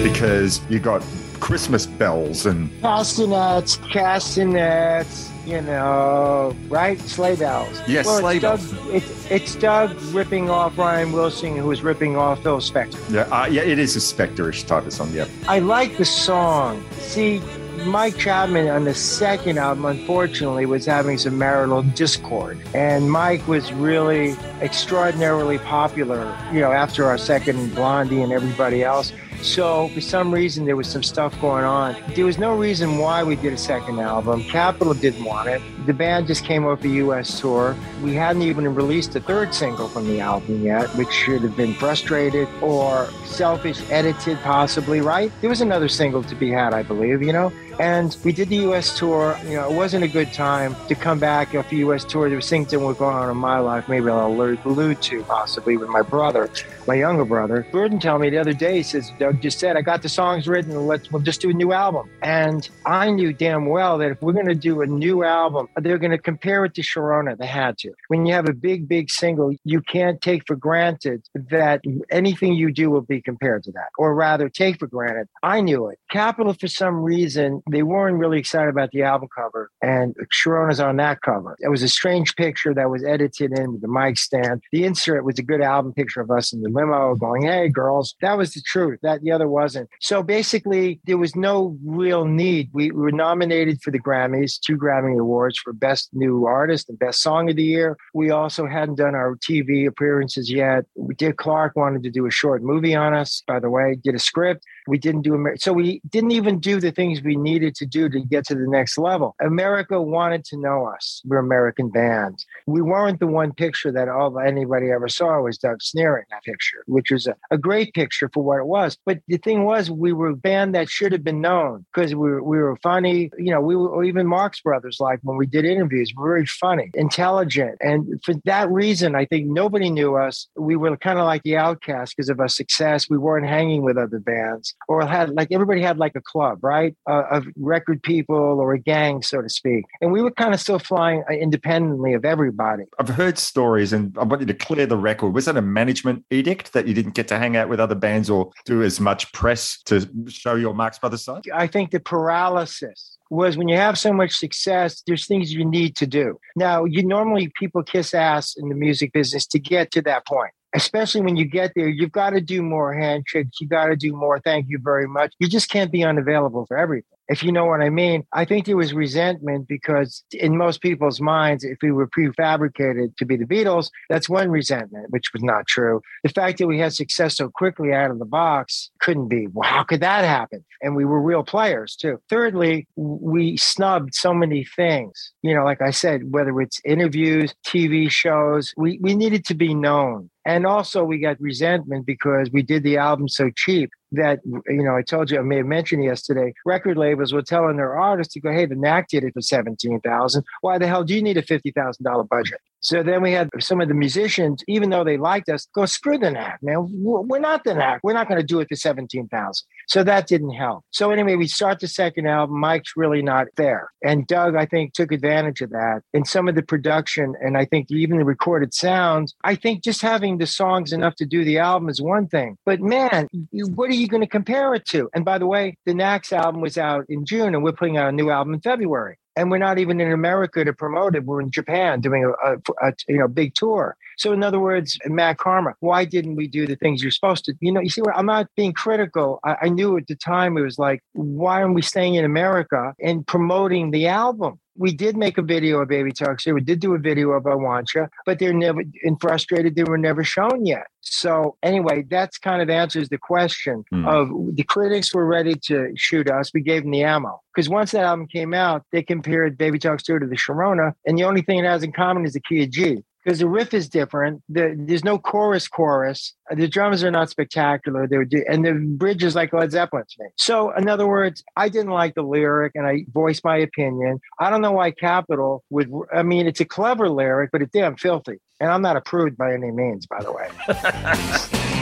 Because you got Christmas bells and Castanets, castanets, you know, right? Sleigh bells. Yes, it's sleigh Doug, bells. It's, it's Doug ripping off Brian Wilson, who was ripping off Phil Spector. yeah, uh, yeah, it is a Spector-ish type of song. Yeah, I like the song. See, Mike Chapman on the second album, unfortunately, was having some marital discord. And Mike was really extraordinarily popular, you know, after our second Blondie and everybody else. So for some reason, there was some stuff going on. There was no reason why we did a second album. Capitol didn't want it. The band just came off a U.S. tour. We hadn't even released a third single from the album yet, which should have been frustrated or selfish, edited, possibly. Right? There was another single to be had, I believe. You know. And we did the U.S. tour. You know, it wasn't a good time to come back off the U.S. tour. There was things that were going on in my life. Maybe I'll allude, to possibly with my brother, my younger brother. Berton told me the other day. He says, "Doug just said I got the songs written. Let's we'll just do a new album." And I knew damn well that if we're going to do a new album, they're going to compare it to Sharona. They had to. When you have a big, big single, you can't take for granted that anything you do will be compared to that, or rather, take for granted. I knew it. Capitol, for some reason, they weren't really excited about the album cover, and Sharona's on that cover. It was a strange picture that was edited in with the mic stand. The insert was a good album picture of us in the limo going, "Hey, girls." That was the truth. That the other wasn't. So basically, there was no real need. We, we were nominated for the Grammys, two Grammy Awards for Best New Artist and Best Song of the Year. We also hadn't done our TV appearances yet. Dick Clark wanted to do a short movie on us, by the way, did a script. We didn't do Amer- so we didn't even do the things we needed to do to get to the next level. America wanted to know us. We're American bands. We weren't the one picture that all anybody ever saw was Doug Sneering that picture, which was a, a great picture for what it was. But the thing was, we were a band that should have been known because we were, we were funny. You know, we were even Marx Brothers. Like when we did interviews, we very funny, intelligent, and for that reason, I think nobody knew us. We were kind of like the outcast because of our success. We weren't hanging with other bands or had like everybody had like a club, right, uh, of record people or a gang, so to speak, and we were kind of still flying uh, independently of everybody. I've heard stories, and I want you to clear the record. Was that a management edict that you didn't get to hang out with other bands or do as much press to show your Marx Brothers side? I think the paralysis was when you have so much success, there's things you need to do. Now, you normally people kiss ass in the music business to get to that point. Especially when you get there, you've got to do more handshakes. You got to do more. Thank you very much. You just can't be unavailable for everything. if you know what I mean. I think there was resentment because in most people's minds, if we were prefabricated to be the Beatles, that's one resentment, which was not true. The fact that we had success so quickly out of the box couldn't be. Well, how could that happen? And we were real players too. Thirdly, we snubbed so many things. You know, like I said, whether it's interviews, TV shows, we, we needed to be known. And also, we got resentment because we did the album so cheap that, you know, I told you, I may have mentioned yesterday, record labels were telling their artists to go, hey, the Knack did it for 17000 Why the hell do you need a $50,000 budget? So then we had some of the musicians, even though they liked us, go screw the Knack, man. We're not the Knack. We're not going to do it for seventeen thousand. So that didn't help. So anyway, we start the second album. Mike's really not there, and Doug, I think, took advantage of that. And some of the production, and I think even the recorded sounds. I think just having the songs enough to do the album is one thing, but man, what are you going to compare it to? And by the way, the Knack's album was out in June, and we're putting out a new album in February and we're not even in America to promote it. We're in Japan doing a, a, a, you know big tour. So in other words, Knack Karma, why didn't we do the things you're supposed to? You know, you see, I'm not being critical. I, I knew at the time it was like, why aren't we staying in America and promoting the album? we did make a video of Baby Talks Here. We did do a video of I Want You, but they're never, and frustrated, they were never shown yet. So anyway, that's kind of answers the question Hmm. of the critics were ready to shoot us. We gave them the ammo because once that album came out, they compared Baby Talks Here to the Sharona, and the only thing it has in common is the key of G. Because the riff is different. The, there's no chorus, chorus. The drums are not spectacular. They were, and the bridge is like Led Zeppelin to me. So, in other words, I didn't like the lyric, and I voiced my opinion. I don't know why Capitol would. I mean, it's a clever lyric, but it's damn filthy. And I'm not approved by any means, by the way. [LAUGHS]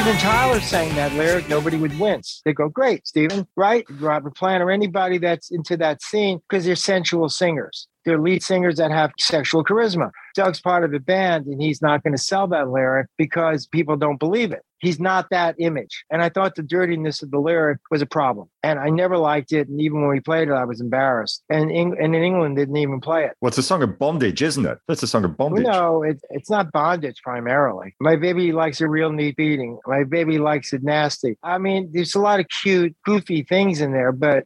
Steven Tyler sang that lyric, nobody would wince. They go, "Great, Steven, right?" Robert Plant or anybody that's into that scene because they're sensual singers. They're lead singers that have sexual charisma. Doug's part of the band, and he's not going to sell that lyric because people don't believe it. He's not that image. And I thought the dirtiness of the lyric was a problem. And I never liked it. And even when we played it, I was embarrassed. And, Eng- and in England, didn't even play it. Well, it's a song of bondage, isn't it? That's a song of bondage. No, it, it's not bondage primarily. My baby likes a real neat beating. My baby likes it nasty. I mean, there's a lot of cute, goofy things in there, but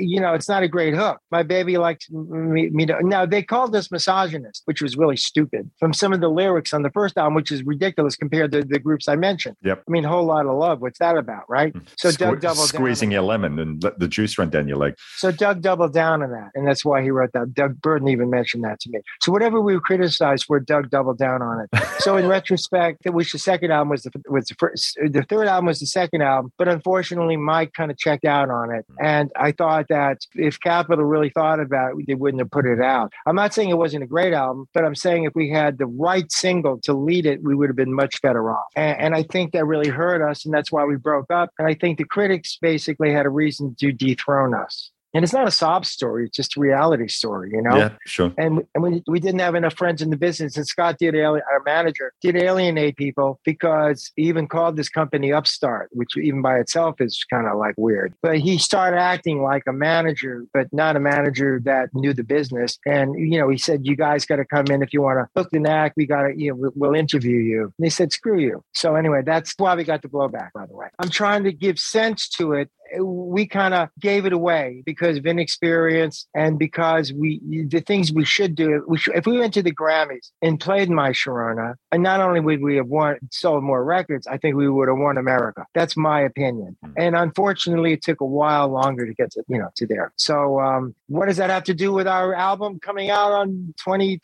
you know, it's not a great hook. My baby likes me, me to. Now they called us misogynist, which was really stupid from some of the lyrics on the first album, which is ridiculous compared to the groups I mentioned. Yep. I mean, whole lot of love. What's that about, right? Mm-hmm. So Sque- Doug doubled down. squeezing your lemon and let the juice run down your leg. So Doug doubled down on that, and that's why he wrote that. Doug Berton even mentioned that to me. So whatever we were criticized for, Doug doubled down on it. [LAUGHS] So in retrospect, that which the second album was the was the first, the third album was the second album, but unfortunately, Mike kind of checked out on it, mm. and I thought that if Capitol really thought about it, they wouldn't have put it out. I'm not saying it wasn't a great album, but I'm saying if we had the right single to lead it, we would have been much better off. And, and I think that really hurt us, and that's why we broke up. And I think the critics basically had a reason to dethrone us. And it's not a sob story; it's just a reality story, you know. Yeah, sure. And, and we, we didn't have enough friends in the business. And Scott did, ali- our manager, did alienate people because he even called this company Upstart, which even by itself is kind of like weird. But he started acting like a manager, but not a manager that knew the business. And, you know, he said, You guys got to come in if you want to hook the knack. We got to, you know, we'll, we'll interview you. And they said, Screw you. So anyway, that's why we got the blowback, by the way. I'm trying to give sense to it we kind of gave it away because of inexperience and because we the things we should do. We should, if we went to the Grammys and played My Sharona, and not only would we have won sold more records, I think we would have won America. That's my opinion. And unfortunately, it took a while longer to get to you know to there. So um, what does that have to do with our album coming out on 20,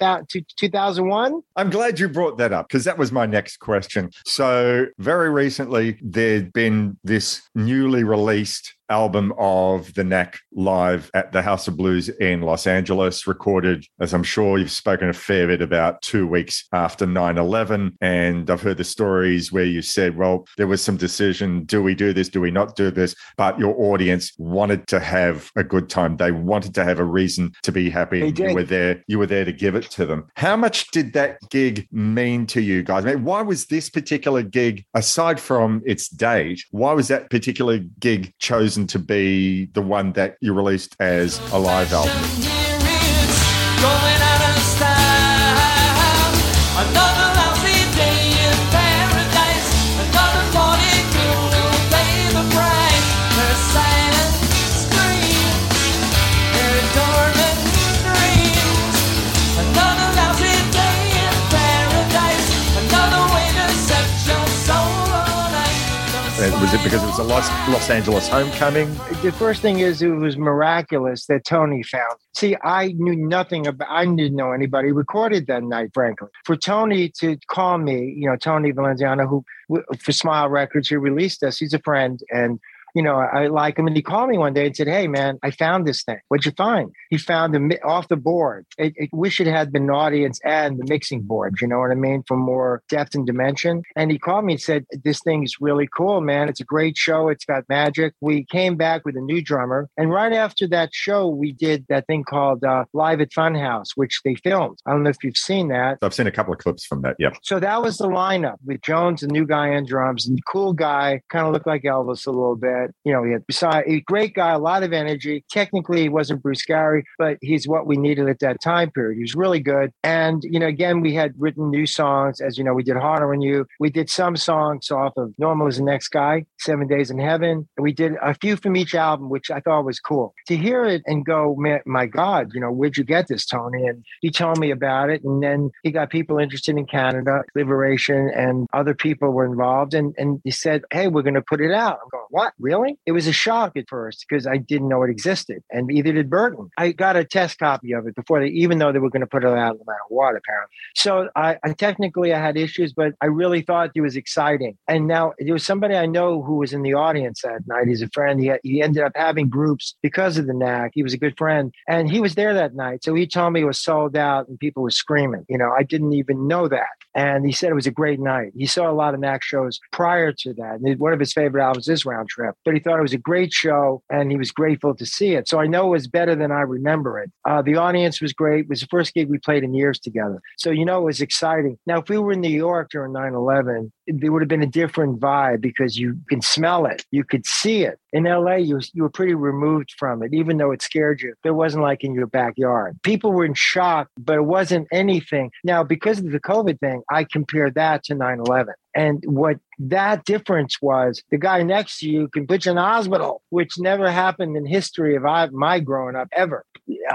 2001? I'm glad you brought that up because that was my next question. So, very recently, there'd been this newly released least album of the Knack live at the House of Blues in Los Angeles, recorded, as I'm sure you've spoken a fair bit about, two weeks after 9 11. And I've heard the stories where you said, well, there was some decision do we do this? Do we not do this? But your audience wanted to have a good time. They wanted to have a reason to be happy. And you were there. You were there to give it to them. How much did that gig mean to you guys? I mean, why was this particular gig, aside from its date, why was that particular gig chosen to be the one that you released as a live album? Uh, was it because it was a Los, Los Angeles homecoming? the first thing is it was miraculous that Tony found. See, I knew nothing about. I didn't know anybody recorded that night. Frankly, for Tony to call me, you know, Tony Valenziano, who for Smile Records, who released us, he's a friend, and you know, I like him. And he called me one day and said, Hey, man, I found this thing. What'd you find? He found mi- off the board. I, I wish it had been an audience and the mixing board, you know what I mean? For more depth and dimension. And he called me and said, This thing's really cool, man. It's a great show. It's got magic. We came back with a new drummer. And right after that show, we did that thing called uh, Live at Funhouse, which they filmed. I don't know if you've seen that. I've seen a couple of clips from that. Yeah. So that was the lineup with Jones, the new guy on drums, and the cool guy, kind of looked like Elvis a little bit. You know, he had beside a great guy, a lot of energy. Technically, he wasn't Bruce Gary, but he's what we needed at that time period. He was really good. And you know, again, we had written new songs, as you know, we did Harder on You. We did some songs off of Normal as the Next Guy, Seven Days in Heaven. And we did a few from each album, which I thought was cool. To hear it and go, "Man, my God, you know, where'd you get this, Tony? And he told me about it. And then he got people interested in Canada, Liberation, and other people were involved. And, and he said, Hey, we're going to put it out. I'm going, What? Really? It was a shock at first because I didn't know it existed. And either did Berton. I got a test copy of it before they, even though they were going to put it out no matter what, apparently. So I, I technically I had issues, but I really thought it was exciting. And now there was somebody I know who was in the audience that night. He's a friend. He, he ended up having groups because of the knack. He was a good friend. And he was there that night. So he told me it was sold out and people were screaming. You know, I didn't even know that. And he said it was a great night. He saw a lot of knack shows prior to that. And one of his favorite albums is Round Trip. But he thought it was a great show and he was grateful to see it. So I know it was better than I remember it. Uh, the audience was great. It was the first gig we played in years together. So, you know, it was exciting. Now, if we were in New York during 9 11, there would have been a different vibe because you can smell it, you could see it. In LA, you, you were pretty removed from it, even though it scared you. It wasn't like in your backyard. People were in shock, but it wasn't anything. Now, because of the COVID thing, I compare that to 9 11. And what that difference was the guy next to you can put you in the hospital, which never happened in history of I, my growing up ever.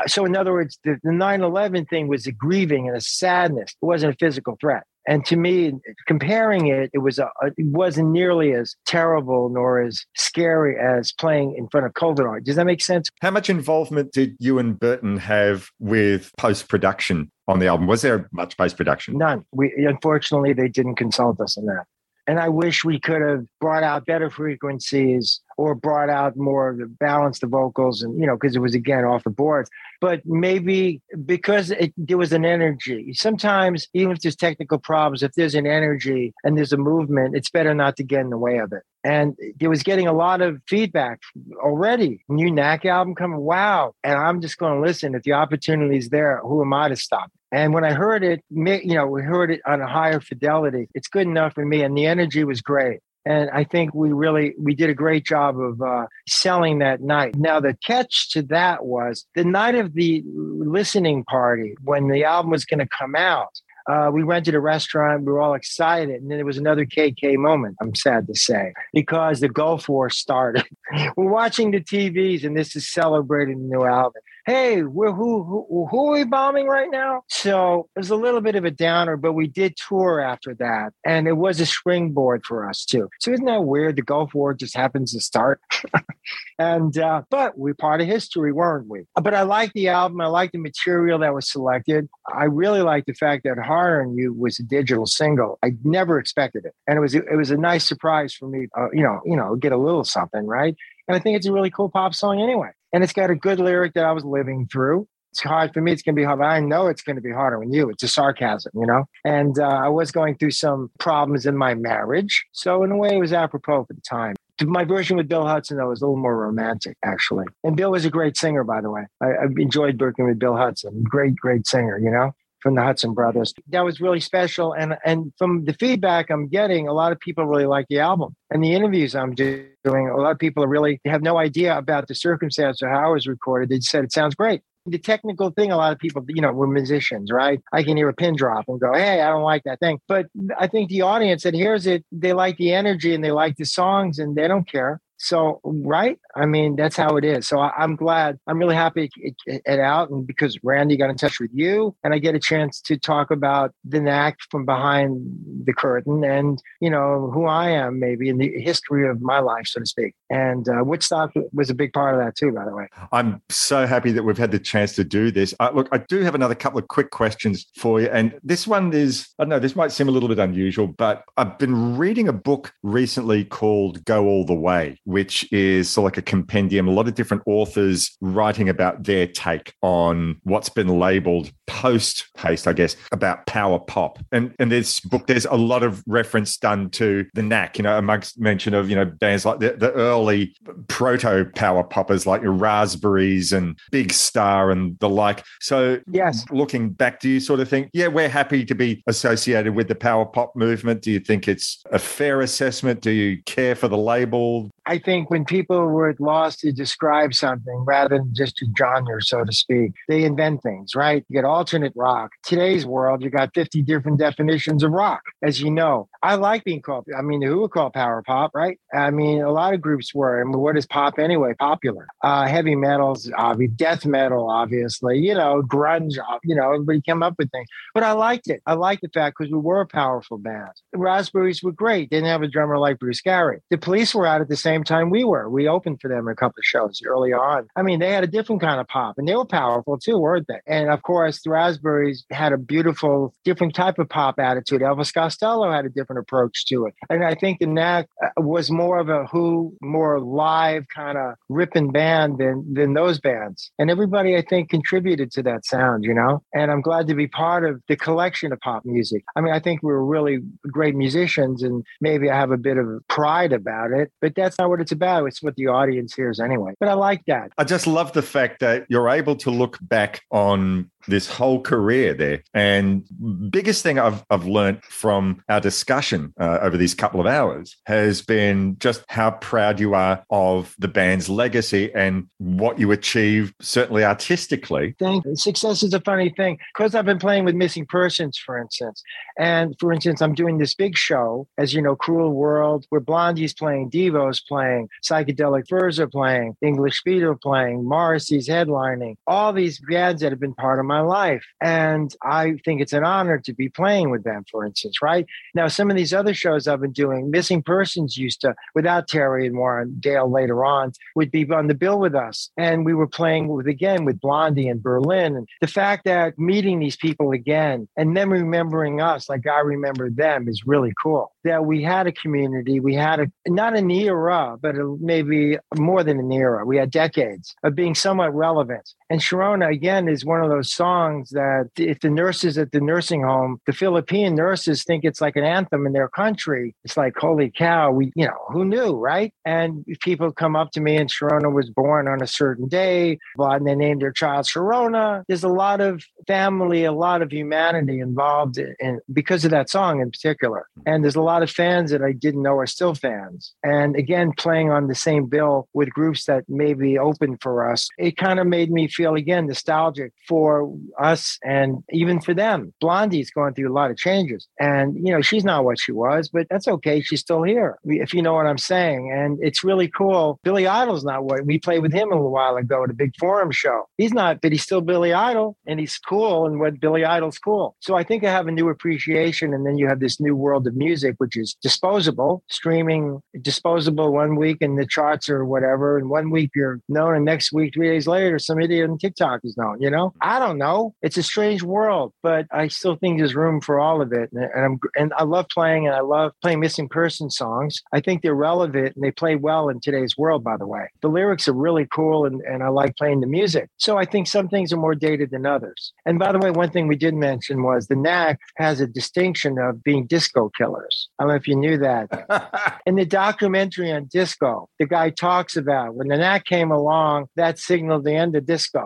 So, in other words, the 9 11 thing was a grieving and a sadness. It wasn't a physical threat. And to me, comparing it, it was a, it wasn't nearly as terrible nor as scary as playing in front of COVID art. Does that make sense? How much involvement did you and Berton have with post production on the album? Was there much post production? None. We unfortunately they didn't consult us on that. And I wish we could have brought out better frequencies or brought out more of the balance the vocals and you know because it was again off the boards. But maybe because it, there was an energy. Sometimes even if there's technical problems if there's an energy and there's a movement it's better not to get in the way of it. And it was getting a lot of feedback already. New knack album coming wow. And i'm just going to listen if the opportunity is there who am i to stop? And when I heard it, you know, we heard it on a higher fidelity. It's good enough for me, and the energy was great. And I think we really we did a great job of uh, selling that night. Now the catch to that was the night of the listening party when the album was going to come out. Uh, we rented a restaurant. We were all excited, and then there was another KK moment. I'm sad to say because the Gulf War started. [LAUGHS] we're watching the TVs, and this is celebrating the new album hey, who, who who are we bombing right now? So it was a little bit of a downer, but we did tour after that, and it was a springboard for us too. So isn't that weird? The Gulf War just happens to start, [LAUGHS] and uh, but we're part of history, weren't we? But I like the album. I like the material that was selected. I really like the fact that Harder on You was a digital single. I never expected it, and it was it was a nice surprise for me. Uh, you know, you know, get a little something right. And I think it's a really cool pop song anyway. And it's got a good lyric that I was living through. It's hard for me. It's going to be hard, I know it's going to be harder on you. It's a sarcasm, you know? And uh, I was going through some problems in my marriage. So, in a way, it was apropos for the time. My version with Bill Hudson, though, was a little more romantic, actually. And Bill was a great singer, by the way. I, I enjoyed working with Bill Hudson. Great, great singer, you know? From the Hudson Brothers. That was really special. And and from the feedback I'm getting, a lot of people really like the album. And the interviews I'm doing, a lot of people are really have no idea about the circumstance or how it was recorded. They said it sounds great the technical thing a lot of people you know we're musicians right i can hear a pin drop and go hey i don't like that thing but i think the audience that hears it they like the energy and they like the songs and they don't care so right? I mean that's how it is. So I, am glad i'm really happy it, it, it, out and because randy got in touch with you and i get a chance to talk about the knack from behind the curtain and you know who i am maybe in the history of my life so to speak. And uh, woodstock was a big part of that too by the way. I'm so happy that we've had the chance to do this. Uh, look i do have another couple of quick questions for you and this one is i don't know this might seem a little bit unusual but i've been reading a book recently called go all the way which is sort of like a compendium, a lot of different authors writing about their take on what's been labeled post haste, I guess, about power pop. And in this book, there's a lot of reference done to the knack, you know, amongst mention of, you know, bands like the, the early proto power poppers like your Raspberries and Big Star and the like. So, yes, looking back, do you sort of think, yeah, we're happy to be associated with the power pop movement? Do you think it's a fair assessment? Do you care for the label? I think when people were at loss to describe something rather than just a genre, so to speak, they invent things, right? You get alternate rock. Today's world, you got 50 different definitions of rock, as you know. I like being called, I mean, who would call power pop, right? I mean, a lot of groups were. I mean, what is pop anyway? Popular. Uh, heavy metals, obviously, death metal, obviously, you know, grunge, you know, everybody came up with things. But I liked it. I liked the fact because we were a powerful band. The Raspberries were great. Didn't have a drummer like Bruce Gary. The police were out at the same time we were. We opened for them a couple of shows early on. I mean, they had a different kind of pop and they were powerful too, weren't they? And of course, the Raspberries had a beautiful, different type of pop attitude. Elvis Costello had a different approach to it. And I think the Knack uh, was more of a who, more live kind of ripping band than, than those bands. And everybody, I think, contributed to that sound, you know? And I'm glad to be part of the collection of pop music. I mean, I think we were really great musicians and maybe I have a bit of pride about it, but that's not what it's about. It's what the audience hears anyway. But I like that. I just love the fact that you're able to look back on this whole career there. And biggest thing I've, I've learned from our discussion uh, over these couple of hours has been just how proud you are of the band's legacy and what you achieved, certainly artistically. Thank you. Success is a funny thing because I've been playing with missing persons, for instance. And for instance, I'm doing this big show, as you know, Cruel World, where Blondie's playing, Devo's playing, Psychedelic Furs are playing, English Speed are playing, Morrissey's headlining, all these bands that have been part of my life. And I think it's an honor to be playing with them, for instance, right? Now, some of these other shows I've been doing, Missing Persons used to, without Terry and Warren, Dale later on, would be on the bill with us. And we were playing with, again, with Blondie in Berlin. And the fact that meeting these people again and them remembering us like I remember them is really cool. That we had a community, we had a, not an era, but a, maybe more than an era. We had decades of being somewhat relevant. And Sharona, again, is one of those songs that if the nurses at the nursing home, the Philippine nurses think it's like an anthem in their country, it's like, holy cow, we, you know, who knew, right? And people come up to me and Sharona was born on a certain day, and they named their child Sharona. There's a lot of family, a lot of humanity involved in, in because of that song in particular. And there's a lot of fans that I didn't know are still fans. And again, playing on the same bill with groups that maybe open for us, it kind of made me feel again nostalgic for us and even for them. Blondie's going through a lot of changes. And, you know, she's not what she was, but that's okay. She's still here, if you know what I'm saying. And it's really cool. Billy Idol's not what we played with him a little while ago at a big forum show. He's not, but he's still Billy Idol and he's cool. And what Billy Idol's cool. So I think I have a new appreciation. And then you have this new world of music, which is disposable, streaming disposable one week in the charts or whatever. And one week you're known, and next week, three days later, some idiot TikTok is known. You know, I don't know. It's a strange world, but I still think there's room for all of it. And, and I'm and I love playing and I love playing missing person songs. I think they're relevant and they play well in today's world, by the way. The lyrics are really cool and, and I like playing the music. So I think some things are more dated than others. And by the way, one thing we did mention was the Knack has a distinction of being disco killers. I don't know if you knew that. [LAUGHS] in the documentary on disco, the guy talks about when the Knack came along, that signaled the end of disco.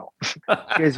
Because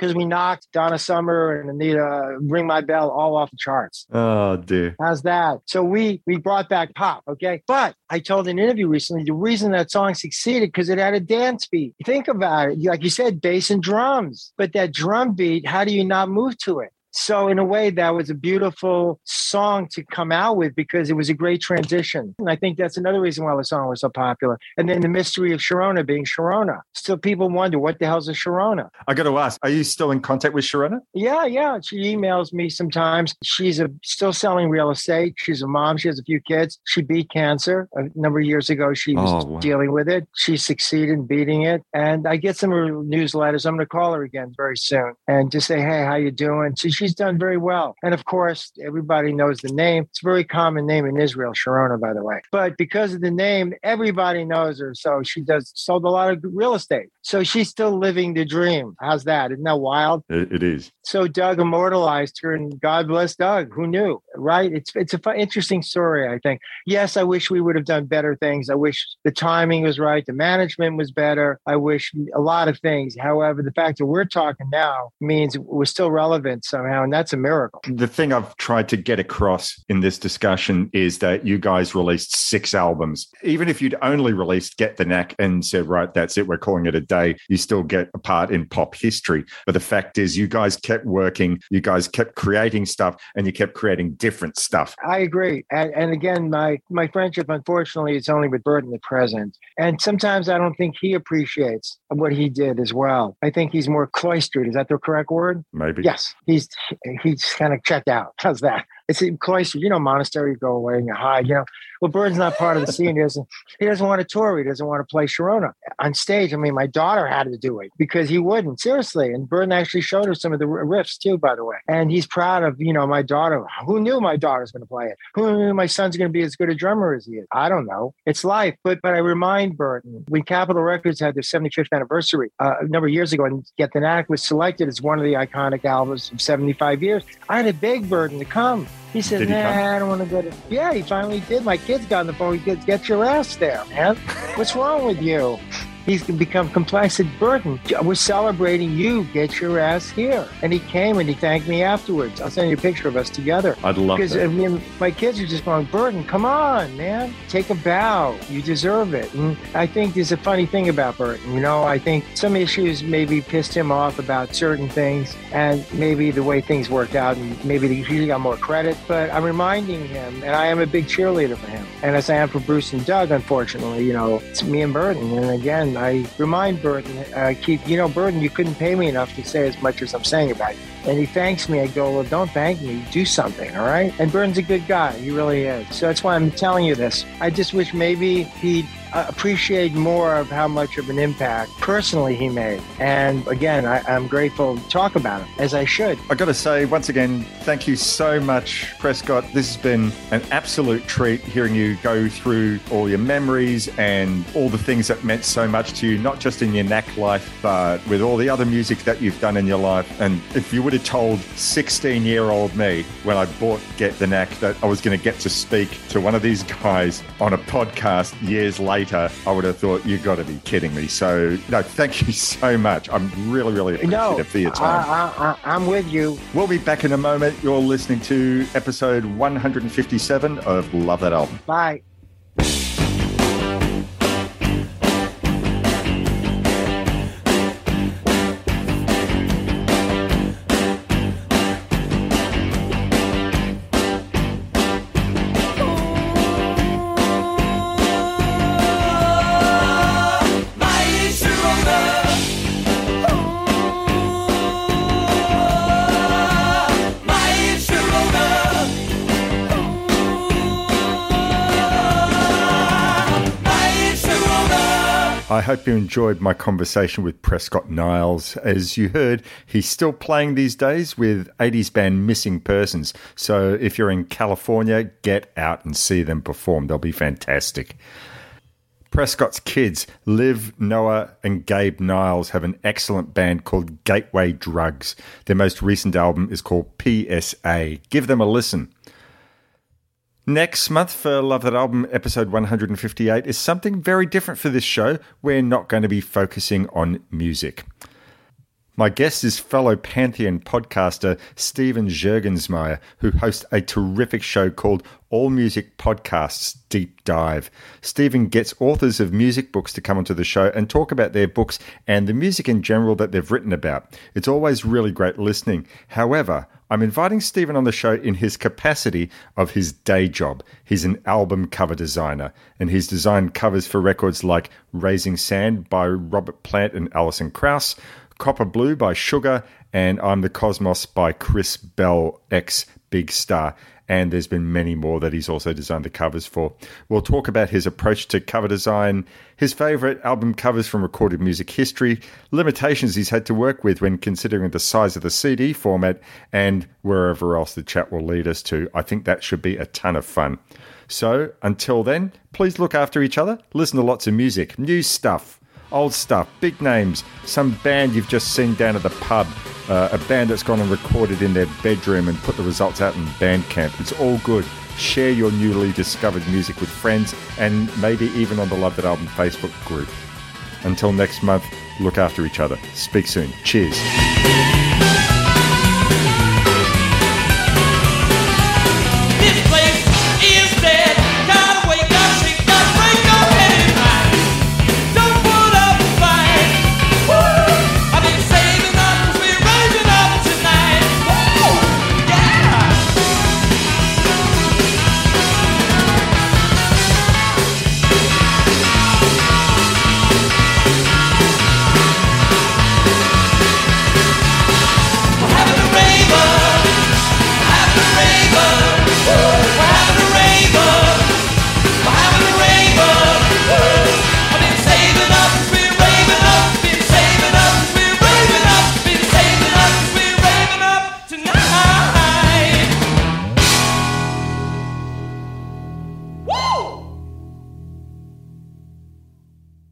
because we knocked Donna Summer and Anita Ring My Bell all off the charts. Oh dear. How's that? So we we brought back pop, okay? But I told an interview recently the reason that song succeeded because it had a dance beat. Think about it. Like you said, bass and drums. But that drum beat, how do you not move to it? So in a way, that was a beautiful song to come out with because it was a great transition. And I think that's another reason why the song was so popular. And then the mystery of Sharona being Sharona. Still people wonder what the hell's a Sharona? I got to ask, are you still in contact with Sharona? Yeah, yeah. She emails me sometimes. She's a, still selling real estate. She's a mom. She has a few kids. She beat cancer a number of years ago. She was Oh, wow. dealing with it. She succeeded in beating it. And I get some of her newsletters. I'm going to call her again very soon and just say, hey, how you doing? So she's done very well. And of course, everybody knows the name. It's a very common name in Israel, Sharona, by the way. But because of the name, everybody knows her. So she does sold a lot of real estate. So she's still living the dream. How's that? Isn't that wild? It, it is. So Doug immortalized her, and God bless Doug. Who knew, right? It's it's a fun, interesting story. I think. Yes, I wish we would have done better things. I wish the timing was right, the management was better. I wish a lot of things. However, the fact that we're talking now means we're still relevant somehow, and that's a miracle. The thing I've tried to get across in this discussion is that you guys released six albums. Even if you'd only released Get the Knack and said, right, that's it, we're calling it a day, you still get a part in pop history. But the fact is, you guys kept working, you guys kept creating stuff, and you kept creating different stuff. I agree. And, and again, my my friendship, unfortunately, is only with Berton the present. And sometimes I don't think he appreciates what he did as well. I think he's more cloistered. Is that the correct word? Maybe. Yes. He's he's kind of checked out. How's that? It's in cloistered. You know, monastery, you go away and you hide. You know, well, Berton's not part of the scene. He doesn't. He doesn't want to tour. He doesn't want to play Sharona on stage. I mean, my daughter had to do it because he wouldn't. Seriously. And Berton actually showed her some of the riffs too, by the way. And he's proud of you know my daughter. Who knew my daughter's going to play it? Who knew my son's going to be as good a drummer as he is? I don't know. It's life. But but I remind Berton when Capitol Records had their 75th anniversary uh, a number of years ago, and Get the Knack was selected as one of the iconic albums of 75 years. I had a big Berton to come. He said, Did "Nah, come? I don't want to go to." Yeah, he finally did. My kids got on the phone. He goes, "Get your ass there, man. What's wrong with you?" He's become complacent. Berton, we're celebrating you. Get your ass here. And he came and he thanked me afterwards. I'll send you a picture of us together. I'd love Because that. I mean, my kids are just going, Berton, come on, man. Take a bow. You deserve it. And I think there's a funny thing about Berton. You know, I think some issues maybe pissed him off about certain things and maybe the way things worked out and maybe he got more credit. But I'm reminding him, and I am a big cheerleader for him. And as I am for Bruce and Doug, unfortunately, you know, it's me and Berton. And again, I remind Berton, uh, keep, you know, Berton, you couldn't pay me enough to say as much as I'm saying about you. And he thanks me. I go, well, don't thank me. Do something, all right? And Berton's a good guy. He really is. So that's why I'm telling you this. I just wish maybe he'd uh, appreciate more of how much of an impact personally he made. And again, I, I'm grateful to talk about it, as I should. I got to say, once again, thank you so much, Prescott. This has been an absolute treat hearing you go through all your memories and all the things that meant so much to you, not just in your knack life, but with all the other music that you've done in your life. And if you would have told 16 year old me when I bought Get the Knack that I was going to get to speak to one of these guys on a podcast years later, I would have thought, you've got to be kidding me. So, no, thank you so much. I'm really, really appreciative No, for your time. I, I, I'm with you. We'll be back in a moment. You're listening to episode 157 of Love That Album. Bye. Hope you enjoyed my conversation with Prescott Niles. As you heard, he's still playing these days with 80s band Missing Persons. So if you're in California, get out and see them perform. They'll be fantastic. Prescott's kids, Liv, Noah, and Gabe Niles, have an excellent band called Gateway Drugs. Their most recent album is called PSA. Give them a listen. Next month for Love That Album, episode 158, is something very different for this show. We're not going to be focusing on music. My guest is fellow Pantheon podcaster Stephen Juergensmeyer, who hosts a terrific show called All Music Podcasts Deep Dive. Stephen gets authors of music books to come onto the show and talk about their books and the music in general that they've written about. It's always really great listening. However, I'm inviting Stephen on the show in his capacity of his day job. He's an album cover designer, and he's designed covers for records like Raising Sand by Robert Plant and Alison Krauss, Copper Blue by Sugar, and I'm the Cosmos by Chris Bell, ex Big Star. And there's been many more that he's also designed the covers for. We'll talk about his approach to cover design, his favourite album covers from recorded music history, limitations he's had to work with when considering the size of the CD format, and wherever else the chat will lead us to. I think that should be a ton of fun. So until then, please look after each other, listen to lots of music, new stuff old stuff, big names, some band you've just seen down at the pub, uh, a band that's gone and recorded in their bedroom and put the results out in Bandcamp. It's all good. Share your newly discovered music with friends and maybe even on the Love That Album Facebook group. Until next month, look after each other. Speak soon. Cheers.